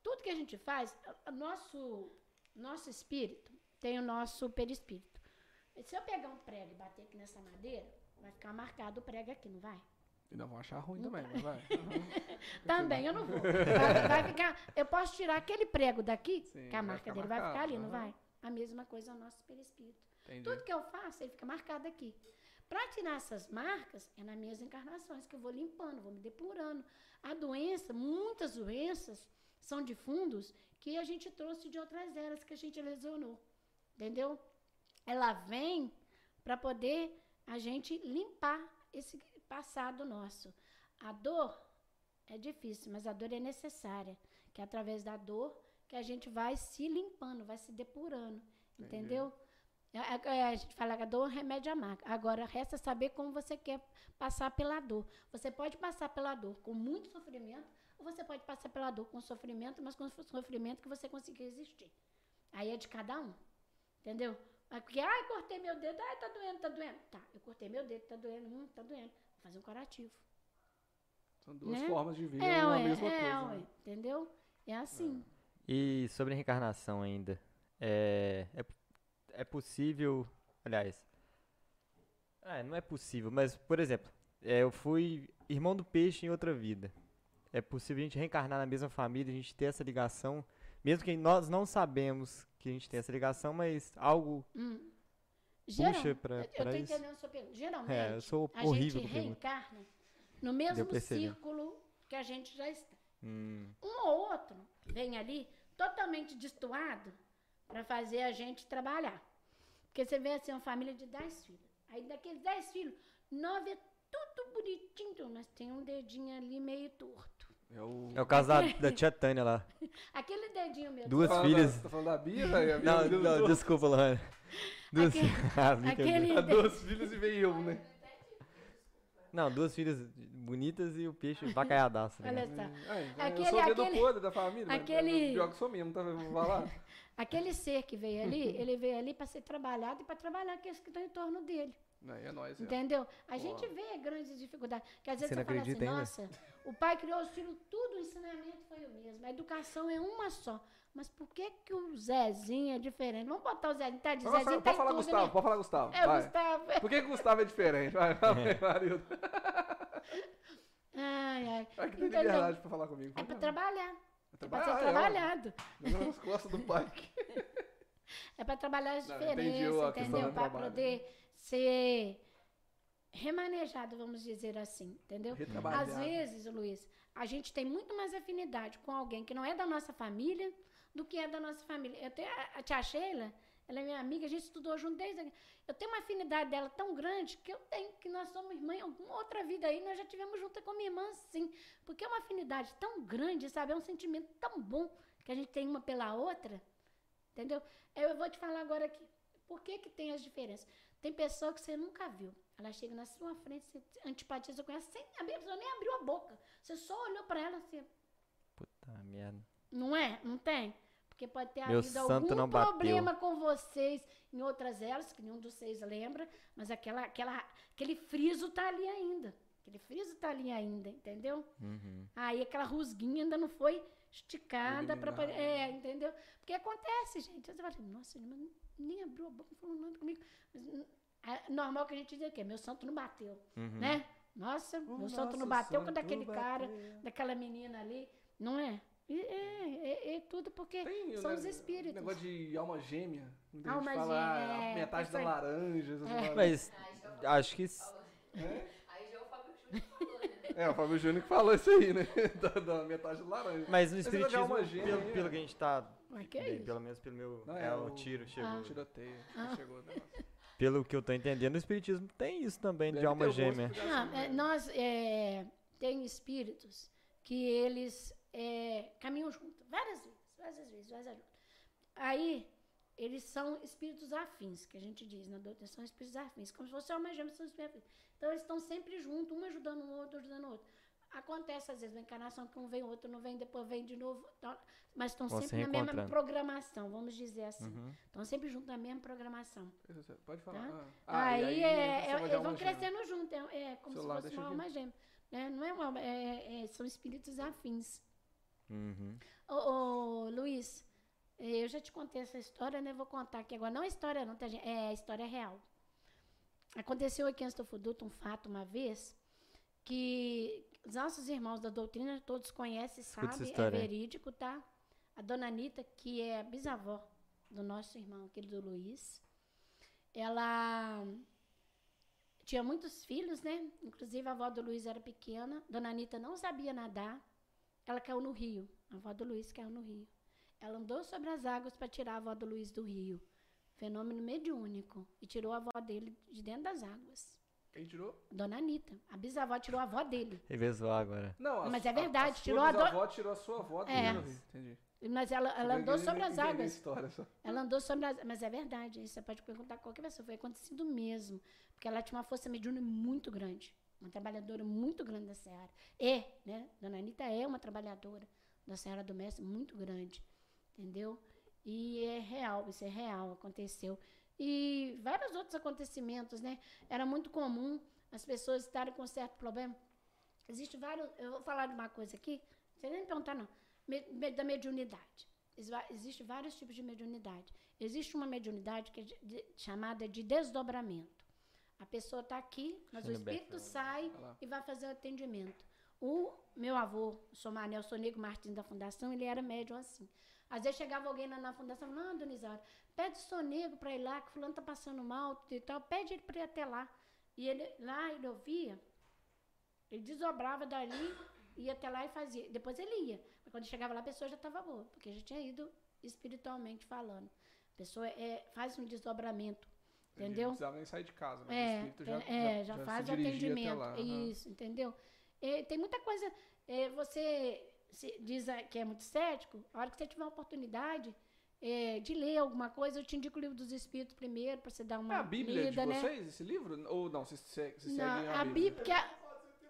tudo que a gente faz, o nosso, nosso espírito tem o nosso perispírito. Se eu pegar um prego e bater aqui nessa madeira, vai ficar marcado o prego aqui, não vai? Ainda vão achar ruim também, mas vai. Aham. Também eu não vou. Vai, vai ficar. Eu posso tirar aquele prego daqui, Sim, que a marca dele vai ficar marcado, ali, não aham. vai? A mesma coisa é o nosso perispírito. Entendi. Tudo que eu faço, ele fica marcado aqui. Para tirar essas marcas, é nas minhas encarnações que eu vou limpando, vou me depurando. A doença, muitas doenças, são de fundos que a gente trouxe de outras eras que a gente lesionou. Entendeu? Ela vem para poder a gente limpar esse passado nosso. A dor é difícil, mas a dor é necessária. Que é através da dor que a gente vai se limpando, vai se depurando. Entendeu? É, é, A gente fala que a dor é um remédio amargo. Agora, resta saber como você quer passar pela dor. Você pode passar pela dor com muito sofrimento, ou você pode passar pela dor com sofrimento, mas com sofrimento que você consiga resistir. Aí é de cada um. Entendeu? Porque, ai, cortei meu dedo, ai, tá doendo, tá doendo. Tá, eu cortei meu dedo, tá doendo, hum, tá doendo. Vou fazer um curativo. São duas né? formas de ver É, uma ué, mesma é, coisa. ué, né? entendeu? É assim. E sobre reencarnação ainda. É, é, é possível. Aliás. É, não é possível, mas, por exemplo, é, eu fui irmão do peixe em outra vida. É possível a gente reencarnar na mesma família, a gente ter essa ligação, mesmo que nós não sabemos que a gente tem essa ligação, mas algo Hum. puxa Geral- eu tô pra isso. entendendo a sua pergunta. Geralmente, É, eu sou a horrível gente reencarna no mesmo círculo que a gente já está. Hum, Um ou outro vem ali totalmente destoado para fazer a gente trabalhar. Porque você vê assim, uma família de 10 filhos. Aí daqueles 10 filhos, nove é tudo bonitinho, então, mas tem um dedinho ali meio torto. É o... é o caso da, da tia Tânia lá. Aquele dedinho meio Duas Tá filhas. Da, tá falando da Bia, velho? A Bia Não, não, duas- desculpa, Lohane. Duas, Aquele- Ah, duas filhas e veio eu, né? Não, duas filhas bonitas e o peixe vacaiadaço. né? Olha só. Aí, Aquele- eu sou o dedo aquele- podre da família. aquele- Pior que sou mesmo, tá? Vou falar. Aquele ser que veio ali, ele veio ali para ser trabalhado e para trabalhar aqueles que estão em torno dele. Aí é nóis, é. Entendeu? A Pô. gente vê grandes dificuldades. Que às vezes Você não você fala assim, ainda? nossa, o pai criou os filhos, tudo o ensinamento foi o mesmo. A educação é uma só. Mas por que, que o Zezinho é diferente? Vamos botar o Zezinho, tá de Pode Zezinho, falar, tá pode falar tudo, Gustavo, né? pode falar Gustavo. É, o vai. Gustavo. Por que que o Gustavo é diferente? Vai, vai, Marildo. Ai, ai. Ai, que tem Entendeu? liberdade pra falar comigo. É para Fala. trabalhar. É É para ser é, trabalhado. Nas costas do pai. É para trabalhar as Não, entendi diferenças, a questão entendeu? Para trabalho. poder ser remanejado, vamos dizer assim, entendeu? Às vezes, Luiz, a gente tem muito mais afinidade com alguém que não é da nossa família do que é da nossa família. Eu tenho a, a tia Sheila, ela é minha amiga, a gente estudou junto desde. Eu tenho uma afinidade dela tão grande que eu tenho que nós somos irmã em alguma outra vida aí, nós já tivemos junto com minha irmã, sim. Porque é uma afinidade tão grande, sabe? É um sentimento tão bom que a gente tem uma pela outra. Entendeu? Eu vou te falar agora aqui. Por que, que tem as diferenças? Tem pessoa que você nunca viu. Ela chega na sua frente, você antipatiza com ela, sem a pessoa nem abriu a boca. Você só olhou pra ela assim. Puta merda. Não é? Não tem? Porque pode ter Meu havido algum não bateu. problema com vocês em outras eras, que nenhum dos seis lembra, mas aquela, aquela, aquele friso tá ali ainda. Aquele friso tá ali ainda, entendeu? Uhum. Aí aquela rusguinha ainda não foi esticada para. É, entendeu? Porque acontece, gente. Você fala assim, nossa, ele mas nem abriu a boca, não falou nada comigo. Mas, é normal que a gente diz o quê? Meu santo não bateu, Uhum. né? Nossa, O meu santo não bateu com daquele cara, bateu. daquela menina ali, não é? E- É, é, é tudo porque Tem são ne- os espíritos. negócio de alma gêmea. Alma fala gêmea, ah, é, metade da laranja. paradas. Mas acho que. s- Aí já é o Fábio Júnior falou, né? É, o Fábio Júnior que falou isso aí, né? da, da metade laranja. Mas no de espiritismo, alma gêmea pelo, aí, pelo que a gente tá. Mas que é bem, isso? pelo menos pelo meu. Não, é, é o o- tiro chegou. Tiroteio. Ah. Chegou o negócio. Pelo que eu tô entendendo, o espiritismo tem isso também de Deve alma ter alguma gêmea. Não, é, nós é, tem espíritos que eles é, caminham juntos, várias vezes, várias vezes, várias vezes. Aí, eles são espíritos afins, que a gente diz na doutrina, são espíritos afins, como se fosse alma gêmea, são espíritos afins. Então, eles estão sempre juntos, um ajudando o outro, ajudando o outro. Acontece, às vezes, uma encarnação que um vem, o outro não vem, depois vem de novo, tal, mas estão Vão se sempre na mesma programação, vamos dizer assim. Uhum. Estão sempre juntos na mesma programação. Pode falar. Tá? Ah. Ah, aí, e é, você é- eles vão crescendo junto, é, é como Celular, se fosse uma aqui. alma gêmea. né? Não é uma é- é- são espíritos afins. Uhum. Ô, ô, Luiz, eu já te contei essa história, né? Vou contar aqui agora. Não é história, não, tá, gente? É história real. Aconteceu aqui em Astofuduto um fato uma vez que os nossos irmãos da doutrina todos conhecem, sabem, é verídico, tá? A dona Anitta, que é a bisavó do nosso irmão, aquele do Luiz, ela tinha muitos filhos, né? Inclusive a avó do Luiz era pequena. Dona Anitta não sabia nadar. Ela caiu no rio. A avó do Luiz caiu no rio. Ela andou sobre as águas para tirar a avó do Luiz do rio. Fenômeno mediúnico. E tirou a avó dele de dentro das águas. Quem tirou? Dona Anitta. A bisavó tirou a avó dele. Revezou agora. Não, a Mas é verdade, a, a tirou sua a do- bisavó tirou a sua avó dele É. no Rio. Entendi. Mas ela, ela andou entendi- sobre as águas. história só. Ela andou sobre as... Mas é verdade, isso você pode perguntar a qualquer pessoa. Foi acontecido mesmo. Porque ela tinha uma força mediúnica muito grande. Uma trabalhadora muito grande da Seara. É, né? Dona Anitta é uma trabalhadora da Seara do Mestre muito grande. Entendeu? E é real, isso é real, aconteceu. E vários outros acontecimentos, né? Era muito comum as pessoas estarem com certo problema. Existe vários... Eu vou falar de uma coisa aqui, você nem me perguntar, não. Me- me- da mediunidade. Existem vários tipos de mediunidade. Existe uma mediunidade que é de- de- chamada de desdobramento. A pessoa está aqui, mas o espírito sai Vai lá. e vai fazer o atendimento. O meu avô, senhor Manel Sonego Martins da Fundação, ele era médium assim. Às vezes chegava alguém lá na fundação, não, dona Isaura, pede o sonego para ir lá, que fulano está passando mal e tal, pede ele para ir até lá. E ele, lá ele ouvia, ele desdobrava dali, ia até lá e fazia. Depois ele ia. Mas quando chegava lá, a pessoa já estava boa, porque já tinha ido espiritualmente falando. A pessoa é, faz um desdobramento, entendeu? Não precisava nem sair de casa, mas o É, espírito tem- já, é, já, já, já faz o atendimento. lá. Isso, entendeu? É, tem muita coisa. é, você se- diz a- que é muito cético, a hora que você tiver uma oportunidade é, de ler alguma coisa, eu te indico o livro dos Espíritos primeiro, para você dar É uma a Bíblia lida, de né? vocês, esse livro? Ou não, vocês, se- vocês Não, seguem a a Bíblia. Bíblia?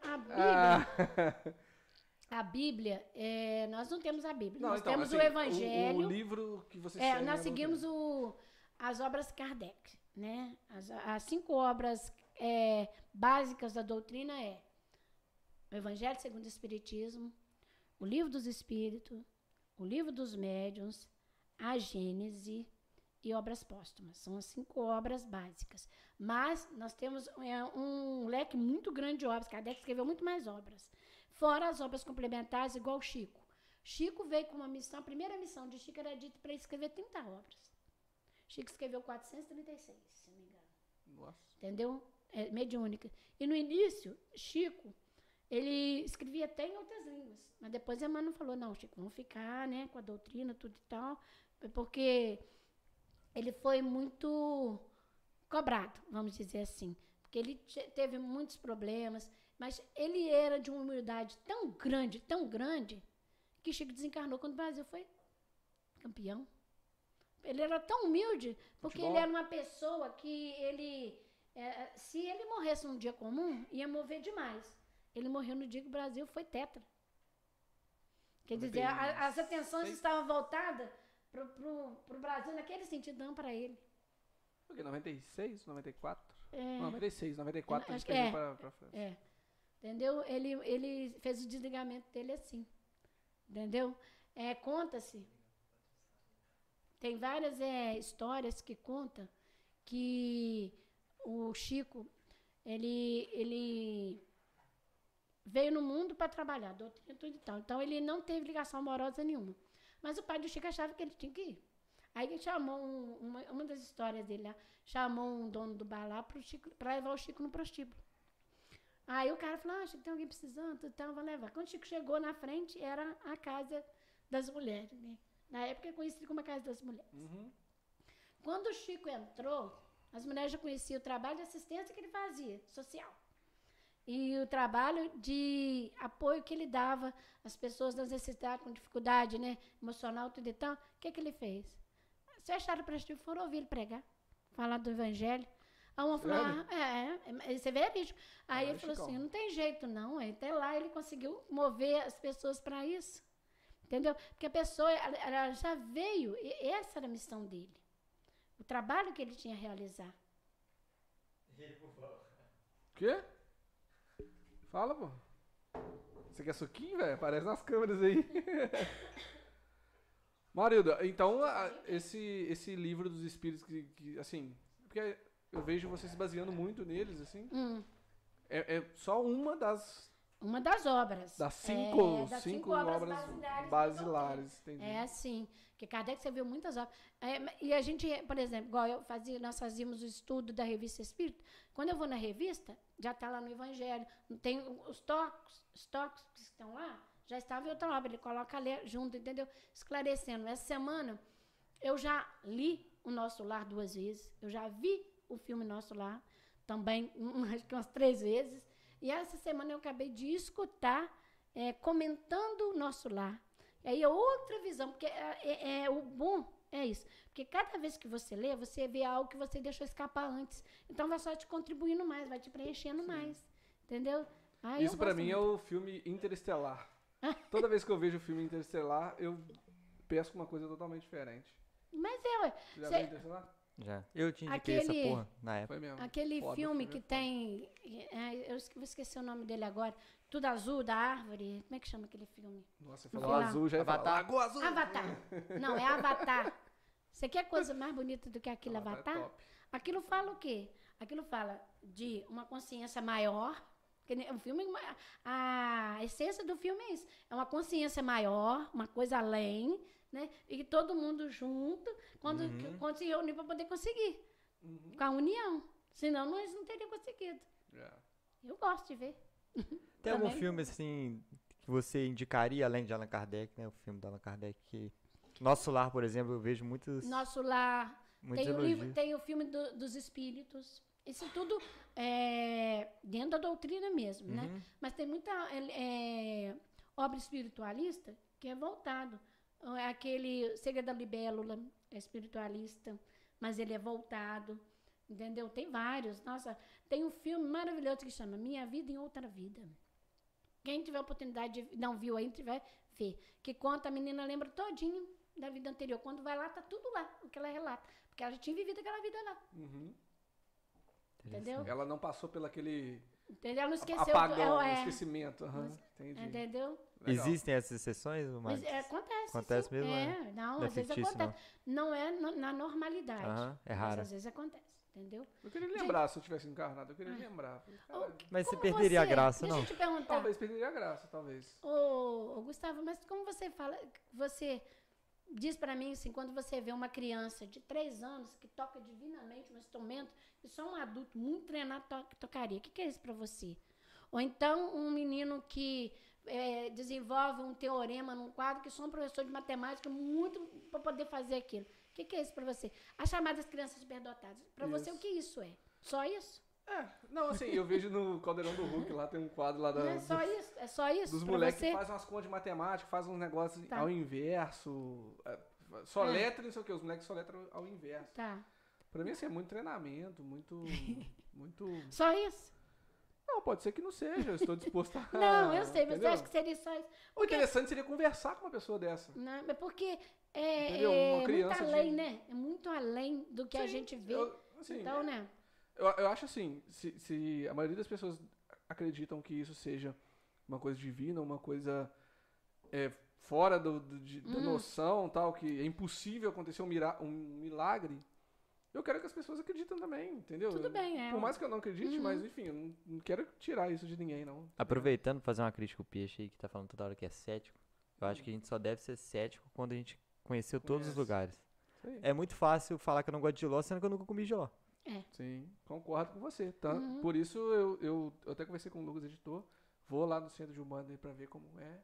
a, a Bíblia, Ah, a Bíblia é, nós não temos a Bíblia. não, nós então, temos assim, o Evangelho. O, livro que vocês É, nós seguimos o, as obras Kardec, né? As, as cinco obras é, básicas da doutrina é o Evangelho segundo o Espiritismo, o Livro dos Espíritos, o Livro dos Médiuns, a Gênese e obras póstumas. São as cinco obras básicas. Mas nós temos é, um leque muito grande de obras. Kardec escreveu muito mais obras. Fora as obras complementares, igual Chico. Chico veio com uma missão, a primeira missão de Chico era dito para escrever 30 obras. Chico escreveu 436, se não me engano. Nossa. Entendeu? é, mediúnica. E no início, Chico, ele escrevia até em outras línguas. Mas depois Emmanuel falou, não, Chico, vamos ficar né, com a doutrina, tudo e tal. Porque ele foi muito cobrado, vamos dizer assim. Porque ele te- teve muitos problemas, mas ele era de uma humildade tão grande, tão grande, que Chico desencarnou quando o Brasil foi campeão. Ele era tão humilde, porque Futebol. ele era uma pessoa que ele. é, se ele morresse num dia comum, ia mover demais. Ele morreu no dia que o Brasil foi tetra. Quer dizer, a- as atenções 96. estavam voltadas para o Brasil naquele sentido, não para ele. O quê? 96, 94? É. Não, 96, 94 Eu ele perdeu é. pra, pra França. É. Entendeu? Ele, ele fez o desligamento dele assim. Entendeu? É, Conta-se. Tem várias é, histórias que contam que o Chico, ele, ele veio no mundo para trabalhar, doutrina tudo e tal. Então ele não teve ligação amorosa nenhuma. Mas o pai do Chico achava que ele tinha que ir. Aí ele chamou um- uma, uma das histórias dele lá, chamou um dono do bar lá para levar o Chico no prostíbulo. Aí o cara falou, ah, Chico, tem alguém precisando, então vou levar. Quando o Chico chegou na frente, era a casa das mulheres, né? Na época conhecido como a casa das mulheres. Uhum. Quando o Chico entrou, as mulheres já conheciam o trabalho de assistência que ele fazia, social. E o trabalho de apoio que ele dava às pessoas nas necessidades, com dificuldade né, emocional, tudo e tal. O que, que ele fez? Se acharam para Chico, foram ouvir ele pregar, falar do evangelho. Aí uma falou, ah, é, é, isso é verídico. Aí Caralho, ele falou assim, não tem jeito não. Aí Até lá ele conseguiu mover as pessoas para isso. Entendeu? Porque a pessoa ela, ela já veio, e essa era a missão dele. O trabalho que ele tinha a realizar. Quê? Fala, pô. Você quer suquinho, velho? Aparece nas câmeras aí. Marilda, então a- esse, esse livro dos espíritos que, que, assim, porque eu vejo você se baseando muito neles, assim. Hum, É, é só uma das, uma das obras. das cinco, É, das cinco, cinco obras obras basilares basilares, entendi. É assim, que Kardec escreveu muitas obras. É, e a gente, por exemplo, igual eu fazia, nós fazíamos o estudo da revista Espírito. Quando eu vou na revista, já está lá no Evangelho. Tem os toques, os que estão lá, já estava em outra obra. Ele coloca ali junto, entendeu? Esclarecendo. Essa semana, eu já li o Nosso Lar duas vezes. Eu já vi o filme Nosso Lar também, acho que umas três vezes. E essa semana eu acabei de escutar é, comentando o Nosso Lar. E aí é outra visão, porque é, é- é o bom é isso. Porque cada vez que você lê, você vê algo que você deixou escapar antes. Então vai só te contribuindo mais, vai te preenchendo mais. Entendeu? Ah, Isso pra gosto mim é muito. o filme Interestelar. Toda vez que eu vejo o filme Interestelar, eu pesco uma coisa totalmente diferente. Mas é, ué, Você já Cê- viu Interestelar? Já. Eu te indiquei Aquele- essa porra na época. Foi mesmo. aquele Foda, filme que é tem. é, eu vou esquecer o nome dele agora. Tudo azul, da árvore. Como é que chama aquele filme? Nossa, falou azul, já falar Avatar. Lagoa Azul. Avatar. Não, é Avatar. Você quer coisa mais bonita do que aquilo, Avatar é Avatar? top. Aquilo fala o quê? Aquilo fala de uma consciência maior. O filme, a essência do filme é isso. É uma consciência maior, uma coisa além, né? E todo mundo junto, quando, Uhum. quando se reunir para poder conseguir. Uhum. Com a união. Senão nós não teríamos conseguido. É. Eu gosto de ver. Tem algum filme assim que você indicaria além de Allan Kardec, né? O filme do Allan Kardec que Nosso Lar, por exemplo, eu vejo muitos, Nosso lar, muitos tem o, livro, tem o filme do- dos espíritos. Isso tudo é dentro da doutrina mesmo, né? Uhum. Mas tem muita é, obra espiritualista que é voltado. É Aquele Segredo da Libélula é espiritualista, mas ele é voltado. Entendeu? Tem vários. Nossa, tem um filme maravilhoso que chama Minha Vida em Outra Vida. Quem tiver oportunidade de não viu aí, tiver, vê. Que conta, a menina lembra todinho da vida anterior. Quando vai lá, tá tudo lá, o que ela relata. Porque ela já tinha vivido aquela vida lá. Uhum. Entendeu? Ela não passou pelo aquele Entendeu? Ela não esqueceu. do- apagão, é, esquecimento. Aham, entendi. entendeu? Legal. Existem essas exceções, Mas é, acontece. Acontece sim. mesmo, É, não, Não é às vezes fictício, acontece. Não, é no- na normalidade. Aham, é Mas raro. às vezes acontece, entendeu? Eu queria lembrar se eu tivesse encarnado. Eu queria lembrar. Falei, Mas você perderia a você- graça, deixa não? eu te perguntar. Talvez perderia a graça, talvez. Ô, ô, Gustavo, mas como você fala, você diz para mim assim, quando você vê uma criança de três anos que toca divinamente um instrumento, e só um adulto muito treinado to tocaria, o que, que é isso para você? Ou então um menino que é, desenvolve um teorema num quadro que só um professor de matemática muito para poder fazer aquilo. O que, que é isso para você? As chamadas crianças superdotadas. Para você, o que isso é? Só isso? É, não, assim, eu vejo no Caldeirão do Hulk lá, tem um quadro lá da, Não é só dos, isso? É só isso dos moleques você? que fazem umas contas de matemática, fazem uns negócios Tá. ao inverso. é, só É. letra e não sei o que, os moleques só letram ao inverso. Tá. Pra mim, assim, é muito treinamento, muito. muito. Só isso? Não, pode ser que não seja, eu estou disposto a. Não, eu sei, mas entendeu? eu acho que seria só isso. O interessante seria conversar com uma pessoa dessa. Não, é porque é, Entendeu? é Uma muito criança de- além, né? É muito além do que a Sim, gente vê. Eu, assim, então, né? eu, eu acho assim, se, se a maioria das pessoas acreditam que isso seja uma coisa divina, uma coisa é, fora do, do- de- da Hum. noção, tal, que é impossível acontecer um, mira- um milagre, eu quero que as pessoas acreditem também, entendeu? Tudo bem, é. Por mais que eu não acredite, Uhum. mas enfim, eu não, não quero tirar isso de ninguém, não. Aproveitando, fazer uma crítica ao Peixe aí, que tá falando toda hora que é cético. Eu acho que a gente só deve ser cético quando a gente conheceu todos os Conhece. lugares. É muito fácil falar que eu não gosto de giló, sendo que eu nunca comi giló. Sim, concordo com você. Tá? Uhum. Por isso eu, eu, eu até conversei com o Lucas Editor. Vou lá no centro de Umbanda aí pra ver como é.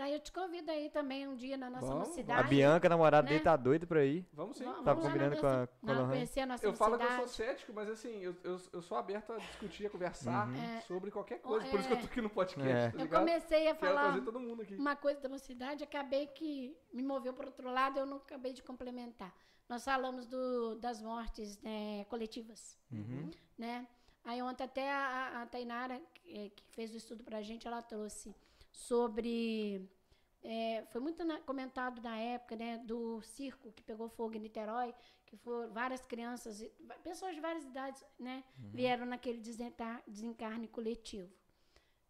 Daí eu te convido aí também um dia na nossa Vamos, mocidade. A Bianca, a namorada né? dele, tá doida pra ir. Vamos sim. Vamos Tava combinando com nossa- a- com a conhecer a nossa Eu falo que eu sou cético, mas assim, eu, eu, eu sou aberto a discutir, a conversar Uhum. É. sobre qualquer coisa. Por isso que eu tô aqui no podcast, É. tá Eu comecei a falar trazer todo mundo aqui. uma coisa da mocidade, acabei que me moveu para outro lado, eu não acabei de complementar. Nós falamos do, das mortes né, coletivas, Uhum. né? Aí ontem até a, a- Tainara, que, que fez o estudo para a gente, ela trouxe sobre... eh, foi muito na- comentado na época, né, do circo que pegou fogo em Niterói, que foram várias crianças, pessoas de várias idades, né, vieram naquele desencarne coletivo.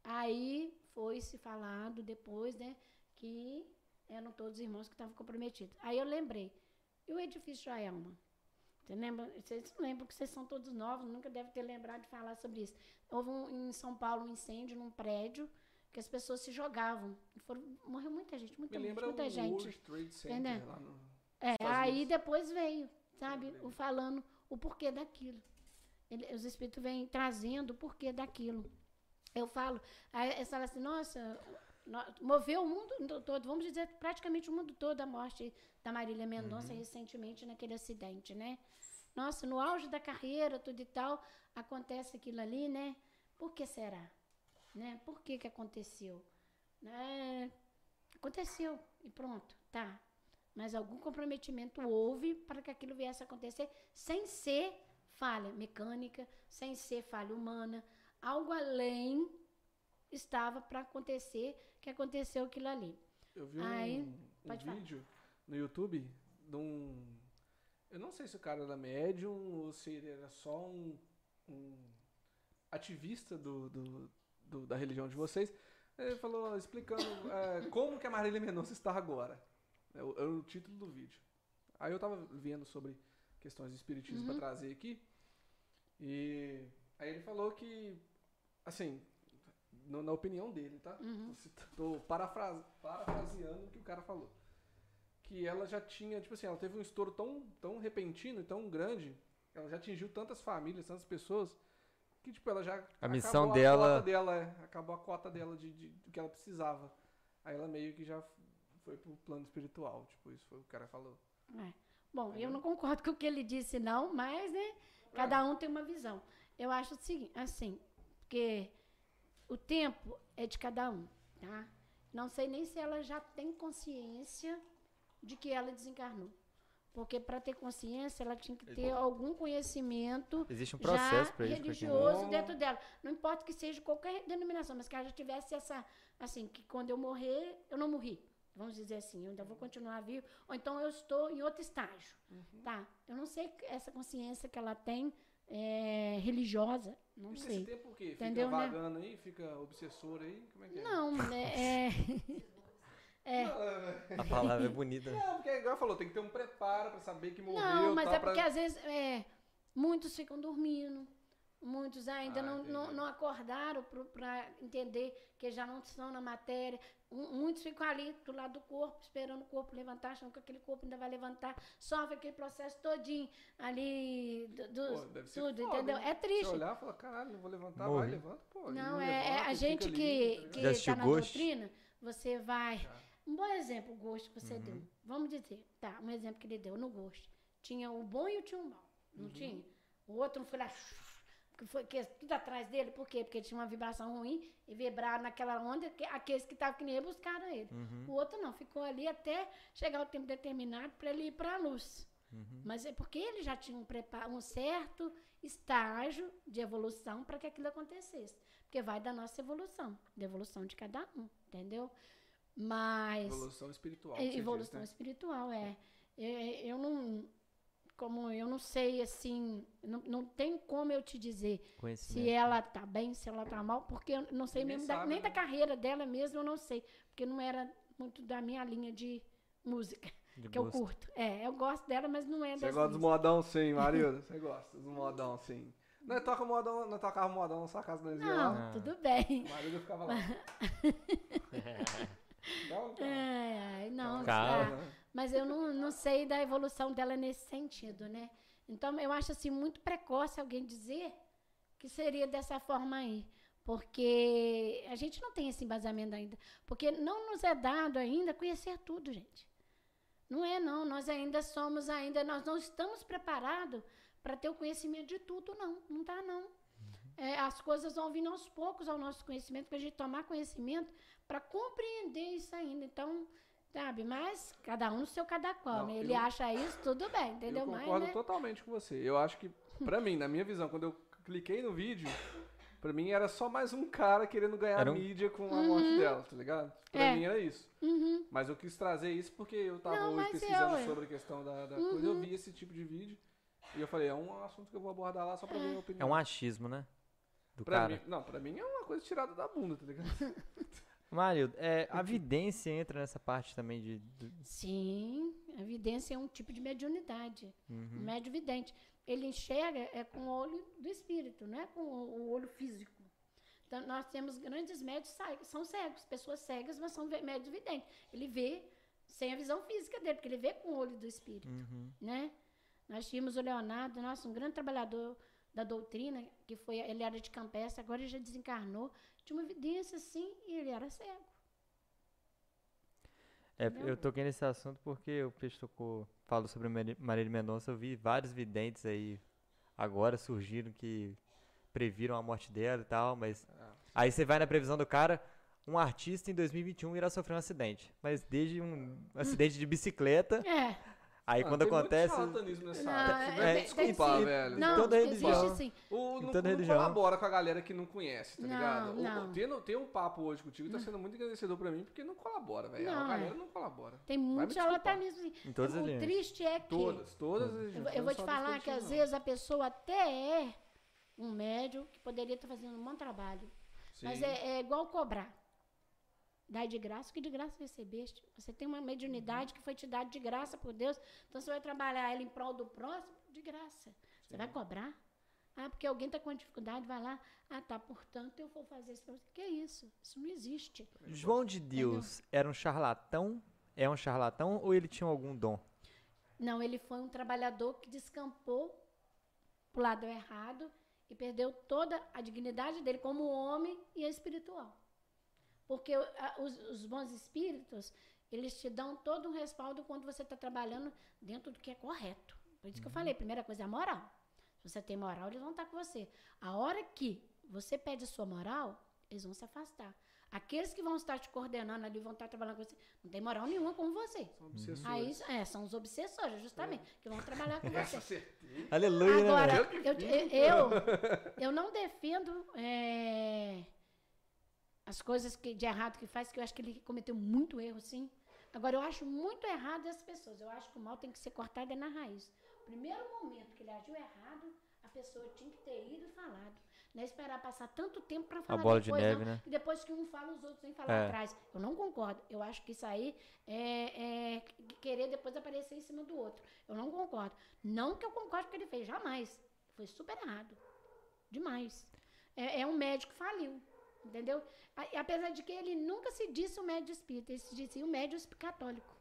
Aí foi se falado depois, né, que eram todos irmãos que estavam comprometidos. Aí eu lembrei, e o edifício Joelma? Você lembra? Vocês lembram que vocês são todos novos, nunca devem ter lembrado de falar sobre isso. Houve um, em São Paulo um incêndio num prédio que as pessoas se jogavam. Foram, morreu muita gente, muita, Me gente, lembra muita o gente. World Trade Center Entendeu? lá no... É, aí Unidos. depois veio, sabe, o falando o porquê daquilo. Ele- os espíritos vêm trazendo o porquê daquilo. Eu falo, aí eles falam assim, nossa, no- moveu o mundo todo, vamos dizer, praticamente o mundo todo a morte da Marília Mendonça recentemente naquele acidente, né? Nossa, no auge da carreira, tudo e tal, acontece aquilo ali, né? Por que será? Né? Por que que aconteceu? Né? Aconteceu e pronto, tá. Mas algum comprometimento houve para que aquilo viesse a acontecer sem ser falha mecânica, sem ser falha humana. Algo além estava para acontecer que aconteceu aquilo ali. Eu vi Aí, um, um vídeo no YouTube de um... Eu não sei se o cara era médium ou se ele era só um, um ativista do, do- do- da religião de vocês. Ele falou, explicando é, como que a Marília Mendonça está agora. É o, é o título do vídeo. Aí eu tava vendo sobre questões de espiritismo Uhum. para trazer aqui. E aí ele falou que, assim, no- na opinião dele, tá? Uhum. Tô, parafrase- parafraseando o que o cara falou. Que ela já tinha, tipo assim, ela teve um estouro tão, tão repentino e tão grande, ela já atingiu tantas famílias, tantas pessoas, que tipo, ela já. A missão acabou dela- A cota dela é, acabou a cota dela de, de- do que ela precisava. Aí ela meio que já foi pro plano espiritual. Tipo, isso foi o que o cara falou. É. Bom, eu não concordo com o que ele disse, não, mas, né, cada um tem uma visão. Eu acho o seguinte, assim, porque o tempo é de cada um, tá? Não sei nem se ela já tem consciência de que ela desencarnou. Porque para ter consciência, ela tinha que ter algum conhecimento Existe um processo já isso. religioso dentro dela. Não importa que seja qualquer denominação, mas que ela já tivesse essa, assim, que quando eu morrer, eu não morri. Vamos dizer assim, eu ainda vou continuar vivo, ou então eu estou em outro estágio, Uhum. tá? Eu não sei essa consciência que ela tem é, religiosa, não e nesse sei. tempo o quê? Fica Entendeu, né? vagando aí? Fica obsessor aí? Como é que é? Não, né, é, é, Não, é- A palavra é bonita. Não, porque igual falou, tem que ter um preparo pra saber que morreu. não, mas tal, é pra- porque às vezes é, muitos ficam dormindo, Muitos ainda Ah, não, não, não acordaram para entender que já não estão na matéria. Muitos ficam ali do lado do corpo, esperando o corpo levantar, achando que aquele corpo ainda vai levantar. Sofre aquele processo todinho ali do, dos- Pô, deve ser tudo, foda, entendeu? hein? É triste. Você olhar e falar, caralho, não vou levantar, Morri. vai, levanta, pô. Não, e é, é levanta, a e gente que, ali, tá que Já assistiu tá na Ghost? doutrina, você vai. Já. Um bom exemplo, o Ghost que você Uhum. deu. Vamos dizer, tá, um exemplo que ele deu no Ghost. Tinha o bom e o tinha o mal, não Uhum. tinha? O outro foi lá, que foi que, tudo atrás dele, por quê? Porque tinha uma vibração ruim e vibrar naquela onda, que aqueles que estavam que nem buscaram ele. Uhum. O outro não, ficou ali até chegar o tempo determinado para ele ir para a luz. Uhum. Mas é porque ele já tinha um, prepa- um certo estágio de evolução para que aquilo acontecesse. Porque vai da nossa evolução, da evolução de cada um, entendeu? Mas. Evolução espiritual. É, você diz, evolução né? espiritual, é. Eu, eu não. Como eu não sei, assim. Não, não tem como eu te dizer se ela tá bem, se ela tá mal, porque eu não sei Ninguém mesmo, da- sabe, nem né? da carreira dela mesmo, eu não sei. Porque não era muito da minha linha de música de que eu gosto. curto. É, eu gosto dela, mas não é Você gosta dos modão sim, Marilda? Você gosta dos modão sim. Não toca modão, não tocava modão na sua casa, não ia lá. Não, Ah. tudo bem. Marilda ficava lá. Não, não. Não, Calma. tá. Mas eu não, não sei da evolução dela nesse sentido, né? Então, eu acho assim muito precoce alguém dizer que seria dessa forma aí. Porque a gente não tem esse embasamento ainda. Porque não nos é dado ainda conhecer tudo, gente. Não é, não. Nós ainda somos, ainda, nós não estamos preparados para ter o conhecimento de tudo, não. Não está, não. É, as coisas vão vindo aos poucos ao nosso conhecimento, para a gente tomar conhecimento para compreender isso ainda. Então, sabe, mas cada um no seu cada qual, Não, né? Ele eu- acha isso, tudo bem, entendeu? Eu Mas, concordo né? totalmente com você. Eu acho que, pra mim, na minha visão, quando eu cliquei no vídeo, pra mim era só mais um cara querendo ganhar um- mídia com a morte dela, tá ligado? Pra É. mim era isso. Uhum. Mas eu quis trazer isso porque eu tava Não, hoje mas pesquisando eu, é. sobre a questão da, da coisa, eu vi esse tipo de vídeo. E eu falei, é um assunto que eu vou abordar lá só pra ver a É opinião. um achismo, né? Do pra cara. mim, não, pra mim é uma coisa tirada da bunda, tá ligado? Mário, é, a vidência entra nessa parte também de. do- Sim, a evidência é um tipo de mediunidade. Uhum. O médio vidente. Ele enxerga é com o olho do espírito, não é com o, o olho físico. Então, nós temos grandes médios que são cegos, pessoas cegas, mas são médios videntes. Ele vê sem a visão física dele, porque ele vê com o olho do espírito, Uhum. né? Nós tínhamos o Leonardo, nossa, um grande trabalhador da doutrina, que foi, ele era de campestre, agora ele já desencarnou, tinha uma evidência assim, e ele era cego. É, Entendeu? eu toquei nesse assunto porque o Peixe tocou, falou sobre Mari- Marília Mendonça, eu vi vários videntes aí agora surgiram que previram a morte dela e tal, mas Ah. aí você vai na previsão do cara, um artista em 2021 irá sofrer um acidente, mas desde um acidente de bicicleta, É, aí Ah, quando tem muito acontece, charlatanismo nessa Não, área. Você é- vai é- me desculpar, tem- velho. não, toda existe religião. sim. O, Em não, toda não religião. colabora com a galera que não conhece, tá Não, ligado? O- não. Ter, um papo hoje contigo tá sendo muito agradecedor pra mim, porque não colabora, velho. A Não, galera é. não colabora. Tem muito charlatanismo. sim. Em todas as o linhas. triste é que. Todas, todas as Eu, religiões, vou- eu vou te não falar que às vezes a pessoa até é um médium que poderia estar fazendo um bom trabalho. não. Mas Sim. é, é igual cobrar. Dá de graça, que de graça recebeste. Você tem uma mediunidade que foi te dada de graça por Deus. Então você vai trabalhar ela em prol do próximo de graça. Você vai cobrar? Ah, porque alguém está com dificuldade, vai lá. Ah, tá, portanto eu vou fazer isso para você. Que isso? Isso não existe. João de Deus era um charlatão? É um charlatão ou ele tinha algum dom? Não, ele foi um trabalhador que descampou pro lado errado e perdeu toda a dignidade dele como homem e espiritual. Porque os, os bons espíritos, eles te dão todo um respaldo quando você está trabalhando dentro do que é correto. Por isso que eu falei, a primeira coisa é a moral. Se você tem moral, eles vão estar com você. A hora que você pede a sua moral, eles vão se afastar. Aqueles que vão estar te coordenando ali, vão estar trabalhando com você, não tem moral nenhuma com você. São obsessores. Aí, é, são os obsessores, justamente, que vão trabalhar com você. Aleluia, né? Agora, velho? eu, eu, eu não defendo é, as coisas que, de errado que faz, que eu acho que ele cometeu muito erro, sim. Agora, eu acho muito errado as pessoas. Eu acho que o mal tem que ser cortado é na raiz. Primeiro momento que ele agiu errado, a pessoa tinha que ter ido e falado. Não é esperar passar tanto tempo para falar bola de depois, neve, não. né? E depois que um fala, os outros vêm falar É. atrás. Eu não concordo. Eu acho que isso aí é, é querer depois aparecer em cima do outro. Eu não concordo. Não que eu concorde com o que ele fez, jamais. Foi super errado. demais. É, é um médico faliu, entendeu? A- apesar de que ele nunca se disse um médico espírita, ele se disse um médico católico.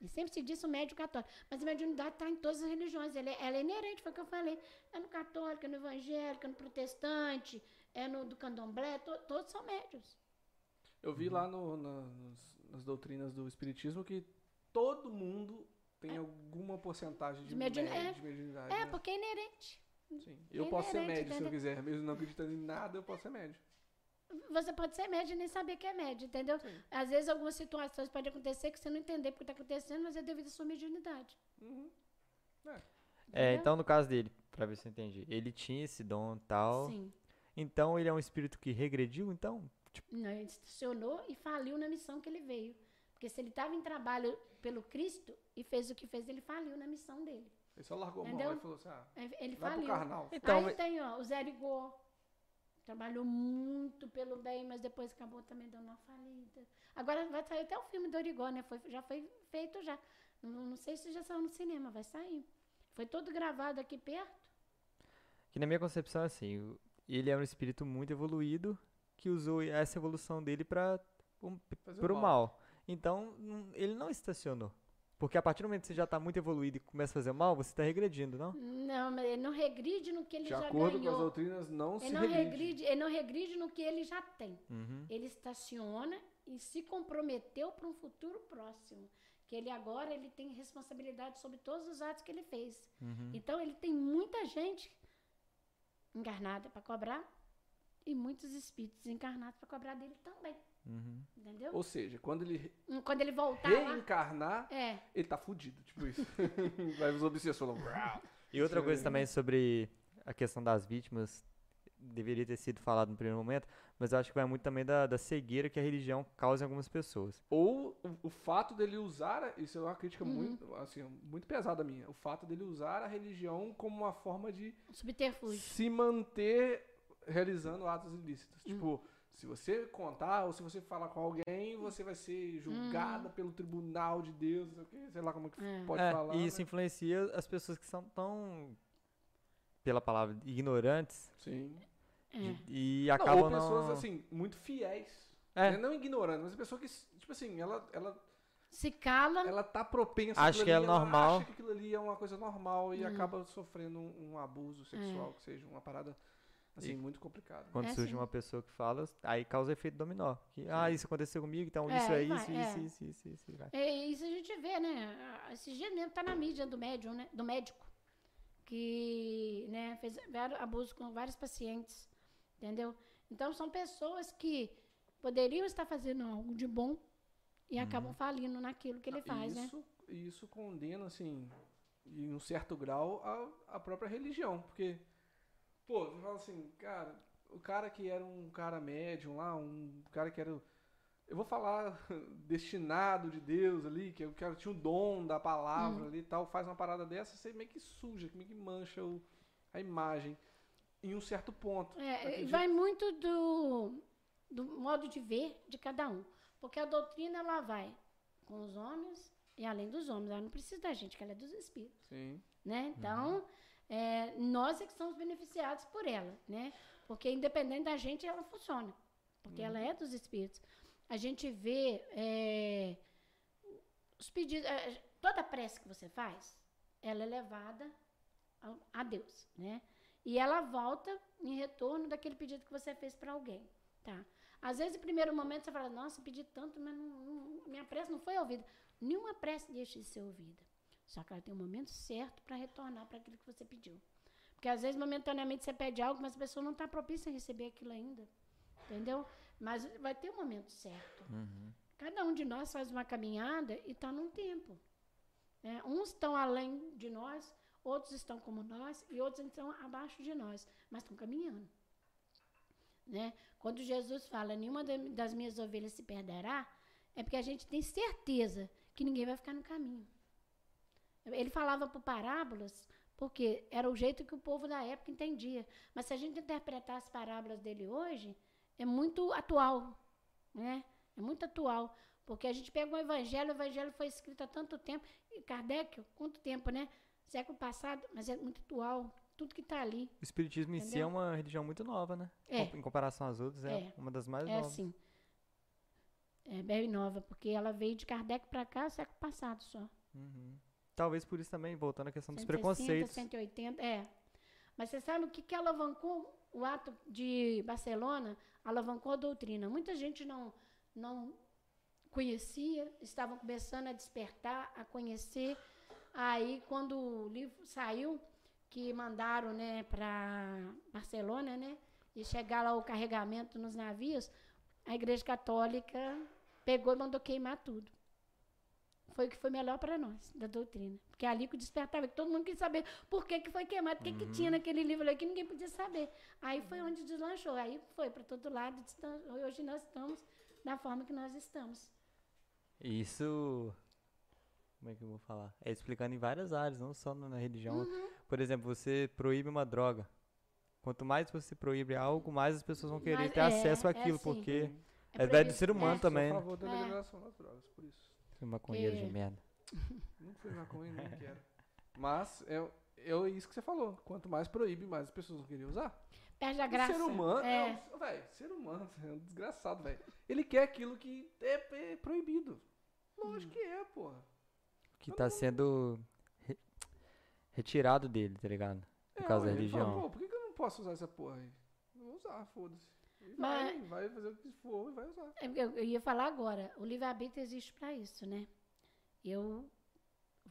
Ele sempre se disse um médico católico. Mas a mediunidade está em todas as religiões. Ela é, ela é inerente, foi o que eu falei. É no católico, é no evangélico, é no protestante, é no do candomblé, to- todos são médios. Eu vi lá no- na- nos- nas doutrinas do Espiritismo que todo mundo tem alguma porcentagem de, De mediun- é. de mediunidade. É, né? porque é inerente. Sim. Eu posso ser médio se eu quiser. Mesmo não acreditando em nada, eu posso ser médio. Você pode ser médio e nem saber que é médio, entendeu? Sim. Às vezes algumas situações podem acontecer que você não entender porque está acontecendo, mas é devido à sua mediunidade. Uhum. É, Entendeu? então no caso dele, pra ver se eu entendi, ele tinha esse dom e tal. Sim. Então ele é um espírito que regrediu, então? Tipo, Não, ele estacionou e faliu na missão que ele veio. Porque se ele estava em trabalho pelo Cristo e fez o que fez, ele faliu na missão dele. Ele só largou a mão Entendeu? e falou assim: ah, Ele vai pro carnal. então Aí tem, ó, o Zé Rigor. Trabalhou muito pelo bem, mas depois acabou também dando uma falida. Agora vai sair até o filme do Origó, né? Foi, já foi feito já. Não, não sei se já saiu no cinema, vai sair. Foi todo gravado aqui perto. que na minha concepção é assim, o- ele é um espírito muito evoluído que usou essa evolução dele para um, Fazer pro mal. Então, ele não estacionou. Porque a partir do momento que você já tá muito evoluído e começa a fazer mal, você tá regredindo, não? Não, mas ele não regride no que ele De já acordo com as ganhou. doutrinas, não Ele se não, regride. regride, ele não regride no que ele já tem. Uhum. Ele estaciona e se comprometeu para um futuro próximo. Que ele agora ele tem responsabilidade sobre todos os atos que ele fez. Uhum. Então ele tem muita gente encarnada para cobrar e muitos espíritos encarnados para cobrar dele também. Uhum. Entendeu? Ou seja, quando ele Hum, Quando ele voltar lá. reencarnar, É, ele tá fudido. Tipo isso. Vai os obsessores. E outra Sim. coisa também sobre a questão das vítimas, deveria ter sido falado no primeiro momento, mas eu acho que vai muito também da, da cegueira que a religião causa em algumas pessoas. Ou o, o fato dele usar, isso é uma crítica Uhum. muito, assim, muito pesada minha, o fato dele usar a religião como uma forma de subterfúgio. se manter realizando atos ilícitos. Hum. Tipo, se você contar ou se você falar com alguém, você vai ser julgada pelo tribunal de Deus, não sei o quê, sei lá como é que É. pode É, falar. e isso né? influencia as pessoas que são tão, pela palavra, ignorantes Sim. É. e Não, acabam ou pessoas, não... assim, muito fiéis. É. né? Não ignorantes, mas pessoa que, tipo assim, ela, ela, Se cala. ela tá propensa Acho que é ali, ela normal. acha que aquilo ali é uma coisa normal e Hum. acaba sofrendo um, um abuso sexual, É. que seja uma parada, assim, E- muito complicada. Quando É, surge sim. uma pessoa que fala, aí causa efeito dominó. Que, ah, isso aconteceu comigo, então É, isso é aí vai, isso, é. isso, isso, isso, isso. É, isso a gente vê, né? Ah, Esses dias mesmo tá na mídia do médium, né? Do médico. Que né, fez abusos com vários pacientes. Entendeu? Então são pessoas que poderiam estar fazendo algo de bom e acabam falindo naquilo que ele Ah, faz, né? isso, Isso condena, assim, em um certo grau, a, a própria religião. Porque, pô, você fala assim, cara, o cara que era um cara médium lá, um cara que era. Eu vou falar destinado de Deus ali, que o cara tinha o dom da Hum. palavra ali e tal, faz uma parada dessa, você meio que suja, meio que mancha o, a imagem. Em um certo ponto. É, Acredito- vai muito do, do modo de ver de cada um. Porque a doutrina, ela vai com os homens e além dos homens. Ela não precisa da gente, que ela é dos espíritos. Sim. né? Então, é, nós é que somos beneficiados por ela, né? Porque independente da gente, ela funciona. Porque ela é dos espíritos. A gente vê é, os pedidos, é, toda prece que você faz, ela é levada ao- a Deus, né? E ela volta em retorno daquele pedido que você fez para alguém, tá? Às vezes, no primeiro momento, você fala, nossa, pedi tanto, mas não- não- minha prece não foi ouvida. Nenhuma prece deixa de ser ouvida. Só que ela tem o momento certo para retornar para aquilo que você pediu. Porque às vezes, momentaneamente, você pede algo, mas a pessoa não está propícia a receber aquilo ainda. Entendeu? Mas vai ter o momento certo. Uhum. Cada um de nós faz uma caminhada e está num tempo. né? Uns estão além de nós, outros estão como nós e outros estão abaixo de nós, mas estão caminhando. Né? Quando Jesus fala, nenhuma da- das minhas ovelhas se perderá, é porque a gente tem certeza que ninguém vai ficar no caminho. Ele falava por parábolas porque era o jeito que o povo da época entendia. Mas se a gente interpretar as parábolas dele hoje, é muito atual, né? É muito atual, porque a gente pega um evangelho, o evangelho foi escrito há tanto tempo, e Kardec, quanto tempo, né? Século passado, mas é muito atual, tudo que está ali. O espiritismo em si é Entendeu? uma religião muito nova, né? É. Em comparação às outras, é, É. uma das mais É novas. assim. É bem nova, porque ela veio de Kardec para cá século passado só. Uhum. Talvez por isso também, voltando à questão dos 160, preconceitos. 180, é. Mas você sabe o que, que alavancou o ato de Barcelona? Alavancou a doutrina. Muita gente não, não conhecia, estavam começando a despertar, a conhecer. Aí, quando o livro saiu, que mandaram né, para Barcelona, né, e chegar lá o carregamento nos navios, a Igreja Católica pegou e mandou queimar tudo. Foi o que foi melhor para nós, da doutrina. Porque é ali que despertava, que todo mundo queria saber por que, que foi queimado, o que, que tinha naquele livro ali que ninguém podia saber. Aí foi onde deslanchou, aí foi para todo lado, hoje nós estamos da forma que nós estamos. Isso. Como é que eu vou falar? É explicando em várias áreas, não só na religião. Uhum. Por exemplo, você proíbe uma droga. Quanto mais você proíbe algo, mais as pessoas vão querer Mas ter é, acesso é àquilo, assim. porque É é, velho do ser humano é. Sou também. a né? favor da É. legalização das drogas, por isso. Seu maconheiro de Que- merda. Não fui maconha, nem quero. Mas é, é isso que você falou. Quanto mais proíbe, mais as pessoas vão querer usar. Perde a O graça. ser humano, É. é. velho, ser humano é um desgraçado, velho. Ele quer aquilo que é, é proibido. Lógico que é, porra. Que tá sendo re- retirado dele, tá ligado? Por É, causa da ele fala, religião. Pô, por que, que eu não posso usar essa porra aí? Eu vou usar, foda-se. E Mas- vai, vai fazer o que for e vai usar. É, Eu, eu ia falar agora, o livre-arbítrio existe para isso, né? Eu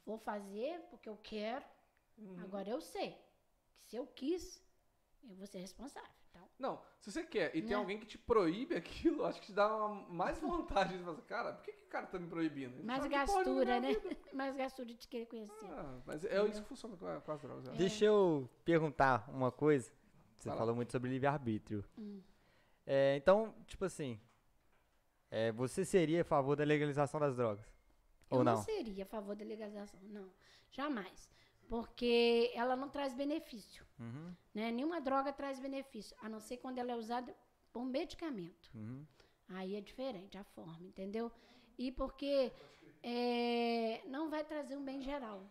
vou fazer porque eu quero, Uhum. agora eu sei que se eu quis, eu vou ser responsável. Então, Não, se você quer e tem Né? alguém que te proíbe aquilo, acho que te dá uma, mais vontade de falar, cara, por que, que o cara tá me proibindo? Ele mais gastura, da né? mais gastura de querer conhecer. Ah, mas é isso que funciona com, a- com as drogas. né? Deixa eu perguntar uma coisa. Você lá. falou muito sobre livre-arbítrio. Hum. É, então, tipo assim, é, você seria a favor da legalização das drogas? Eu Ou não não? seria a favor da legalização, não. Jamais. Porque ela não traz benefício. Uhum, Né? Nenhuma droga traz benefício, a não ser quando ela é usada por medicamento. uhum. Aí é diferente a forma, entendeu? E porque é, não vai trazer um bem geral,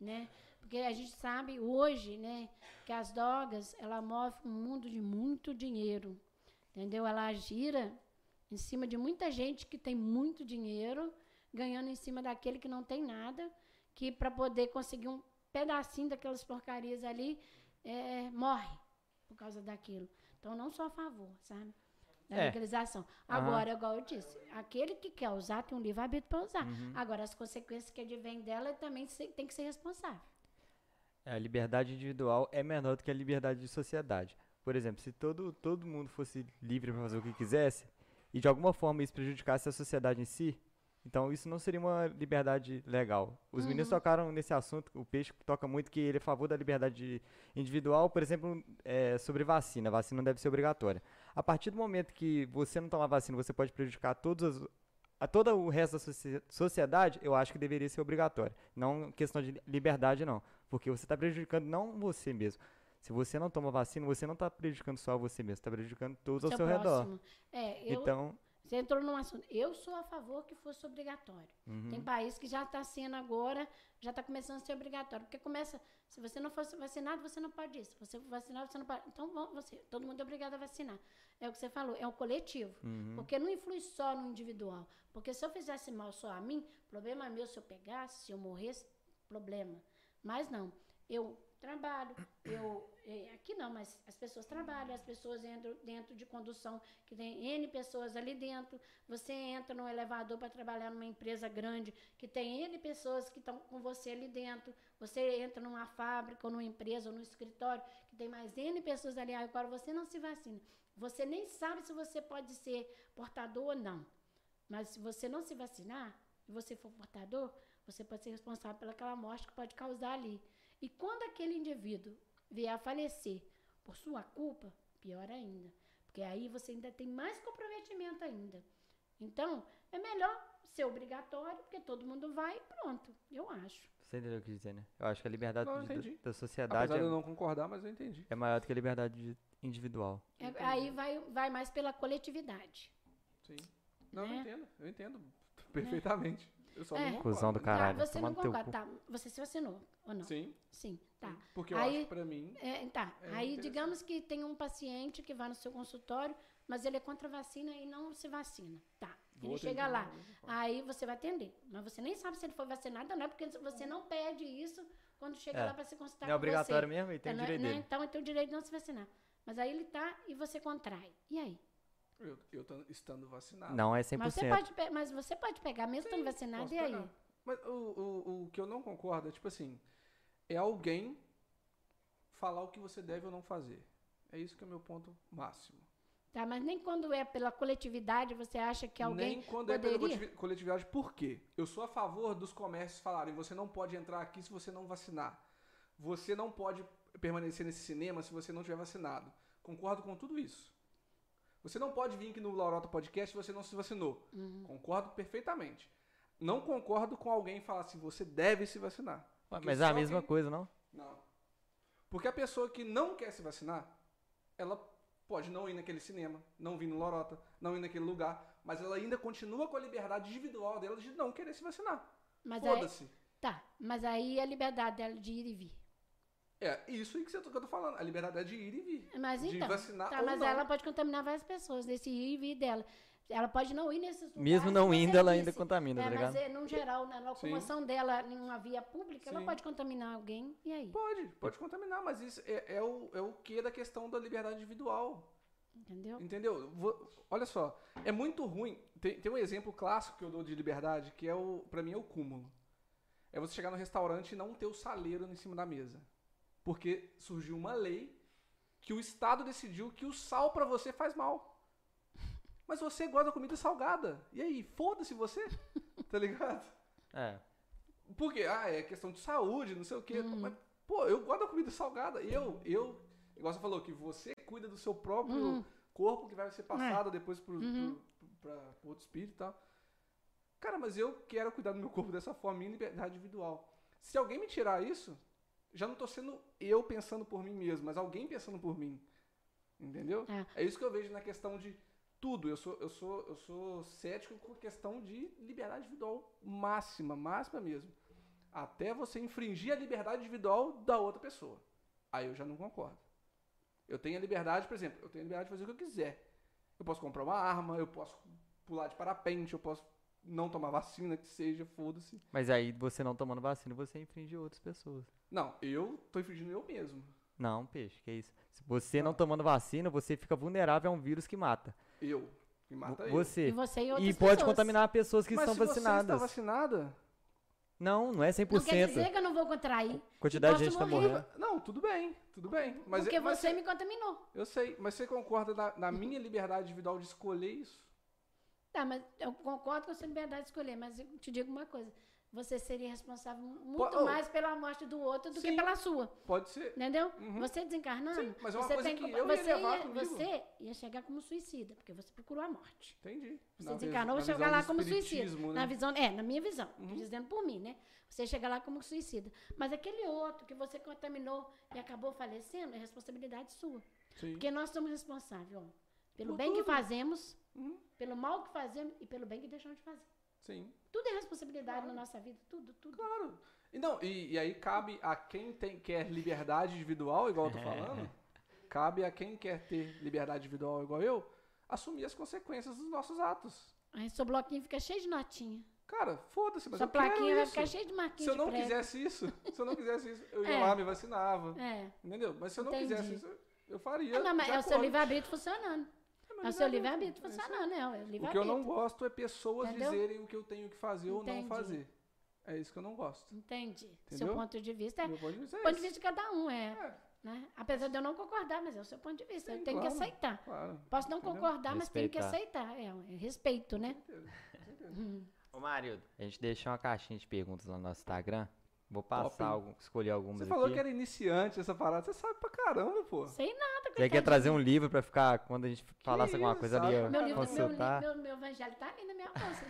né? Porque a gente sabe hoje, né, que as drogas, ela move um mundo de muito dinheiro, entendeu? Ela gira em cima de muita gente que tem muito dinheiro, ganhando em cima daquele que não tem nada, que para poder conseguir um pedacinho daquelas porcarias ali, é, morre por causa daquilo. Então, não sou a favor, sabe? Da É. legalização. Agora, igual eu disse, aquele que quer usar tem um livre-arbítrio para usar. Uhum. Agora, as consequências que advêm dela também se- tem que ser responsável. A liberdade individual é menor do que a liberdade de sociedade. Por exemplo, se todo, todo mundo fosse livre para fazer o que quisesse, e de alguma forma isso prejudicasse a sociedade em si, então isso não seria uma liberdade legal. Os meninos tocaram nesse assunto, o Peixe toca muito que ele é a favor da liberdade individual, por exemplo, é, sobre vacina. A vacina não deve ser obrigatória. A partir do momento que você não tomar vacina, você pode prejudicar todos as, a todo o resto da socie- sociedade, eu acho que deveria ser obrigatório. Não questão de liberdade, não. Porque você está prejudicando não você mesmo. Se você não toma vacina, você não está prejudicando só você mesmo, está prejudicando todos ao seu redor. próximo. É, eu, Então, Você entrou num assunto. Eu sou a favor que fosse obrigatório. uhum, Tem país que já está sendo agora, já está começando a ser obrigatório. Porque começa, se você não fosse vacinado, você não pode isso. Se você for vacinado, você não pode. Então, você, todo mundo é obrigado a vacinar. É o que você falou, é o coletivo. uhum. Porque não influi só no individual. Porque se eu fizesse mal só a mim, problema meu se eu pegasse, se eu morresse, problema. Mas não. Eu trabalho, eu. eh, Aqui não, mas as pessoas trabalham, as pessoas entram dentro de condução, que tem N pessoas ali dentro. Você entra no elevador para trabalhar numa empresa grande, que tem N pessoas que estão com você ali dentro. Você entra numa fábrica, ou numa empresa, ou no escritório, que tem mais N pessoas ali. Agora você não se vacina. Você nem sabe se você pode ser portador ou não. Mas se você não se vacinar e você for portador, você pode ser responsável pelaquela morte que pode causar ali. E quando aquele indivíduo vier a falecer por sua culpa, pior ainda. Porque aí você ainda tem mais comprometimento ainda. Então, é melhor ser obrigatório, porque todo mundo vai e pronto, eu acho. Você entendeu o que eu dizer, né? Eu acho que a liberdade Não, eu de- da sociedade Apesar de eu é, não concordar, mas eu entendi. é maior do que a liberdade de- individual. É- aí vai, vai mais pela coletividade. Sim. Não, eu Né? entendo. Eu entendo perfeitamente. Eu só É. não concordo. Cusão do Tá, caralho. você toma não concorda. Tá, você se vacinou ou não? Sim, Sim, tá. porque eu Aí- acho que pra mim... É, tá. É Aí, digamos que tem um paciente que vai no seu consultório, mas ele é contra a vacina e não se vacina. Tá. vou ele chega lá. forma. Aí você vai atender. Mas você nem sabe se ele foi vacinado ou não, porque você não pede isso quando chega É. lá para se consultar Não é com obrigatório você. mesmo e tem o Então, direito né, dele. Então, ele tem o direito de não se vacinar. Mas aí ele tá e você contrai. E aí? Eu, eu tô estando vacinado. Não é 100%. Mas você, pode, mas você pode pegar, mesmo estando vacinado, e aí? pegar. Mas o, o, o que eu não concordo é, tipo assim, é alguém falar o que você deve ou não fazer. É isso que é o meu ponto máximo. Tá, mas nem quando é pela coletividade você acha que alguém Nem quando é pela poderia? coletivi- coletividade, por quê? Eu sou a favor dos comércios falarem, você não pode entrar aqui se você não vacinar. Você não pode permanecer nesse cinema se você não tiver vacinado. Concordo com tudo isso. Você não pode vir aqui no Laurota Podcast se você não se vacinou. Uhum. Concordo perfeitamente. Não concordo com alguém falar assim, você deve se vacinar. Porque Mas é a mesma alguém- coisa, não? Não. Porque a pessoa que não quer se vacinar, ela pode não ir naquele cinema, não vir no Lorota, não ir naquele lugar, mas ela ainda continua com a liberdade individual dela de não querer se vacinar. Mas aí, Foda-se. tá, mas aí a liberdade dela de ir e vir. É, isso aí que, você, que eu tô falando. A liberdade é de ir e vir. Mas de então, vacinar tá, ou mas não. ela pode contaminar várias pessoas nesse ir e vir dela. Ela pode não ir nesses lugares. Mesmo não indo, ela ainda contamina, É, tá mas ligado? é, no geral, na locomoção dela em uma via pública, ela Sim. pode contaminar alguém. E aí? Pode, pode contaminar, mas isso é, é o, é o que da questão da liberdade individual. Entendeu? Entendeu? Vou- olha só, é muito ruim. Tem, tem um exemplo clássico que eu dou de liberdade, que é o, para mim é o cúmulo. É você chegar no restaurante e não ter o saleiro em cima da mesa. Porque surgiu uma lei que o Estado decidiu que o sal pra você faz mal. Mas você gosta da comida salgada. E aí, foda-se você. Tá ligado? É. Por quê? Ah, é questão de saúde, não sei o quê. Uhum. Mas, pô, eu gosto da comida salgada. Eu, eu, igual você falou, que você cuida do seu próprio Uhum. corpo que vai ser passado depois pro, Uhum. pro, pra, pro outro espírito e tal. Cara, mas eu quero cuidar do meu corpo dessa forma, minha liberdade individual. Se alguém me tirar isso, já não tô sendo eu pensando por mim mesmo, mas alguém pensando por mim. Entendeu? É. É isso que eu vejo na questão de tudo. Eu sou, eu sou, eu sou cético com a questão de liberdade individual máxima, máxima mesmo. Até você infringir a liberdade individual da outra pessoa. Aí eu já não concordo. Eu tenho a liberdade, por exemplo, eu tenho a liberdade de fazer o que eu quiser. Eu posso comprar uma arma, eu posso pular de parapente, eu posso não tomar vacina, que seja, foda-se. Mas aí você não tomando vacina, você infringe outras pessoas. Não, eu tô infringindo eu mesmo. Não, peixe, que isso. Se você não tomando vacina, você fica vulnerável a um vírus que mata. Eu. Me mata eu. Você. E você e outras E pode pessoas. contaminar pessoas que Mas estão se você está vacinadas. vacinada, Não, não é 100%. Não quer dizer que eu não vou contrair. Quantidade de gente tá morrer. morrendo. Não, tudo bem, tudo bem. Mas, porque mas você me contaminou. Eu sei, mas você concorda na, na minha liberdade individual de escolher isso? Tá, mas eu concordo com a sua liberdade de escolher, mas eu te digo uma coisa. Você seria responsável muito Pô, oh. mais pela morte do outro do que Sim. pela sua. Pode ser. Entendeu? Uhum. Você desencarnando, Sim, mas é uma você coisa tem que que- eu ia você levar ia, comigo. você ia chegar como suicida, porque você procurou a morte. Entendi. Você Na desencarnou, visão chegar lá como suicida. espiritismo, Na Né? visão, é, na minha visão, Uhum. dizendo por mim, né? Você chega lá como suicida. Mas aquele outro que você contaminou e acabou falecendo é responsabilidade sua. Sim. Porque nós somos responsáveis, ó, pelo Por bem que tudo. fazemos, Uhum. pelo mal que fazemos e pelo bem que deixamos de fazer. Sim, Tudo é responsabilidade na nossa vida, tudo, tudo. claro. E, não, e, e aí cabe a quem tem, quer liberdade individual, igual eu tô falando, cabe a quem quer ter liberdade individual igual eu, assumir as consequências dos nossos atos. Aí seu bloquinho fica cheio de notinha. Cara, foda-se, mas Sua eu quero plaquinha vai isso. ficar cheia de Se marquinhas eu não quisesse isso, se eu não quisesse isso, eu ia É. lá, me vacinava. É. Entendeu? Mas se eu não Entendi. quisesse isso, eu faria. Ah, não, mas é o seu livre-arbítrio funcionando. Mas É o seu livre-arbítrio, livre-arbítrio é isso aí. funcionando, é o que eu não gosto é pessoas Entendeu? dizerem o que eu tenho que fazer ou não Entendi. fazer. É isso que eu não gosto. Entendi. Seu Entendeu? ponto de vista é Meu ponto de vista é o ponto de vista de cada um, é. É, Né? Apesar de eu não concordar, mas é o seu ponto de vista. Sim, eu tenho claro. que aceitar. claro. Posso não Entendeu? concordar, mas tenho que Respeitar. aceitar. É, é respeito, né? Ô, Marildo, a gente deixou uma caixinha de perguntas lá no nosso Instagram. Vou passar, algum, escolher algumas Você aqui. falou que era iniciante essa parada. Você sabe pra caramba, pô. Sei nada. Você quer trazer um livro pra ficar, quando a gente falasse alguma coisa sabe? ali, Meu, ó, livro, meu, consultar? meu, meu evangelho tá ali na minha bolsa.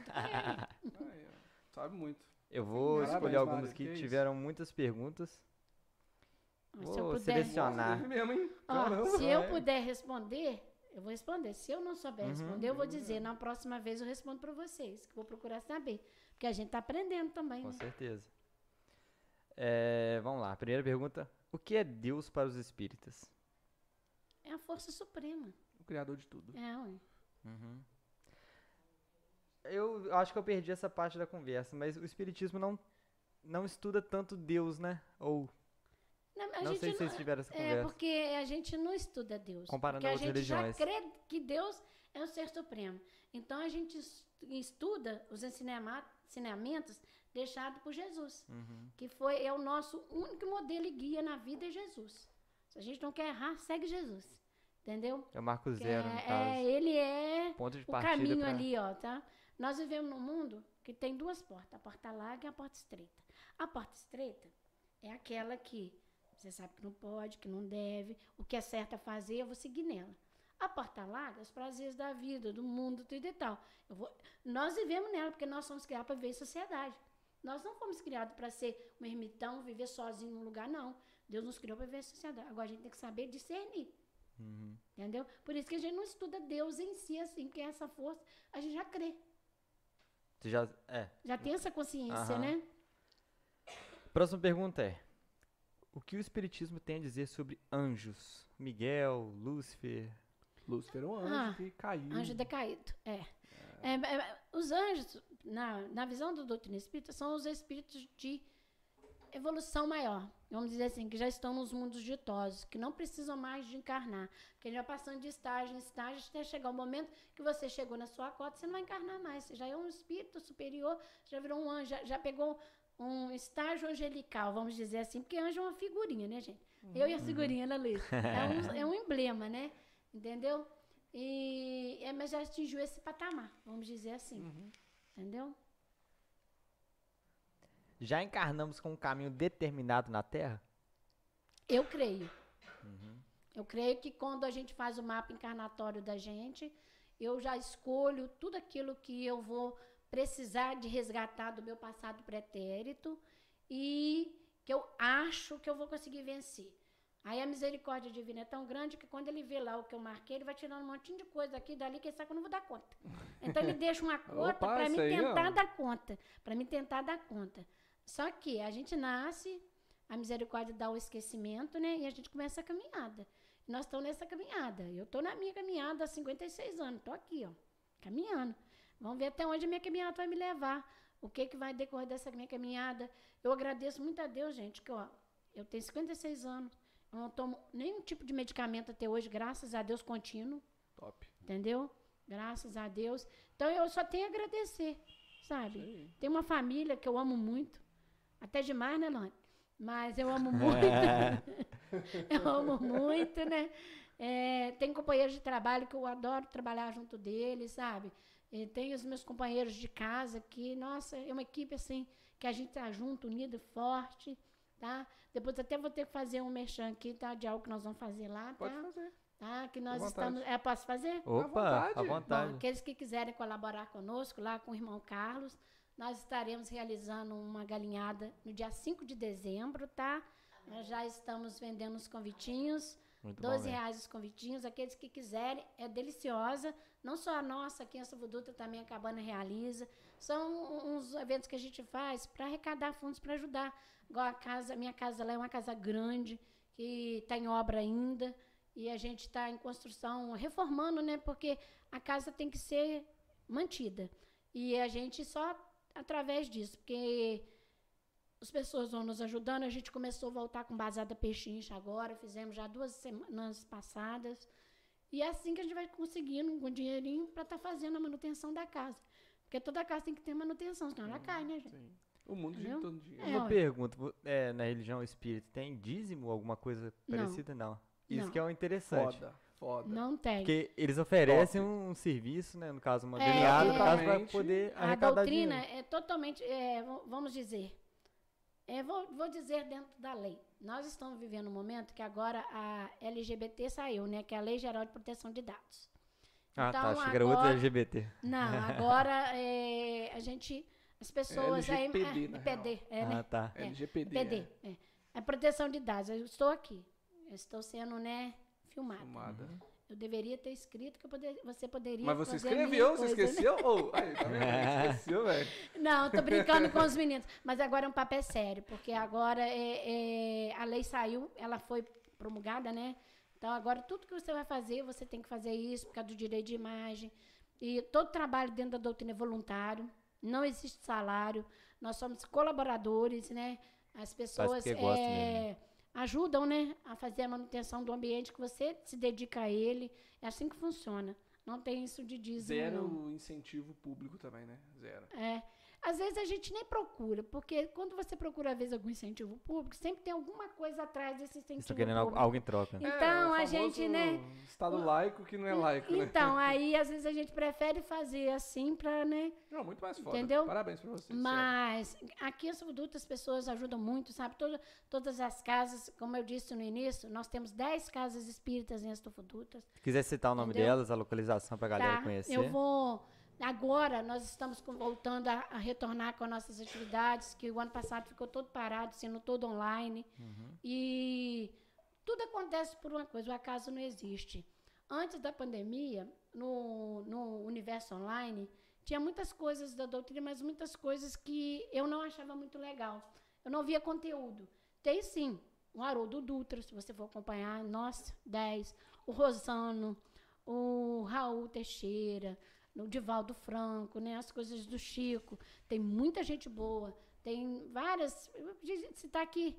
eu. Sabe muito. Eu vou Parabéns, escolher algumas que que isso. tiveram muitas perguntas. Se eu Vou puder, selecionar. Nossa, mesmo, hein? ó, se eu puder responder, eu vou responder. Se eu não souber Uhum. responder, eu vou dizer. Na próxima vez eu respondo para vocês, que eu vou procurar saber. Porque a gente tá aprendendo também, Com né? certeza. É, vamos lá, primeira pergunta. O que é Deus para os espíritas? É a força suprema. O criador de tudo. É, ué. Uhum. Eu acho que eu perdi essa parte da conversa, mas o espiritismo não, não estuda tanto Deus, né? Ou Não, a não gente sei se vocês tiveram essa É, conversa. porque a gente não estuda Deus. Comparando porque a outras gente já religiões. crê que Deus é o ser supremo. Então a gente es- estuda os ensinamentos deixados por Jesus, Uhum. que foi é o nosso único modelo e guia na vida é Jesus. Se a gente não quer errar, segue Jesus. Entendeu? É o Marco Zero, no é, caso. é, ele é Ponto de o caminho pra- ali, ó, tá? Nós vivemos num mundo que tem duas portas, a porta larga e a porta estreita. A porta estreita é aquela que você sabe que não pode, que não deve, o que é certo a fazer, eu vou seguir nela. A porta larga, os prazeres da vida, do mundo, tudo e tal. Eu vou, nós vivemos nela porque nós somos criados para viver em sociedade. Nós não fomos criados para ser um ermitão, viver sozinho num lugar, não. Deus nos criou para viver em sociedade. Agora a gente tem que saber discernir. Uhum. Entendeu? Por isso que a gente não estuda Deus em si, assim, porque essa força a gente já crê. Você já, é. Já tem essa consciência, Aham. né? Próxima pergunta é: O que o espiritismo tem a dizer sobre anjos? Miguel, Lúcifer? Lúcifer é um anjo Ah, que caiu. Anjo decaído. É. É, é, os anjos, na, na visão do doutrina espírita, são os espíritos de evolução maior. Vamos dizer assim, que já estão nos mundos ditosos, que não precisam mais de encarnar. Porque já passando de estágio em estágio, até chegar o momento que você chegou na sua cota, você não vai encarnar mais. Você já é um espírito superior, já virou um anjo, já, já pegou um estágio angelical, vamos dizer assim, porque anjo é uma figurinha, né, gente? Eu e a figurinha, né, Luiz? É um, é um emblema, né? Entendeu? E, é, mas já atingiu esse patamar, vamos dizer assim. Uhum. Entendeu? Já encarnamos com um caminho determinado na Terra? Eu creio. Eu creio que quando a gente faz o mapa encarnatório da gente, eu já escolho tudo aquilo que eu vou precisar de resgatar do meu passado pretérito e que eu acho que eu vou conseguir vencer. Aí a misericórdia divina é tão grande que quando ele vê lá o que eu marquei, ele vai tirando um montinho de coisa aqui e dali que ele sabe que eu não vou dar conta. Então ele deixa uma cota para me aí, tentar ó. dar conta, para me tentar dar conta. Só que a gente nasce, a misericórdia dá o esquecimento, né? E a gente começa a caminhada. E nós estamos nessa caminhada. Eu estou na minha caminhada há 56 anos, estou aqui, ó, caminhando. Vamos ver até onde a minha caminhada vai me levar. O que, que vai decorrer dessa minha caminhada. Eu agradeço muito a Deus, gente, que ó, eu tenho 56 anos. Eu não tomo nenhum tipo de medicamento até hoje, graças a Deus, contínuo. Top. Entendeu? Graças a Deus. Então eu só tenho a agradecer, sabe? Tem uma família que eu amo muito. Até demais, né, Lone? Mas eu amo muito. eu amo muito, né? É, tem companheiros de trabalho que eu adoro trabalhar junto deles, sabe? E tem os meus companheiros de casa que, nossa, é uma equipe assim, que a gente tá junto, unido, forte, tá? Depois até vou ter que fazer um merchan aqui, tá? De algo que nós vamos fazer lá, Pode tá? fazer. Tá? Que nós à estamos. É, posso fazer? Opa, vontade. à Bom, vontade. aqueles que quiserem colaborar conosco, lá com o irmão Carlos, nós estaremos realizando uma galinhada no dia 5 de dezembro, tá? Nós já estamos vendendo os convitinhos, Muito bom, 12 velho. reais os convitinhos, aqueles que quiserem, é deliciosa. Não só a nossa, aqui em Savuduta também a Cabana realiza. São uns eventos que a gente faz para arrecadar fundos para ajudar. Igual a casa, minha casa lá é uma casa grande, que está em obra ainda. E a gente está em construção, reformando, né? Porque a casa tem que ser mantida. E a gente só através disso, porque as pessoas vão nos ajudando. A gente começou a voltar com Bazada Pechincha agora, fizemos já duas semanas passadas. E é assim que a gente vai conseguindo com dinheirinho para estar fazendo a manutenção da casa. Porque toda casa tem que ter manutenção, senão ela cai, né, gente? Sim. O mundo gira em torno de dinheiro. É, Uma ué. pergunta, é, na religião espírita tem dízimo, alguma coisa Não. parecida? Não. Isso Não. que é o interessante. Foda, foda. Não tem. Porque eles oferecem um serviço, né? No caso, uma É, no caso, para exatamente. poder A arrecadar doutrina dinheiro. é totalmente, é, v- vamos dizer, é, vou, vou dizer dentro da lei. Nós estamos vivendo um momento que agora a LGBT saiu, né? Que é a Lei Geral de Proteção de Dados. Ah, tá. Então, Achei que era outro agora- LGBT. Não, agora é, a gente, as pessoas... aí- LGPD, é, na PD, é, né? Ah, tá. É, LGPD. PD, é. É proteção de dados. Eu estou aqui. Eu estou sendo, né, é filmada. Filmada. Eu deveria ter escrito que eu poder- você poderia Mas você escreveu, você coisa, né? esqueceu? Ou, aí, tá vendo? Esqueceu, velho. Não, tô brincando com os meninos. Mas agora é um papel sério, porque agora é, é, a lei saiu, ela foi promulgada, né? Então agora tudo que você vai fazer, você tem que fazer isso por causa do direito de imagem. E todo trabalho dentro da doutrina é voluntário, não existe salário, nós somos colaboradores, né? As pessoas é, ajudam, né, a fazer a manutenção do ambiente que você se dedica a ele. É assim que funciona. Não tem isso de dízimo, não. Zero incentivo público também, né? Zero. É. Às vezes a gente nem procura, porque quando você procura, às vezes, algum incentivo público, sempre tem alguma coisa atrás desse incentivo Estou querendo algo, público. algo em troca. né? Então, É, o a gente, né? Estado laico que não é laico, né? Então, aí, às vezes, a gente prefere fazer assim pra, né? Não, muito mais foda. Entendeu? Parabéns pra você. sério. Mas aqui em Dutra as pessoas ajudam muito, sabe? Todo, todas as casas, como eu disse no início, nós temos 10 casas espíritas em Estufo Dutra. Se quiser citar o nome Entendeu? delas, a localização pra galera Tá? conhecer. Eu vou. Agora nós estamos com- voltando a, a retornar com as nossas atividades, que o ano passado ficou todo parado, sendo todo online. E tudo acontece por uma coisa, o acaso não existe. Antes da pandemia, no, no universo online, tinha muitas coisas da doutrina, mas muitas coisas que eu não achava muito legal. Eu não via conteúdo. Tem sim, o Haroldo Dutra, se você for acompanhar, nós, 10, o Rosano, o Raul Teixeira, o Divaldo Franco, né, as coisas do Chico. Tem muita gente boa, tem várias, eu podia citar aqui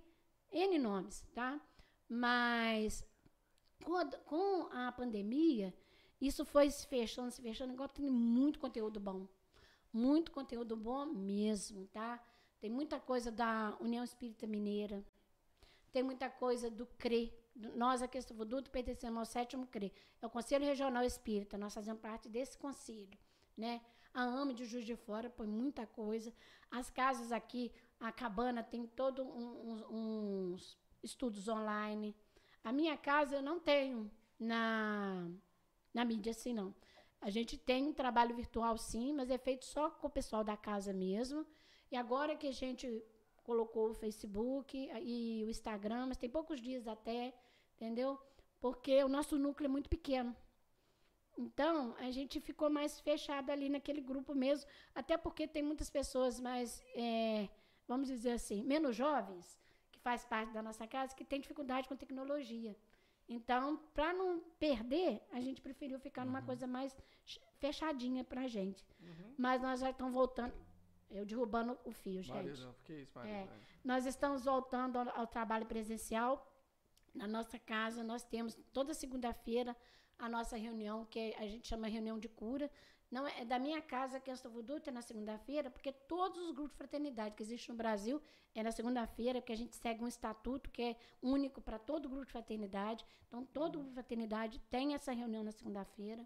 N nomes, tá? Mas com a, pandemia, isso foi se fechando, se fechando, igual tem muito conteúdo bom. Muito conteúdo bom mesmo, tá? Tem muita coisa da União Espírita Mineira, tem muita coisa do CRE. Nós aqui em Dutra pertencemos ao sétimo CRE. É o Conselho Regional Espírita, nós fazemos parte desse conselho, né? A AME de Juiz de Fora põe muita coisa. As casas aqui, a cabana tem todos uns estudos online. A minha casa eu não tenho na, na mídia assim, não. A gente tem um trabalho virtual, sim, mas é feito só com o pessoal da casa mesmo. E agora que a gente colocou o Facebook e o Instagram, mas tem poucos dias até, entendeu? Porque o nosso núcleo é muito pequeno. Então, a gente ficou mais fechado ali naquele grupo mesmo, até porque tem muitas pessoas mais, é, vamos dizer assim, menos jovens, que faz parte da nossa casa, que tem dificuldade com tecnologia. Então, para não perder, a gente preferiu ficar numa coisa mais ch- fechadinha para a gente. Mas nós já estamos voltando. Eu derrubando o fio, gente. Maridão, que isso, Maridão. É. Nós estamos voltando ao, ao trabalho presencial. Na nossa casa, nós temos toda segunda-feira a nossa reunião, que a gente chama reunião de cura. Não é é da minha casa, que é Estavo Dutra, é na segunda-feira, porque todos os grupos de fraternidade que existem no Brasil é na segunda-feira, porque a gente segue um estatuto que é único para todo grupo de fraternidade. Então, todo grupo de fraternidade tem essa reunião na segunda-feira.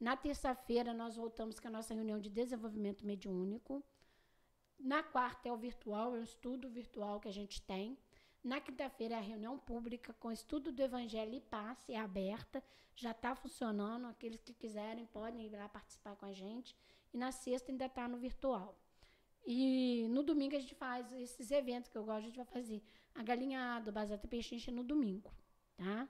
Na terça-feira, nós voltamos com a nossa reunião de desenvolvimento mediúnico. Na quarta é o virtual, é o estudo virtual que a gente tem. Na quinta-feira é a reunião pública com estudo do Evangelho e Passe, é aberta, já está funcionando. Aqueles que quiserem podem ir lá participar com a gente. E na sexta ainda está no virtual. E no domingo a gente faz esses eventos que eu gosto, a gente vai fazer a galinhada, o basata pechincha no domingo, tá?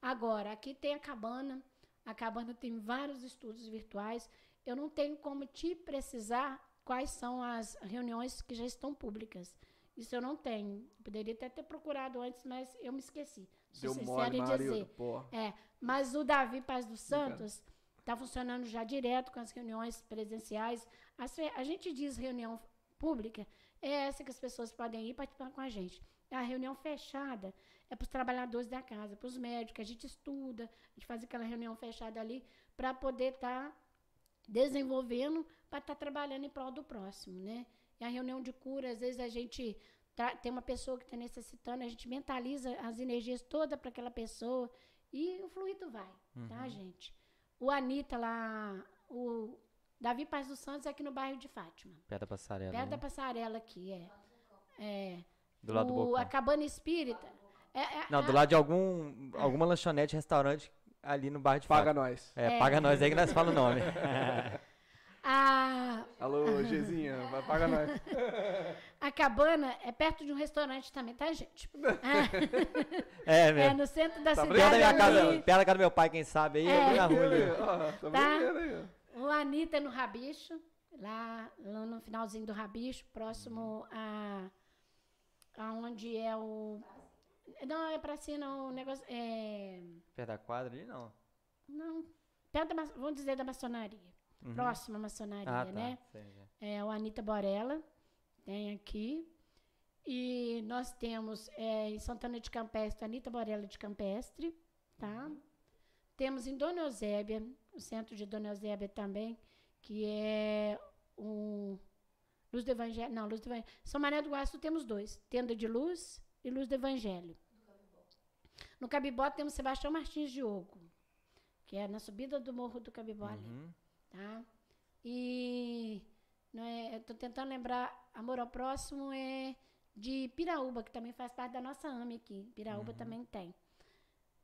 Agora, aqui tem a cabana. A cabana tem vários estudos virtuais. Eu não tenho como te precisar quais são as reuniões que já estão públicas. Isso eu não tenho. Poderia até ter procurado antes, mas eu me esqueci. Sou Deu sincera em dizer. pô. É, mas o Davi Paz dos. Santos está funcionando já direto com as reuniões presenciais. As a gente diz reunião pública, é essa que as pessoas podem ir participar com a gente. A reunião fechada é para os trabalhadores da casa, para os médicos. A gente estuda, a gente faz aquela reunião fechada ali para poder estar desenvolvendo, para estar trabalhando em prol do próximo, né? E a reunião de cura, às vezes a gente tem uma pessoa que está necessitando, a gente mentaliza as energias todas para aquela pessoa e o fluido vai, tá, gente? O Anitta lá, o Davi Paz dos Santos é aqui no bairro de Fátima. Perto da passarela. Perto né? da passarela aqui, é. É. Do lado do o, Bocão. a cabana espírita. É, é- Não, do lado de algum, alguma lanchonete, restaurante ali no bairro de Paga Fátima. nós. É, É. paga nós aí que nós falamos o nome. a, Alô, Gezinha, vai pagar nós. a cabana é perto de um restaurante também, tá, gente? É, É, mesmo. no centro da Tá cidade. Perto da minha casa, perto da casa do meu pai, quem sabe, aí é, É. bem na rua ali. Ó, tá Tá. vendo aí, ó. O Anitta é no Rabicho, lá, lá no finalzinho do Rabicho, próximo a aonde é o não é pra cima o negócio é Perto da quadra ali, não. não perto da, vamos dizer da maçonaria, Uhum. próxima à maçonaria, Ah, tá. né? Sei, já. É o Anitta Borella tem aqui e nós temos é, em Santana de Campestre, Anitta Borella de Campestre, tá? Temos em Dona Eusébia, o centro de Dona Eusébia também, que é um Luz do Evangelho, não, Luz do Evangelho. São Mané do Guaçu temos dois, Tenda de Luz e Luz do Evangelho. No Cabibó temos Sebastião Martins Diogo, que é na subida do Morro do Cabibó ali Uhum. tá? E não é, eu tô tentando lembrar, Amor ao Próximo é de Piraúba, que também faz parte da nossa AME aqui. Piraúba também tem.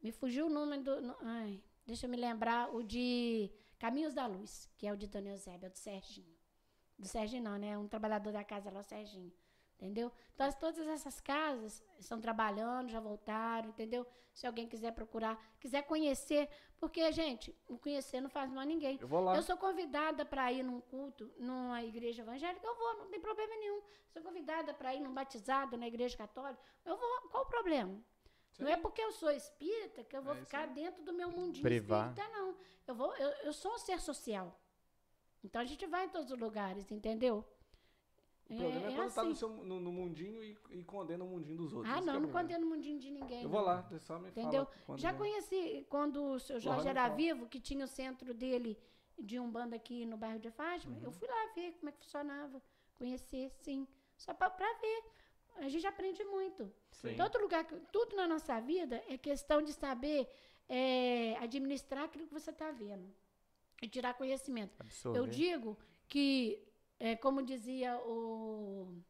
Me fugiu o nome do. no- ai, deixa eu me lembrar, o de Caminhos da Luz, que é o de Dona Eusébia, é o do Serginho. Do Serginho não, né? Um trabalhador da casa lá, o Serginho. Entendeu? Então, as- todas essas casas estão trabalhando, já voltaram, entendeu? Se alguém quiser procurar, quiser conhecer, porque, gente, o conhecer não faz mal a ninguém. Eu vou lá. Eu sou convidada para ir num culto, numa igreja evangélica, eu vou, não tem problema nenhum. Sou convidada para ir num batizado na igreja católica, eu vou, qual o problema? Não é porque eu sou espírita que eu vou É ficar aí. dentro do meu mundinho Privar. espírita, não. Eu, vou, eu, eu sou um ser social. Então a gente vai em todos os lugares, entendeu? O problema é, é quando tá no, assim. seu, no, no mundinho e, e condena o mundinho dos outros. Ah, que é não, não condeno o mundinho de ninguém. Eu vou não. lá, você só me Entendeu? Já vai. conheci quando o seu Jorge era vivo, que tinha o centro dele de um bando aqui no bairro de Fátima. Uhum. Eu fui lá ver como é que funcionava, conhecer, sim. Só para ver. A gente aprende muito. Sim. Todo lugar, que- tudo na nossa vida é questão de saber é, administrar aquilo que você está vendo e tirar conhecimento. Absorver. Eu digo que, é, como dizia o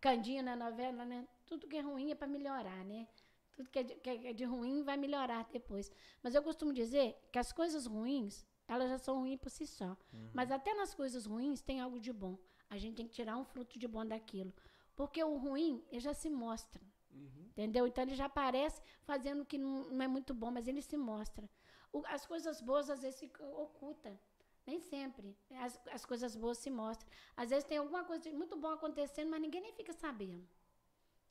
Candinho na novela, né? Tudo que é ruim é para melhorar, né? Tudo que é, de, que é de ruim vai melhorar depois. Mas eu costumo dizer que as coisas ruins, elas já são ruins por si só. Mas até nas coisas ruins tem algo de bom. A gente tem que tirar um fruto de bom daquilo. Porque o ruim, ele já se mostra. Uhum. Entendeu? Então ele já aparece fazendo o que não, não é muito bom, mas ele se mostra. O- as coisas boas às vezes ficam ocultas. Nem sempre. As, as coisas boas se mostram. Às vezes tem alguma coisa muito bom acontecendo, mas ninguém nem fica sabendo.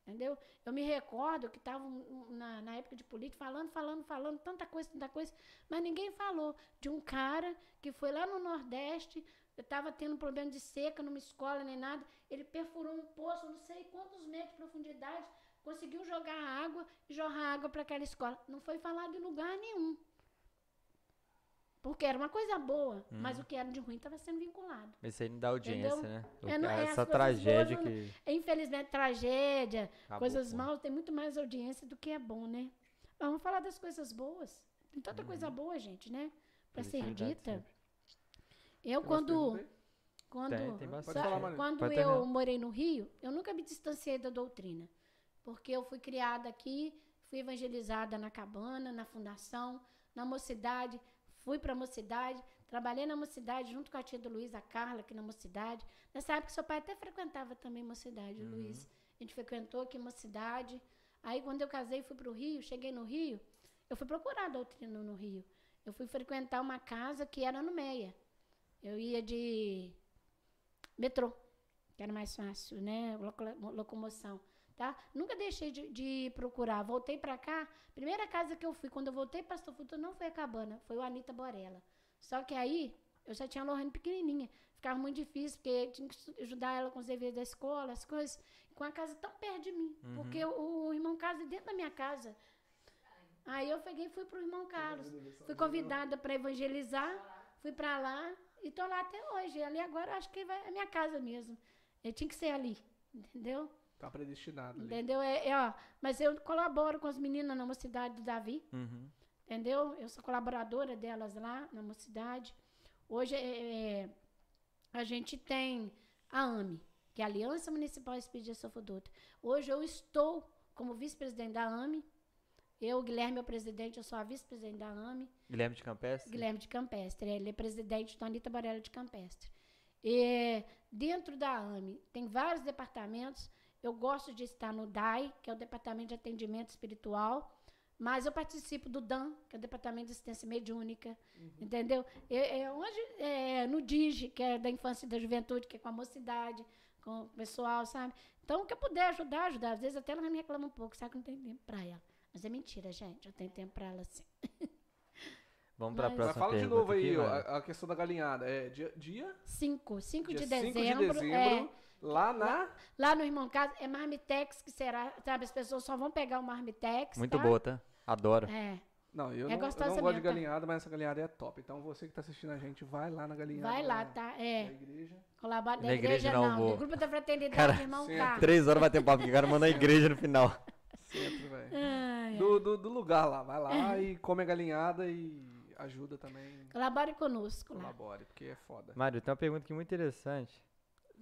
Entendeu? Eu me recordo que estavam na, na época de política falando, falando, falando, tanta coisa, tanta coisa, mas ninguém falou de um cara que foi lá no Nordeste, estava tendo um problema de seca numa escola nem nada, ele perfurou um poço, não sei quantos metros de profundidade, conseguiu jogar água e jorrar água para aquela escola. Não foi falado em lugar nenhum. Porque era uma coisa boa, mas o que era de ruim estava sendo vinculado. Isso aí não dá audiência, Entendeu? né? O- É, não- é, essa tragédia boas não- que. Infelizmente, tragédia, acabou coisas maus, tem muito mais audiência do que é bom, né? Mas Vamos falar das coisas boas. Tem tanta coisa boa, gente, né? Para ser dita. sempre. Eu, Tem quando. Quando, Tem, tem bastante. sa- falar, quando Pode eu terminar. morei no Rio, eu nunca me distanciei da doutrina. Porque eu fui criada aqui, fui evangelizada na cabana, na fundação, na mocidade, fui para a mocidade, trabalhei na mocidade junto com a tia do Luiz, a Carla, aqui na mocidade. Nessa época, seu pai até frequentava também mocidade, o Luiz. A gente frequentou aqui mocidade. Aí, quando eu casei, fui para o Rio, cheguei no Rio, eu fui procurar a doutrina no Rio. Eu fui frequentar uma casa que era no Meia. Eu ia de metrô, que era mais fácil, né? Loco- Locomoção, tá? Nunca deixei de, de procurar. Voltei para cá, primeira casa que eu fui, quando eu voltei para Pastor Futuro, não foi a Cabana, foi o Anitta Borella. Só que aí, eu já tinha a Lohane pequenininha. Ficava muito difícil, porque tinha que ajudar ela com os deveres da escola, as coisas. Com a casa tão perto de mim. Porque o, o irmão casa dentro da minha casa. Aí eu peguei e fui pro irmão Carlos. Fui convidada para evangelizar, fui para lá e tô lá até hoje. Ali agora acho que vai, é minha casa mesmo. Eu tinha que ser ali, entendeu? Tá predestinado ali. Entendeu? É, é, ó, mas eu colaboro com as meninas na mocidade do Davi, Uhum. entendeu? Eu sou colaboradora delas lá na mocidade. Hoje é, é, a gente tem a AME, que é a Aliança Municipal Espírita de Sofo Dutra. Hoje eu estou como vice-presidente da AME. Eu, Guilherme, é o presidente, eu sou a vice-presidente da AME. Guilherme de Campestre? Guilherme de Campestre, ele é presidente da Anitta Barella de Campestre. E dentro da AME tem vários departamentos. Eu gosto de estar no DAI, que é o Departamento de Atendimento Espiritual, mas eu participo do DAM, que é o Departamento de Assistência Mediúnica, entendeu? Eu, é, onde, é, no DIGE, que é da Infância e da Juventude, que é com a mocidade, com o pessoal, sabe? Então, o que eu puder ajudar, ajudar. Às vezes até ela me reclama um pouco, sabe que não tem tempo para ela. Mas é mentira, gente, eu tenho tempo para ela sim. Vamos pra Mas- Mas próxima fala de novo aí, aqui, ó, a, a questão da galinhada. É dia, dia, 5, 5 dia de 5 dezembro, de dezembro, é, lá na... lá no Irmão Casa, é Marmitex, que será, sabe? As pessoas só vão pegar o Marmitex, Muito tá? boa, tá? Adoro. É, Não, eu, É não, eu não gosto de tá? galinhada, mas essa galinhada é top. Então você que tá assistindo a gente, vai lá na galinhada. vai lá, tá? É, igreja. colabora Na da igreja, igreja não não, do grupo da fraternidade, Cara, Irmão. Carlos. Três horas vai ter papo, que o cara manda a igreja no final. Sempre, velho. Do, do, do lugar lá, vai lá e come a galinhada e ajuda também. Colabore conosco lá. Colabore, porque é foda. Mário, tem uma pergunta aqui muito interessante.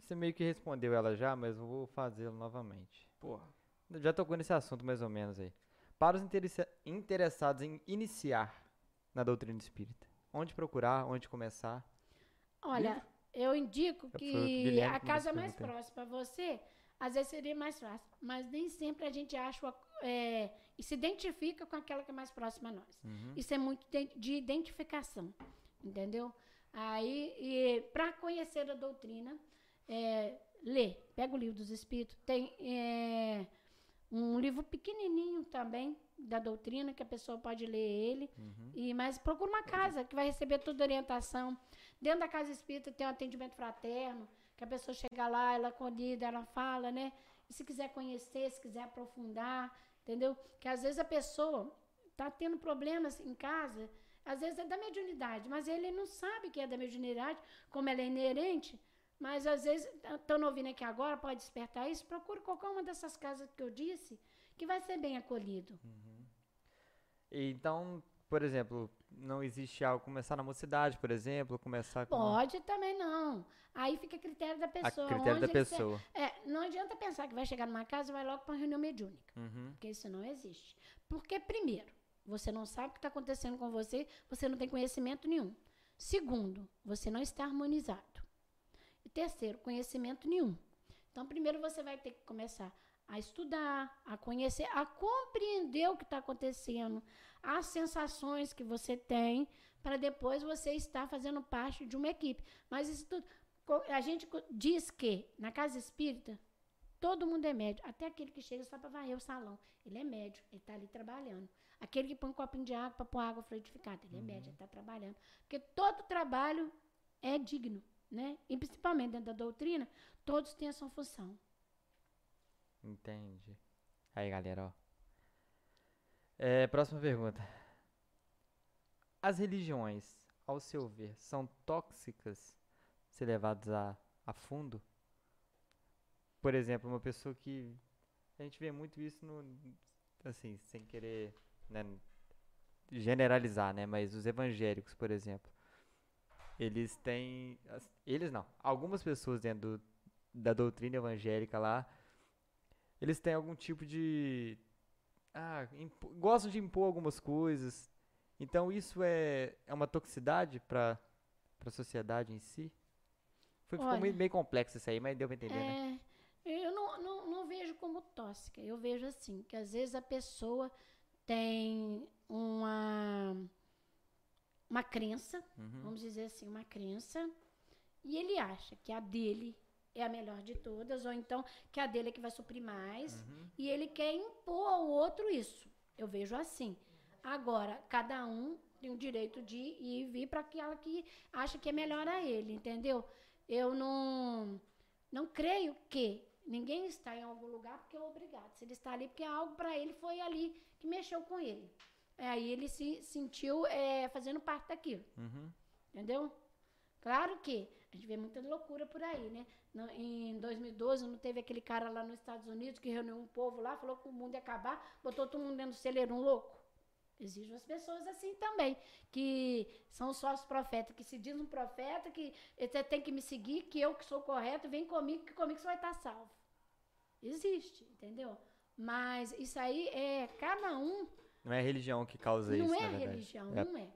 Você meio que respondeu ela já, mas eu vou fazê-la novamente. Porra. Já tocou nesse assunto mais ou menos aí. Para os interessa- interessados em iniciar na doutrina espírita, onde procurar, onde começar? Olha, eu indico que a casa mais próxima para você, às vezes seria mais fácil, mas nem sempre a gente acha é, e se identifica com aquela que é mais próxima a nós. Uhum. Isso é muito de, de identificação, entendeu? Aí, para conhecer a doutrina, é, lê, pega o livro dos Espíritos, tem é, um livro pequenininho também da doutrina que a pessoa pode ler ele, Uhum. e mas procura uma casa que vai receber toda a orientação. Dentro da casa espírita tem um atendimento fraterno, que a pessoa chega lá, ela é acolhida, ela fala, né? E se quiser conhecer, se quiser aprofundar, entendeu? Que às vezes a pessoa está tendo problemas em casa, às vezes é da mediunidade, mas ele não sabe que é da mediunidade, como ela é inerente, mas às vezes, estão ouvindo aqui agora, pode despertar isso, procure qualquer uma dessas casas que eu disse, que vai ser bem acolhido. E Então, por exemplo, não existe algo, começar na mocidade, por exemplo, começar com Pode também não. Aí fica a critério da a pessoa. critério da se- pessoa. É, não adianta pensar que vai chegar numa casa e vai logo para uma reunião mediúnica, Uhum. porque isso não existe. Porque, primeiro, você não sabe o que está acontecendo com você, você não tem conhecimento nenhum. Segundo, você não está harmonizado. Terceiro, conhecimento nenhum. Então, primeiro você vai ter que começar a estudar, a conhecer, a compreender o que está acontecendo, as sensações que você tem, para depois você estar fazendo parte de uma equipe. Mas isso tudo. A gente diz que na casa espírita, todo mundo é médio. Até aquele que chega só para varrer o salão. Ele é médio, ele está ali trabalhando. Aquele que põe um copinho de água para pôr água fluidificada, ele é médio, ele está trabalhando. Porque todo trabalho é digno, né? E principalmente dentro da doutrina, todos têm a sua função. Entendi. Aí, galera, ó. É, próxima pergunta. As religiões, ao seu ver, são tóxicas se levadas a, a fundo? Por exemplo, uma pessoa que. A gente vê muito isso no. Assim, sem querer né, generalizar, né? Mas os evangélicos, por exemplo. Eles têm. Eles não. Algumas pessoas dentro do- da doutrina evangélica lá eles têm algum tipo de. Ah, impo- gostam de impor algumas coisas. Então isso é, é uma toxicidade para a sociedade em si? Foi, ficou Olha. meio, meio complexo isso aí, mas deu pra entender, né? É, eu não, não, não vejo como tóxica. Eu vejo assim, que às vezes a pessoa tem uma, uma crença, Uhum. vamos dizer assim, uma crença, e ele acha que a dele é a melhor de todas, ou então que a dele é que vai suprir mais, Uhum. e ele quer impor ao outro isso. Eu vejo assim. Agora, cada um tem o direito de ir e vir para aquela que acha que é melhor a ele, entendeu? Eu não, não creio que ninguém está em algum lugar porque é obrigado. Se ele está ali porque algo para ele foi ali que mexeu com ele. Aí ele se sentiu é, fazendo parte daquilo. Uhum. Entendeu? Claro que a gente vê muita loucura por aí, né? No- em 2012, não teve aquele cara lá nos Estados Unidos que reuniu um povo lá, falou que o mundo ia acabar, botou todo mundo dentro do celeiro, um louco. Existem as pessoas assim também, que são só os profetas, que se diz um profeta, que você tem que me seguir, que eu que sou correto, vem comigo, que comigo você vai estar salvo. Existe, entendeu? Mas isso aí é cada um Não é a religião que causa não isso, é na a verdade. religião, É- não é.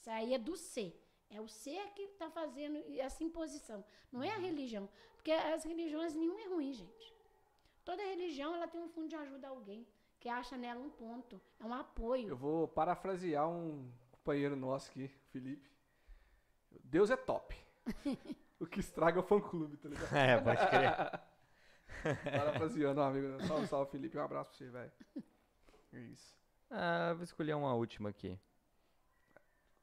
Isso aí é do ser. É o ser que está fazendo essa imposição. Não é a religião. Porque as religiões nenhuma é ruim, gente. Toda religião ela tem um fundo de ajuda a alguém, que acha nela um ponto, é um apoio. Eu vou parafrasear um companheiro nosso aqui, Felipe. Deus é top. o que estraga é o fã-clube, tá ligado? É, pode crer. Parafraseando, amigo. Salve, salve, Felipe. Um abraço pra você, velho. É isso. Ah, vou escolher uma última aqui.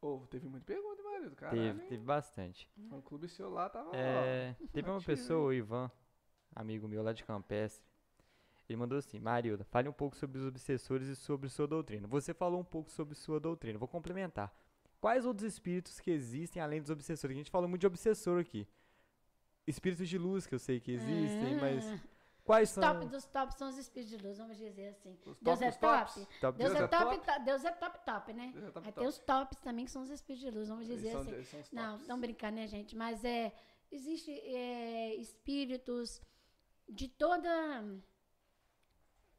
Ô, teve muita pergunta, marido. Caralho, Teve, hein? teve bastante. O fã-clube seu lá tava, É, teve uma ativo, pessoa, o Ivan, amigo meu lá de Campestre. Ele mandou assim: Marilda, fale um pouco sobre os obsessores e sobre sua doutrina. Você falou um pouco sobre sua doutrina. Vou complementar. Quais outros espíritos que existem além dos obsessores? A gente falou muito de obsessor aqui. Espíritos de luz que eu sei que existem, mas Ah, quais Os são? top dos tops são os espíritos de luz, vamos dizer assim. Os Deus top é top? Top Deus, Deus é top, top? to- Deus é top top, né? Deus é top, Aí top. tem os tops também, que são os espíritos de luz, vamos dizer são- assim. são Não, não brincando, né, gente? Mas é. Existe é, espíritos de toda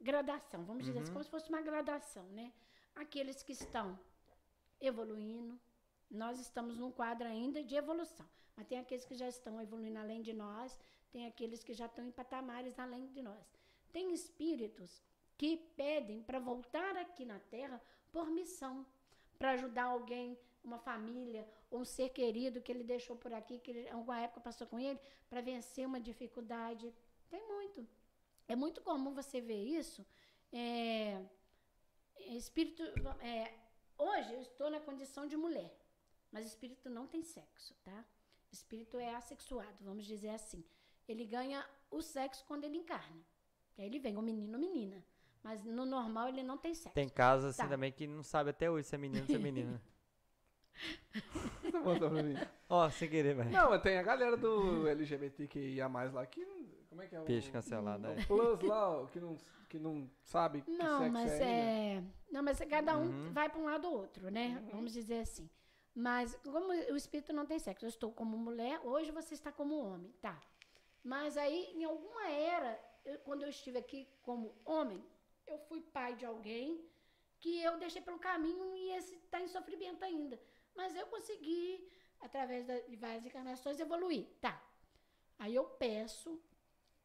gradação, vamos dizer assim, Uhum. como se fosse uma gradação, né? Aqueles que estão evoluindo, nós estamos num quadro ainda de evolução, mas tem aqueles que já estão evoluindo além de nós, tem aqueles que já estão em patamares além de nós. Tem espíritos que pedem para voltar aqui na Terra por missão, para ajudar alguém, uma família, um ser querido que ele deixou por aqui, que em alguma época passou com ele, para vencer uma dificuldade. Tem muito. É muito comum você ver isso. É, espírito. é, hoje eu estou na condição de mulher, mas espírito não tem sexo, tá? Espírito é assexuado, vamos dizer assim. Ele ganha o sexo quando ele encarna. Que aí ele vem, um menino ou menina. Mas no normal ele não tem sexo. Tem casos assim Tá. também que não sabe até hoje se é menino ou se é menina. Pra mim. Ó, sem querer, velho. Não, mas tem a galera do LGBTQIA+, lá que... Como é que é? o- Peixe cancelado, o é. Plus lá, o que não, que não sabe que Não, sexo mas é ainda. é. Não, mas cada um Uhum. vai para um lado ou outro, né? Vamos dizer assim. Mas como o espírito não tem sexo, eu estou como mulher, hoje você está como homem, tá? Mas aí, em alguma era, eu- quando eu estive aqui como homem, eu fui pai de alguém que eu deixei pelo caminho e esse está em sofrimento ainda. Mas eu consegui, através da- de várias encarnações, evoluir, tá? Aí eu peço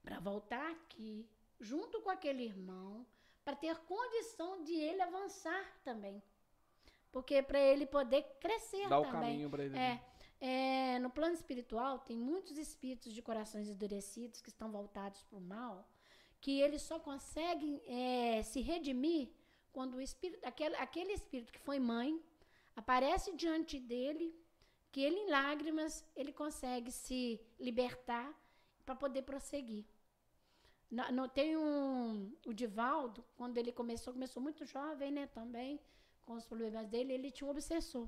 para voltar aqui, junto com aquele irmão, para ter condição de ele avançar também. Porque para ele poder crescer Dá o também. caminho pra ele. É, é, no plano espiritual, tem muitos espíritos de corações endurecidos que estão voltados para o mal, que eles só conseguem é, se redimir quando o espírito, aquele, aquele espírito que foi mãe aparece diante dele, que ele em lágrimas ele consegue se libertar para poder prosseguir. Na- no- tem um, o Divaldo, quando ele começou, começou muito jovem, né, também, com os problemas dele, ele tinha um obsessor.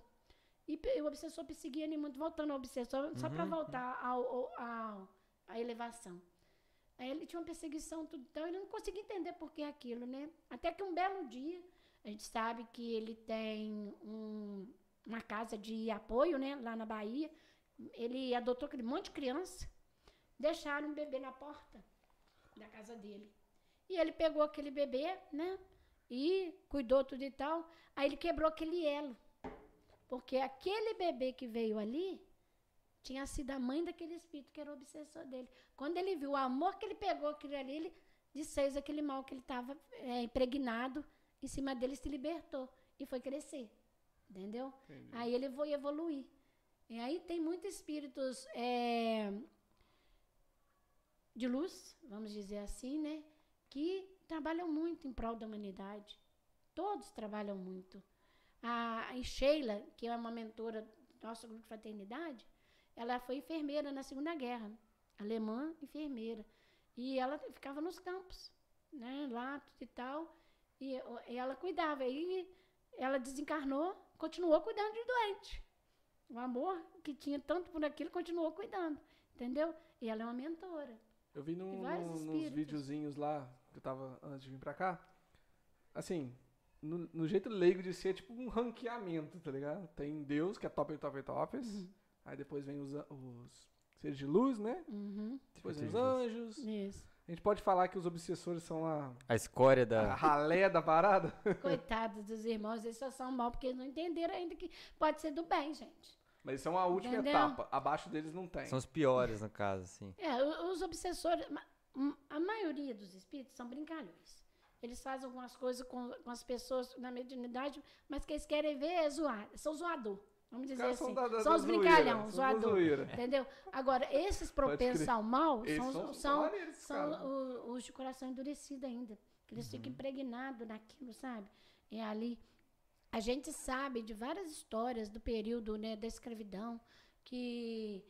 E o obsessor perseguia ele muito, voltando ao obsessor, só para Uhum. voltar ao, ao, ao- à elevação. Aí ele tinha uma perseguição, tudo, então ele não conseguia entender por que aquilo, né? Até que um belo dia, a gente sabe que ele tem um- uma casa de apoio, né, lá na Bahia. Ele adotou aquele monte de criança, deixaram um bebê na porta da casa dele. E ele pegou aquele bebê, né, e cuidou tudo e tal. Aí ele quebrou aquele elo. Porque aquele bebê que veio ali tinha sido a mãe daquele espírito que era o obsessor dele. Quando ele viu o amor que ele pegou aquilo ali, ele desfez aquele mal que ele estava impregnado em cima dele se libertou e foi crescer. Entendeu? Entendi. Aí ele foi evoluir. E aí tem muitos espíritos é, de luz, vamos dizer assim, né? Que trabalham muito em prol da humanidade. Todos trabalham muito. A, Sheila, que é uma mentora do nosso grupo de fraternidade, ela foi enfermeira na Segunda Guerra. Alemã, enfermeira. E ela ficava nos campos, né? Lá e tal. E, e ela cuidava. E ela desencarnou, continuou cuidando de doente. O amor que tinha tanto por aquilo continuou cuidando, entendeu? E ela é uma mentora. Eu vi num, num- nos videozinhos lá, que eu tava antes de vir pra cá. Assim, no, no jeito leigo de ser, tipo um ranqueamento, tá ligado? Tem Deus, que é top, top, tops. Uhum. Aí depois vem os, os seres de luz, né? Uhum, Depois vem os anjos. isso. A gente pode falar que os obsessores são a, A escória a da. ralé da parada? Coitados dos irmãos, eles só são mal porque eles não entenderam ainda que pode ser do bem, gente. Mas isso é uma última Entendeu? etapa. Abaixo deles não tem. São os piores, no caso, assim. É, os obsessores. a maioria dos espíritos são brincalhões. Eles fazem algumas coisas com, com as pessoas na mediunidade, mas que eles querem ver é zoar, são zoador. Vamos Os dizer assim. são da, da, são da os brincalhão, zoador. Entendeu? Agora, esses propensos ao mal são, são, são, são os de coração endurecido ainda. Que eles Uhum. ficam impregnados naquilo, sabe? É ali. A gente sabe de várias histórias do período né, da escravidão que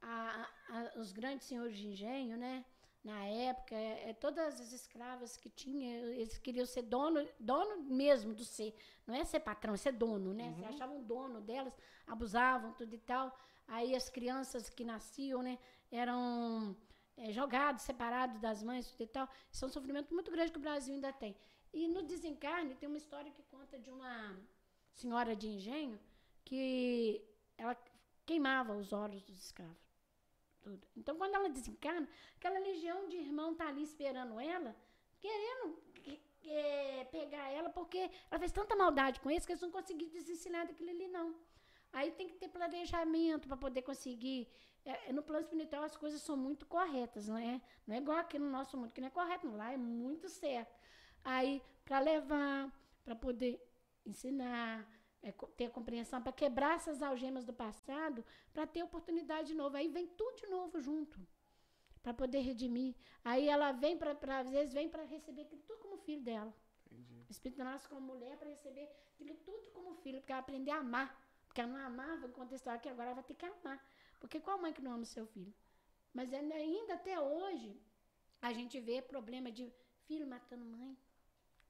a- a- os grandes senhores de engenho, né? Na época, é, é, todas as escravas que tinha, eles queriam ser dono, dono mesmo do ser. Não é ser patrão, é ser dono, né? Uhum. Se achavam dono delas, abusavam, tudo e tal. Aí as crianças que nasciam, né? Eram é, jogados, separados das mães, tudo e tal. Isso é um sofrimento muito grande que o Brasil ainda tem. E no desencarne tem uma história que conta de uma senhora de engenho que ela queimava os olhos dos escravos. Tudo. Então, quando ela desencarna, aquela legião de irmão tá ali esperando ela, querendo que- é, pegar ela, porque ela fez tanta maldade com eles que eles não conseguiram desensinar daquilo ali, não. Aí tem que ter planejamento para poder conseguir. É, no plano espiritual as coisas são muito corretas, não é? Não é igual aqui no nosso mundo, que não é correto, não. lá é muito certo. Aí, para levar, para poder ensinar, é, ter compreensão, para quebrar essas algemas do passado, para ter oportunidade de novo. Aí vem tudo de novo junto, para poder redimir. Aí ela vem para, às vezes, vem para receber aquilo tudo como filho dela. Entendi. O Espírito nasce como mulher para receber aquilo tudo como filho, porque ela aprender a amar. Porque ela não amava, conta a história que agora ela vai ter que amar. Porque qual mãe que não ama o seu filho? Mas ainda, ainda até hoje, a gente vê problema de filho matando mãe,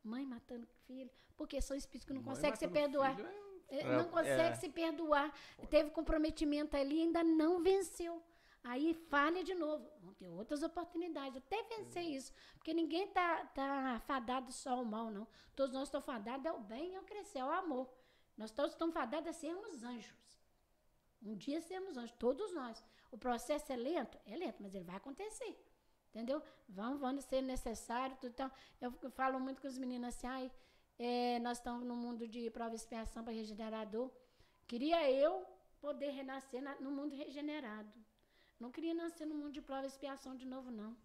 mãe matando filho, porque são espíritos que não Mãe conseguem se perdoar. filho é- É, É, não consegue é. se perdoar. Teve comprometimento ali e ainda não venceu. Aí falha de novo. Vão ter outras oportunidades até vencer isso. Porque ninguém tá, tá fadado só ao mal, não. Todos nós estamos fadados ao bem e ao crescer, ao amor. Nós todos estamos fadados a sermos anjos. Um dia sermos anjos, todos nós. O processo é lento? É lento, mas ele vai acontecer. Entendeu? Vão, vão ser necessário. Tudo, então, eu, eu falo muito com os meninos assim, ai, é, nós estamos no mundo de prova e expiação para regenerador. Queria eu poder renascer na- no mundo regenerado. Não queria nascer no mundo de prova e expiação de novo, não.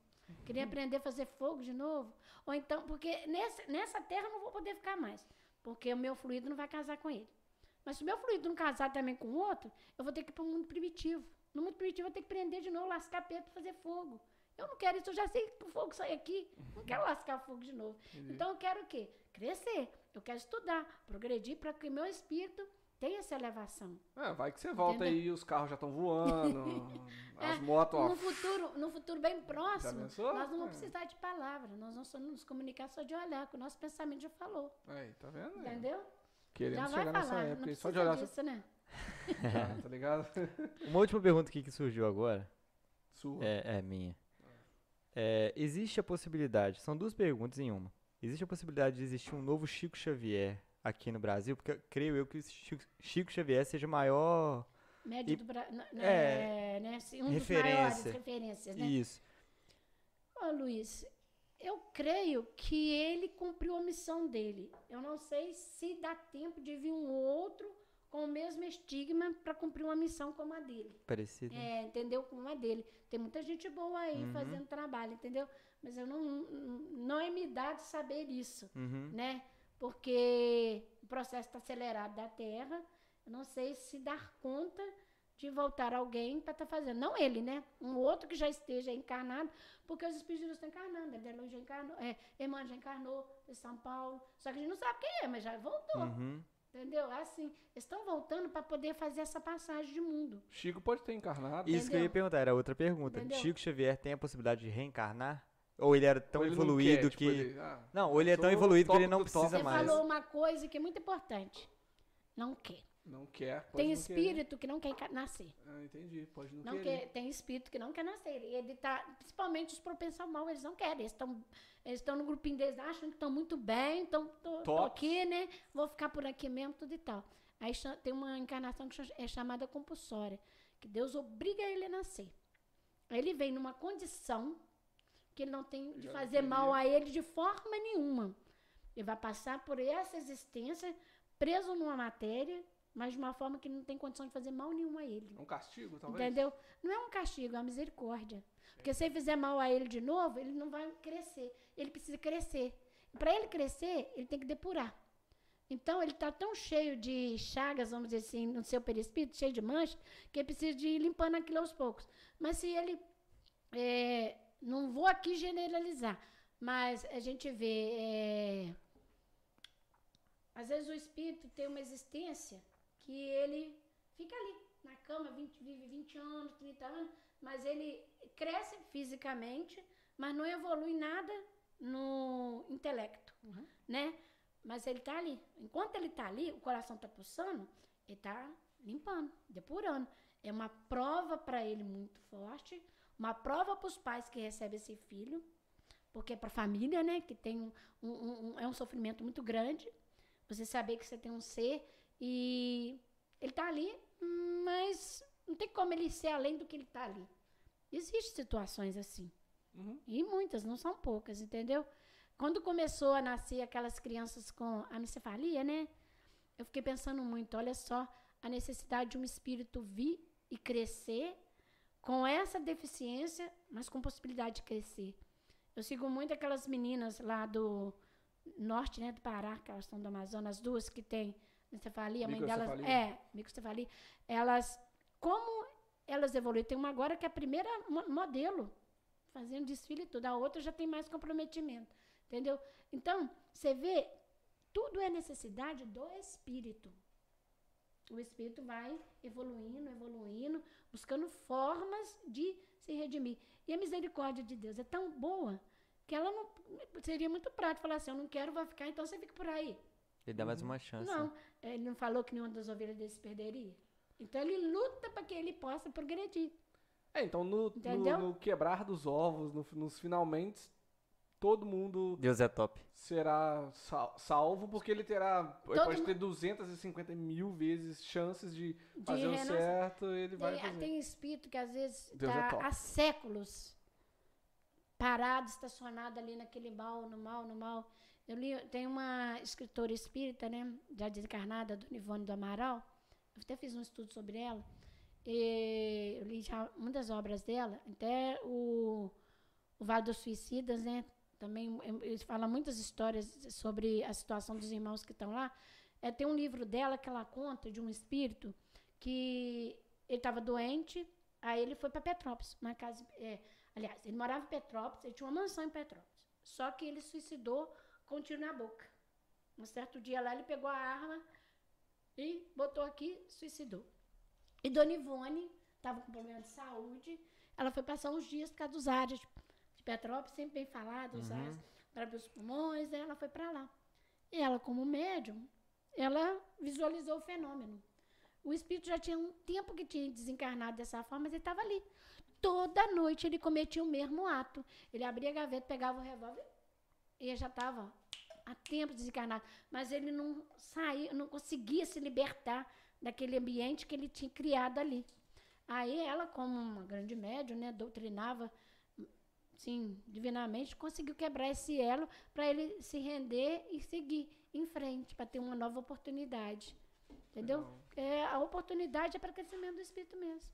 Queria aprender a fazer fogo de novo. Ou então, porque nesse, nessa terra eu não vou poder ficar mais. Porque o meu fluido não vai casar com ele. Mas se o meu fluido não casar também com o outro, eu vou ter que ir para o mundo primitivo. No mundo primitivo eu vou ter que prender de novo, lascar pedra para fazer fogo. Eu não quero isso, eu já sei que o fogo sai aqui. Não quero lascar fogo de novo. Entendi. Então eu quero o quê? Crescer. Eu quero estudar, progredir para que o meu espírito tenha essa elevação. É, vai que você volta Entendeu? aí e os carros já estão voando, as É, motos, ó. No futuro, no futuro bem próximo, nós não vamos É. precisar de palavra. Nós vamos só nos comunicar só de olhar, que o nosso pensamento já falou. Aí, tá vendo? Entendeu? Querendo já vai chegar nessa falar. época Não só de precisa olhar, disso, né? tá ligado? Uma última pergunta aqui que surgiu agora. Sua. É, é minha. É, existe a possibilidade, são duas perguntas em uma. Existe a possibilidade de existir um novo Chico Xavier aqui no Brasil? Porque eu creio eu que o Chico, Chico Xavier seja o maior. Médio E- do Brasil. é, É, né? assim, Um referência. dos maiores referências, né? Isso. Ô, Luiz, eu creio que ele cumpriu a missão dele. Eu não sei se dá tempo de vir um outro com o mesmo estigma para cumprir uma missão como a dele. Parecido. É, entendeu? Como a dele. Tem muita gente boa aí Uhum. fazendo trabalho, entendeu? Mas eu não, não é me dado saber isso, Uhum. né? Porque o processo está acelerado da Terra. Eu não sei se dar conta de voltar alguém para estar fazendo. Não ele, né? Um outro que já esteja encarnado, porque os espíritos de estão encarnando. Adelo já encarnou, é, Emmanuel já encarnou em São Paulo. Só que a gente não sabe quem é, mas já voltou. Uhum. Entendeu? Assim, eles estão voltando para poder fazer essa passagem de mundo. Chico pode ter encarnado. Isso que eu ia Entendeu? perguntar, era outra pergunta. Entendeu? Chico Xavier tem a possibilidade de reencarnar? Ou ele era tão ele não evoluído quer, que. tipo, ele, ah, Não, ou ele é tão evoluído que ele não precisa Você mais. falou uma coisa que é muito importante. Não quer. Não quer. Tem não espírito que não quer nascer. Querer. Ah, entendi. Pode não, Não querer. quer, tem espírito que não quer nascer. E ele tá, principalmente os propensos ao mal, eles não querem. Eles estão eles estão no grupinho deles, acham que estão muito bem, Top. aqui, né? Vou ficar por aqui mesmo, tudo e tal. Aí tem uma encarnação que é chamada compulsória, que Deus obriga ele a nascer. Aí ele vem numa condição que ele não tem de Já fazer mal a ele de forma nenhuma. Ele vai passar por essa existência preso numa matéria, mas de uma forma que não tem condição de fazer mal nenhum a ele. Um castigo, talvez? Entendeu? Não é um castigo, é uma misericórdia. Porque se ele fizer mal a ele de novo, ele não vai crescer. Ele precisa crescer. Para ele crescer, ele tem que depurar. Então, ele está tão cheio de chagas, vamos dizer assim, no seu perispírito, cheio de manchas, que ele precisa de ir limpando aquilo aos poucos. Mas se ele. é, não vou aqui generalizar, mas a gente vê. é, às vezes o espírito tem uma existência que ele fica ali, na cama, 20, vive 20 anos, 30 anos, mas ele cresce fisicamente, mas não evolui nada no intelecto, né? Mas ele tá ali. Enquanto ele tá ali, o coração tá pulsando, ele tá limpando, depurando. É uma prova para ele muito forte, uma prova para os pais que recebem esse filho, porque é para a família, né, que tem um, um- um- é um sofrimento muito grande. Você saber que você tem um ser e ele tá ali, mas não tem como ele ser além do que ele tá ali. Existem situações assim. Uhum. E muitas, não são poucas, entendeu? Quando começou a nascer aquelas crianças com anencefalia, né? Eu fiquei pensando muito, olha só, a necessidade de um espírito vir e crescer com essa deficiência, mas com possibilidade de crescer. Eu sigo muito aquelas meninas lá do norte, né, do Pará, que elas estão do Amazonas, as duas que têm anencefalia, a mãe delas Microcefalia. é microcefalia. Elas como elas evoluíram, tem uma agora que é a primeira mo- modelo fazendo desfile e tudo. A outra já tem mais comprometimento. Entendeu? Então, você vê, tudo é necessidade do espírito. O espírito vai evoluindo, evoluindo, buscando formas de se redimir. E a misericórdia de Deus é tão boa que ela não. Seria muito prático falar assim: eu não quero, vai ficar, então você fica por aí. Ele dá mais uma chance. Não, ele não falou que nenhuma das ovelhas dele se perderia. Então ele luta para que ele possa progredir. É, então no, no, no quebrar dos ovos, no- nos finalmente, todo mundo Deus é top. será sal- salvo, porque ele terá. Ele pode ter 250 mil vezes chances de De fazer o certo, ele vai Tem, fazer. tem espírito que às vezes Deus é está top. há séculos parado, estacionado ali naquele mal, no mal, no mal. Eu li, tem uma escritora espírita, né, já desencarnada, Dona Ivone do Amaral. Eu até fiz um estudo sobre ela. E eu li já muitas obras dela, até o, o Vale dos Suicidas, né? Também em- ele fala muitas histórias sobre a situação dos irmãos que estão lá. É, tem um livro dela que ela conta de um espírito que ele estava doente, aí ele foi para Petrópolis, na casa. é, aliás, ele morava em Petrópolis, ele tinha uma mansão em Petrópolis. Só que ele suicidou com um tiro na boca. Um certo dia lá ele pegou a arma e botou aqui, suicidou. E Dona Ivone estava com problema de saúde. Ela foi passar uns dias por causa dos áreas de Petrópolis, sempre bem falado, os áreas para abrir os pulmões, ela foi para lá. E ela, como médium, ela visualizou o fenômeno. O espírito já tinha um tempo que tinha desencarnado dessa forma, mas ele estava ali. Toda noite ele cometia o mesmo ato. Ele abria a gaveta, pegava o revólver e já estava há tempo desencarnado. Mas ele não saía, não conseguia se libertar daquele ambiente que ele tinha criado ali. Aí ela, como uma grande médium, né, doutrinava, sim, divinamente, conseguiu quebrar esse elo para ele se render e seguir em frente, para ter uma nova oportunidade. Entendeu? É, a oportunidade é para crescimento do espírito mesmo.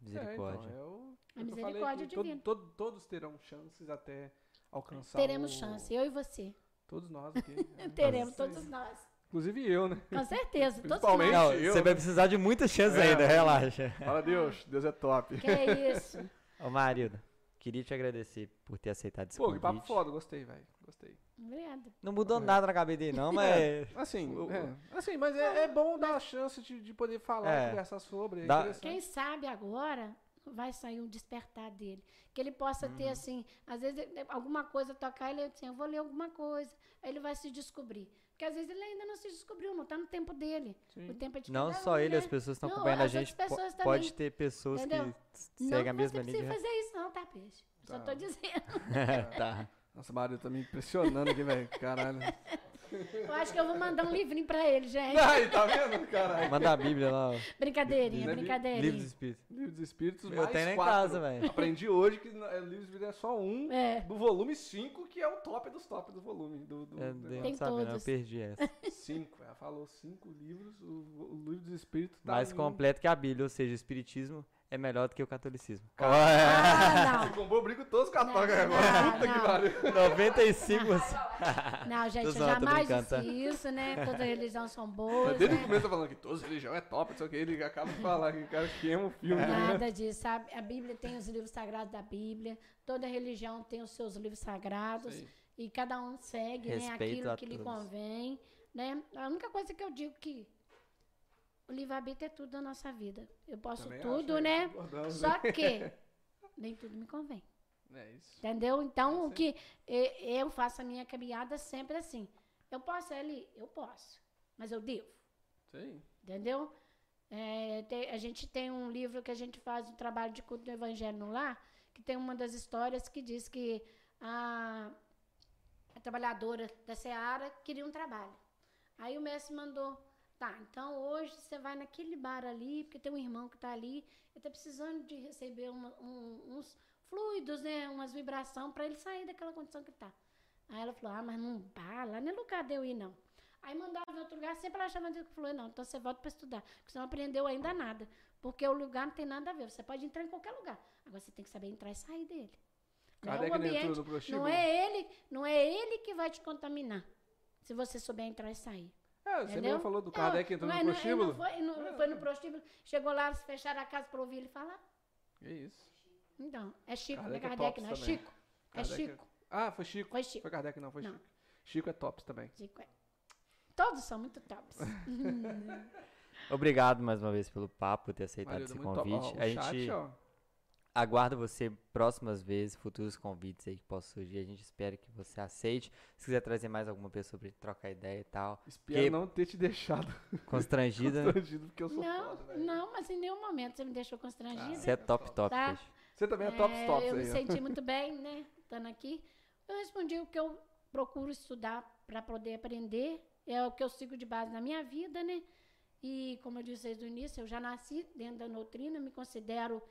Misericórdia. É, então, é o, A é misericórdia que todo- divina. todo- todos terão chances até alcançar. Teremos o- chance, eu e você. Todos nós aqui. é. Teremos, Isso aí. todos nós. Inclusive eu, né? Com certeza, todos Principalmente nós. Não, eu, você né? vai precisar de muitas chances É. ainda, relaxa. Fala Deus, Deus é top. Que é isso. Ô, marido, queria te agradecer por ter aceitado esse Pô, que papo convite. foda, gostei, velho. Gostei. Obrigada. Não mudou É. nada na cabeça dele, não, mas... Assim, O- é, assim mas é, é bom dar a chance de, de poder falar, É. conversar sobre. É Dá- interessante. Quem sabe agora vai sair um despertar dele. Que ele possa ter, assim, às vezes ele- alguma coisa tocar, ele assim, eu vou ler alguma coisa. Aí ele vai se descobrir. Porque às vezes ele ainda não se descobriu, não está no tempo dele. Sim. O tempo é de Não só um, ele, né? as pessoas estão Não, acompanhando a gente. pode também. ter pessoas Entendeu? que Não seguem a mesma precisa linha. fazer isso, não, tá, peixe? Só Tá. tô dizendo. tá. Nossa, Mário tá me impressionando aqui, velho. Caralho. Eu acho que eu vou mandar um livrinho pra ele, gente. Aí, tá vendo, caralho? Manda a Bíblia lá, ó. Brincadeirinha, Né, brincadeirinha. Livro dos Espíritos. Livro dos Espíritos, Eu tenho em casa, velho. Aprendi hoje que é, Livro dos Espíritos é só um É. do volume 5, que é o top dos top do volume. Do, do, Eu do Tem sabia, não, eu todos. perdi essa. Cinco. Ela falou cinco livros. O, o Livro dos Espíritos tá Mais completo que a Bíblia, ou seja, o Espiritismo é melhor do que o catolicismo. Ah, Você comprou briga com todos os católicos Não, agora. não, Puta que não. pariu. 95 não. Não, gente, eu jamais tá? disse isso, né? Todas as religiões são Mas boas. Desde o né? começo tá falando que todas as religiões é top, só que ele acaba de falar que o cara queima o filme. né? Nada disso, sabe? A Bíblia tem os livros sagrados da Bíblia. Toda religião tem os seus livros sagrados. Sim. E cada um segue né, aquilo que lhe convém. Né? A única coisa que eu digo que o livre-arbítrio é tudo da nossa vida. Eu posso Também tudo, né? Só que nem tudo me convém. É isso. Entendeu? Então, É o que eu faço a minha caminhada sempre assim. Eu posso ir ali? Eu posso. Mas eu devo. Sim. Entendeu? É, tem- a gente tem um livro que a gente faz o trabalho de culto do Evangelho no lar, que tem uma das histórias que diz que a, a trabalhadora da Seara queria um trabalho. Aí o mestre mandou, tá, então hoje você vai naquele bar ali, porque tem um irmão que está ali, ele está precisando de receber uma- um- uns fluidos, né, umas vibrações para ele sair daquela condição que está. Aí ela falou, ah, mas não bar, lá não é lugar de eu ir, não. Aí mandava em outro lugar, sempre ela achava que falou, não, então você volta para estudar, porque você não aprendeu ainda nada. Porque o lugar não tem nada a ver. Você pode entrar em qualquer lugar. Agora você tem que saber entrar e sair dele. Não é o não entrou ambiente, não é ele, não é ele que vai te contaminar. Se você souber entrar e sair. É, você Entendeu? mesmo falou do Kardec entrou no é- não- prostíbulo? Não foi, não, foi no prostíbulo. Chegou lá, eles fecharam a casa para ouvir ele falar. Que isso. Então, é Chico, Kardec não é é Kardec, tops não. É também. Chico. É Kardec é- Chico. Ah, foi Chico. Foi Chico. Foi Kardec, não, foi Não. Chico. Chico é tops também. Chico é. Todos são muito tops. Obrigado mais uma vez pelo papo, por ter aceitado esse muito top. Ó, convite. o a chat, gente ó. Aguarda você próximas vezes, futuros convites aí que possam surgir. A gente espera que você aceite. Se quiser trazer mais alguma pessoa pra gente trocar ideia e tal. Espero Que- não ter te deixado Constrangida. constrangido, porque eu sou não, foda, não, mas em nenhum momento você me deixou constrangida. Você é top, top, Tá. Você também é É, tops eu me aí, ó. senti muito bem, né, estando aqui. Eu respondi o que eu procuro estudar para poder aprender, é o que eu sigo de base na minha vida, né? E como eu disse desde o início, eu já nasci dentro da doutrina, me considero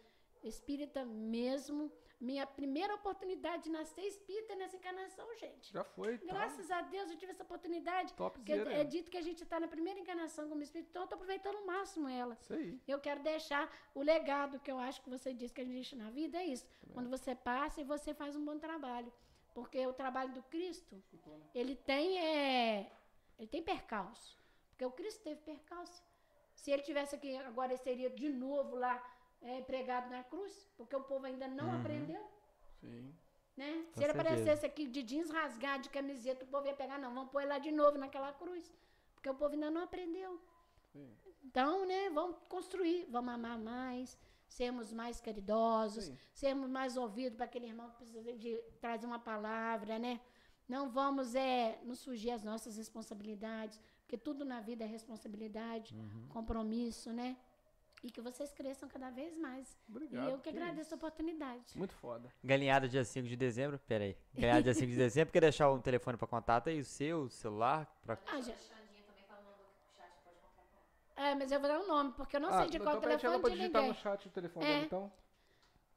espírita mesmo. Minha primeira oportunidade de nascer espírita é nessa encarnação, gente. Já foi, tá? Graças a Deus eu tive essa oportunidade. Top Porque é dito que a gente está na primeira encarnação como espírito, então eu estou aproveitando o máximo ela. Isso aí. Eu quero deixar o legado que eu acho que você disse que a gente deixa na vida, é isso. Quando você passa e você faz um bom trabalho. Porque o trabalho do Cristo, ele tem, é, ele tem percalço. Porque o Cristo teve percalço. Se ele tivesse aqui, agora ele seria de novo lá é, pregado na cruz, porque o povo ainda não Uhum. aprendeu. Sim. Né? Se ele certeza. aparecesse aqui de jeans rasgado, de camiseta, o povo ia pegar, não, vamos pôr ele lá de novo naquela cruz. Porque o povo ainda não aprendeu. Sim. Então, né, vamos construir, vamos amar mais, sermos mais caridosos, Sim. sermos mais ouvidos para aquele irmão que precisa de trazer uma palavra, né? Não vamos é, nos fugir às nossas responsabilidades, porque tudo na vida é responsabilidade, Uhum. compromisso, né? E que vocês cresçam cada vez mais. Obrigado. e eu que que agradeço a oportunidade. isso. Muito foda. Galinhada dia 5 de dezembro. Pera aí. Galinhada dia 5 de dezembro. Quer deixar um telefone pra contato aí? O seu, o celular? Pra... Ah, já, Xandinha também falando no chat, pode comprar com ela. é, mas eu vou dar um nome, porque eu não ah, sei de qual então telefone pra de digitar ninguém. no chat o telefone É. dela, então.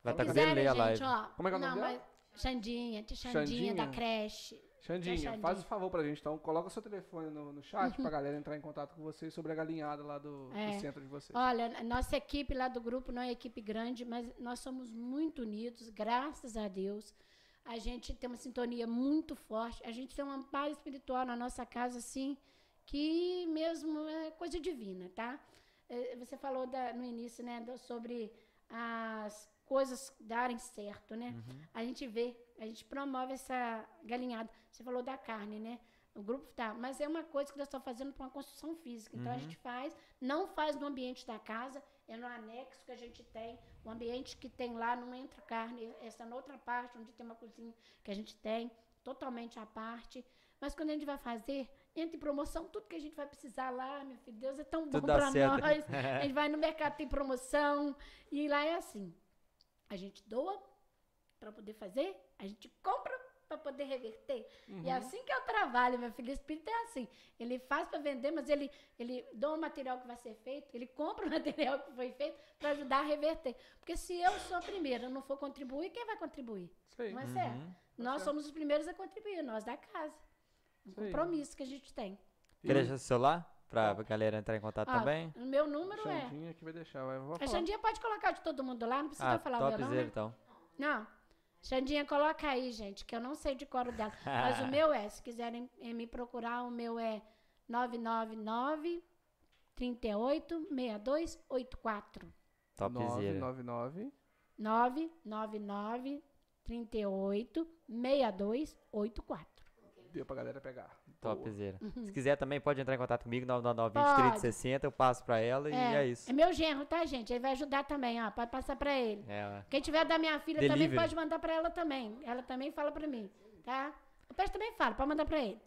Vai estar tá quiserem, delay a live. gente, ó, Como é que é o não, nome dela? mas Xandinha, tia Xandinha, Xandinha? da creche. Xandinha, faz o favor pra gente, então. Coloca o seu telefone no, no chat pra galera entrar em contato com vocês sobre a galinhada lá do, do É. centro de vocês. Olha, nossa equipe lá do grupo não é equipe grande, mas nós somos muito unidos, graças a Deus. A gente tem uma sintonia muito forte. A gente tem um amparo espiritual na nossa casa, assim, que mesmo é coisa divina, tá? Eh, Você falou da- no início, né, do- sobre as coisas darem certo, né? A gente vê, a gente promove essa galinhada. Você falou da carne, né? O grupo tá, mas é uma coisa que nós estamos fazendo para uma construção física. Então a gente faz, não faz no ambiente da casa, é no anexo que a gente tem, o ambiente que tem lá não entra carne, essa na outra parte onde tem uma cozinha que a gente tem, totalmente à parte. Mas quando a gente vai fazer, entra em promoção, tudo que a gente vai precisar lá, meu filho, Deus é tão bom para nós. A gente vai no mercado, tem promoção, e lá é assim. A gente doa para poder fazer, a gente compra para poder reverter. Uhum. E é assim que eu trabalho, meu filho. O espírito é assim. Ele faz para vender, mas ele, ele dá o material que vai ser feito, ele compra o material que foi feito para ajudar a reverter. Porque se eu sou a primeira, eu não for contribuir, quem vai contribuir? Isso aí. Não é certo? Nós somos os primeiros a contribuir, nós da casa. Um aí. compromisso que a gente tem. Quer deixar seu celular pra pra galera entrar em contato Ah, também? O meu número é. Xandinha que vai deixar. Vai, A. Xandinha pode colocar de todo mundo lá, não precisa Ah, falar o meu não, topzera né? então. Não. Xandinha, coloca aí, gente, que eu não sei de cor o dela. Mas o meu é, se quiserem eh, me procurar, o meu é 999 38 6284. Topzera. 999. 999 38 6284. Deu pra galera pegar. Topzera. Uhum. Se quiser também pode entrar em contato comigo, 999 Pode. 3060, eu passo pra ela e é isso. É meu genro, tá, gente? Ele vai ajudar também, ó. Pode passar pra ele. É. Quem tiver da minha filha também Delivery. pode mandar pra ela também. Ela também fala pra mim, tá? O Peixe também fala, pode mandar pra ele.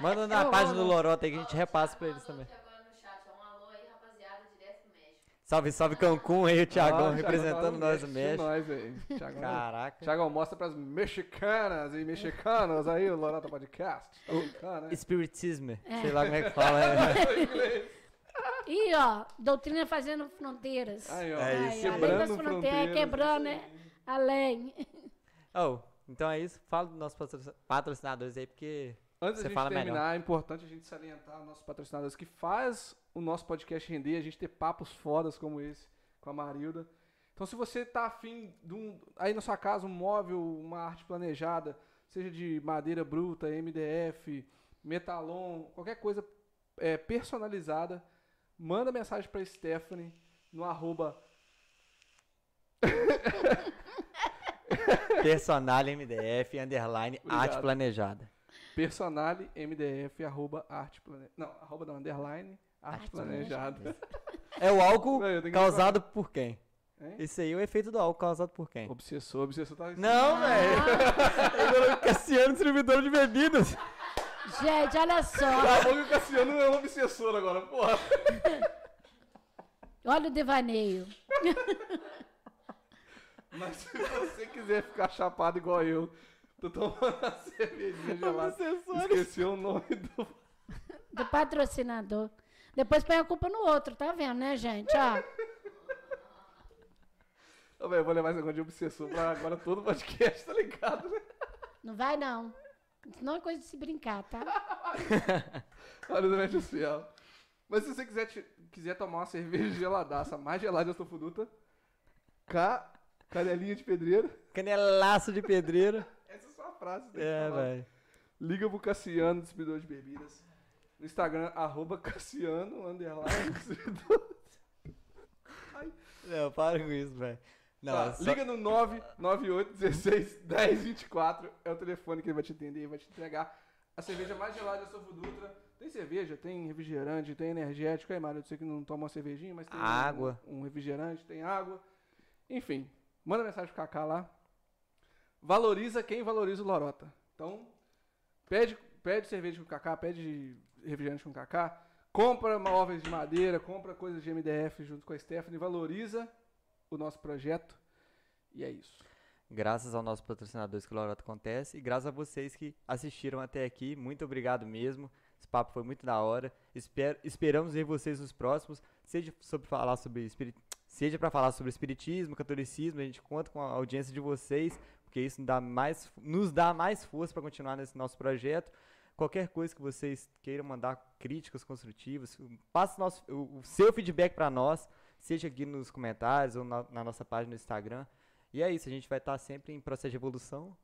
Manda na Eu página do. Lorota aí que a gente repassa pra eles também. aqui agora no chat, ó, um alô aí, rapaziada, direto do México. Salve, salve Cancún aí, o Thiagão Ah, representando tá nós no do México. Nós aí. Thiagão, Caraca. Thiagão, mostra pras mexicanas e mexicanos aí o Lorota Podcast. Tá brincando, né? Espiritismo, sei lá como é que fala. né? Inglês. E, ó, doutrina fazendo fronteiras. Aí, ó. É Ai, isso. além Quebrando das fronteiras, fronteiras, quebrando, né? Além. oh, então é isso. Fala dos nossos patrocin- patrocinadores aí, porque Antes Você da gente fala terminar, melhor. é importante a gente salientar os nossos patrocinadores que faz o nosso podcast render, a gente ter papos fodas como esse com a Marilda. Então, se você tá afim de um, aí na sua casa, um móvel, uma arte planejada, seja de madeira bruta, MDF, metalon, qualquer coisa é, personalizada, manda mensagem pra Stephanie no arroba personal MDF, underline, arte Obrigado. planejada. personale MDF, arroba arte planejada. Não, arroba não, underline, arte Arte planejada. É o álcool Não, tenho que causado por quem? Hein? Esse aí é o efeito do álcool causado por quem? Obsessor, obsessor tá Não, velho. Ah, Cassiano, distribuidor de bebidas. gente, olha só. Acabou que o Cassiano é um obsessor agora, porra. Olha o devaneio. Mas se você quiser ficar chapado igual eu, tô tomando a cervejinha gelada. Esqueci o nome do. Do patrocinador. Depois põe a culpa no outro, tá vendo, né, gente? Ó, Ô, velho, eu vou levar esse negócio de obsessor pra agora todo podcast, tá ligado, né? não vai não. Não é coisa de se brincar, tá? Olha do Mete Fiel. Mas se você quiser, te- quiser tomar uma cerveja geladaça, mais gelada da sua fruta, K, canelinha de pedreiro. Canelaço de pedreiro. Essa é só a frase. que É, velho. Liga pro Cassiano, distribuidor de bebidas. No Instagram, arroba Cassiano, underline. Não, para com isso, velho. Não, Tá, só- Liga no 998 16 10 24. É o telefone que ele vai te atender e vai te entregar a cerveja mais gelada da sua Dutra. Tem cerveja, tem refrigerante, tem energético. Aí, Mário, eu sei que não toma uma cervejinha, mas tem um- Água. Um, refrigerante, tem água. Enfim, manda mensagem pro Kaká lá. Valoriza quem valoriza o Lorota. Então, pede, pede cerveja com Kaká, pede refrigerante com Kaká. Compra móveis de madeira, compra coisas de MDF junto com a Stephanie. Valoriza o nosso projeto. E é isso. Graças aos nossos patrocinadores que o Lorota acontece e graças a vocês que assistiram até aqui. Muito obrigado mesmo. Esse papo foi muito da hora. Espero, esperamos ver vocês nos próximos. Seja sobre falar sobre espiri- seja para falar sobre espiritismo, catolicismo, a gente conta com a audiência de vocês, porque isso dá mais, nos dá mais força para continuar nesse nosso projeto. Qualquer coisa que vocês queiram mandar críticas construtivas, passe nosso, o, o seu feedback para nós, seja aqui nos comentários ou na, na nossa página no Instagram. E é isso, a gente vai estar sempre em processo de evolução.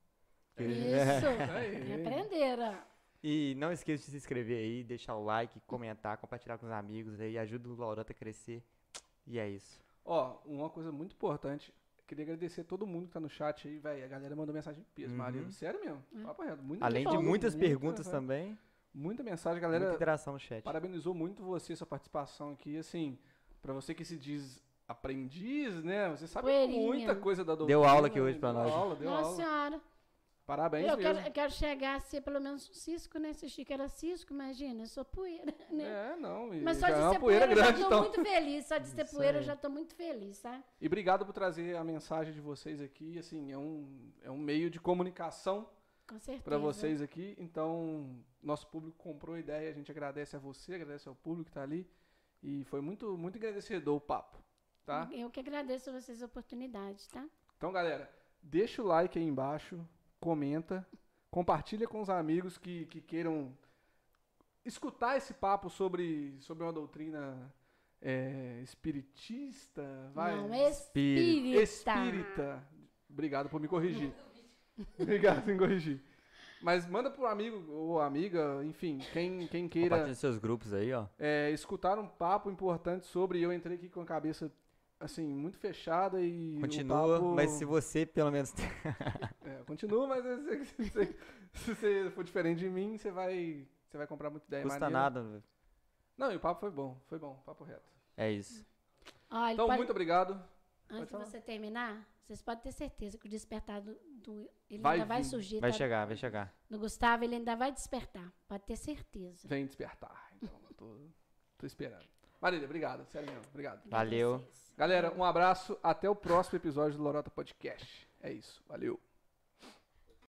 Isso. Aí. Aprenderam. E não esqueça de se inscrever aí, deixar o like, comentar, compartilhar com os amigos aí, ajuda o Lorota a crescer. E é isso. Ó, uma coisa muito importante. Queria agradecer a todo mundo que tá no chat aí, velho. A galera mandou mensagem de peso, Uhum. Sério mesmo. Papo reto. Muita Além de muitas muita, perguntas velho. também, Muita mensagem, a muita galera. interação no chat. Parabenizou muito você, sua participação aqui. Assim, pra você que se diz aprendiz, né? Você sabe Poeirinha. muita coisa da doutrina. Deu aula aqui hoje pra deu nós. Aula, deu Nossa aula. senhora. Parabéns Eu mesmo. quero, eu quero chegar a ser pelo menos um cisco, né? Se o Chico era cisco, imagina, eu sou poeira, né? É, não. Mas só de é ser poeira poeira, eu grande, já tô então. muito feliz. Só de ser Isso poeira eu já tô muito feliz, tá? E obrigado por trazer a mensagem de vocês aqui. Assim, é um, é um meio de comunicação para vocês aqui. Então, nosso público comprou a ideia, a gente agradece a você, agradece ao público que tá ali. E foi muito, muito engrandecedor o papo, tá? Eu que agradeço a vocês a oportunidade, tá? Então, galera, deixa o like aí embaixo, comenta, compartilha com os amigos que, que queiram escutar esse papo sobre, sobre uma doutrina é, espiritista, vai? Não, espírita. Espírita. Obrigado por me corrigir. Obrigado por me corrigir. Mas manda pro amigo ou amiga, enfim, quem, quem queira Compartilha seus grupos aí, ó. é, escutar um papo importante sobre. Eu entrei aqui com a cabeça, assim, muito fechada e. Continua, papo- mas se você pelo menos. É, continua, mas se, se- se- se você for diferente de mim, você vai, você vai comprar muita ideia custa maneira. nada. Não, e o papo foi bom, foi bom, papo reto. É isso. Então, pode- muito obrigado. Antes de você terminar, vocês podem ter certeza que o despertar do, do- ele Vai ainda vai vir. surgir. Vai tá? chegar, vai chegar. No Gustavo, ele ainda vai despertar. Pode ter certeza. Vem despertar. Então, eu tô, tô esperando. Marília, obrigado, sério mesmo, obrigado. Valeu. Galera, um abraço, até o próximo episódio do Lorota Podcast. É isso, valeu.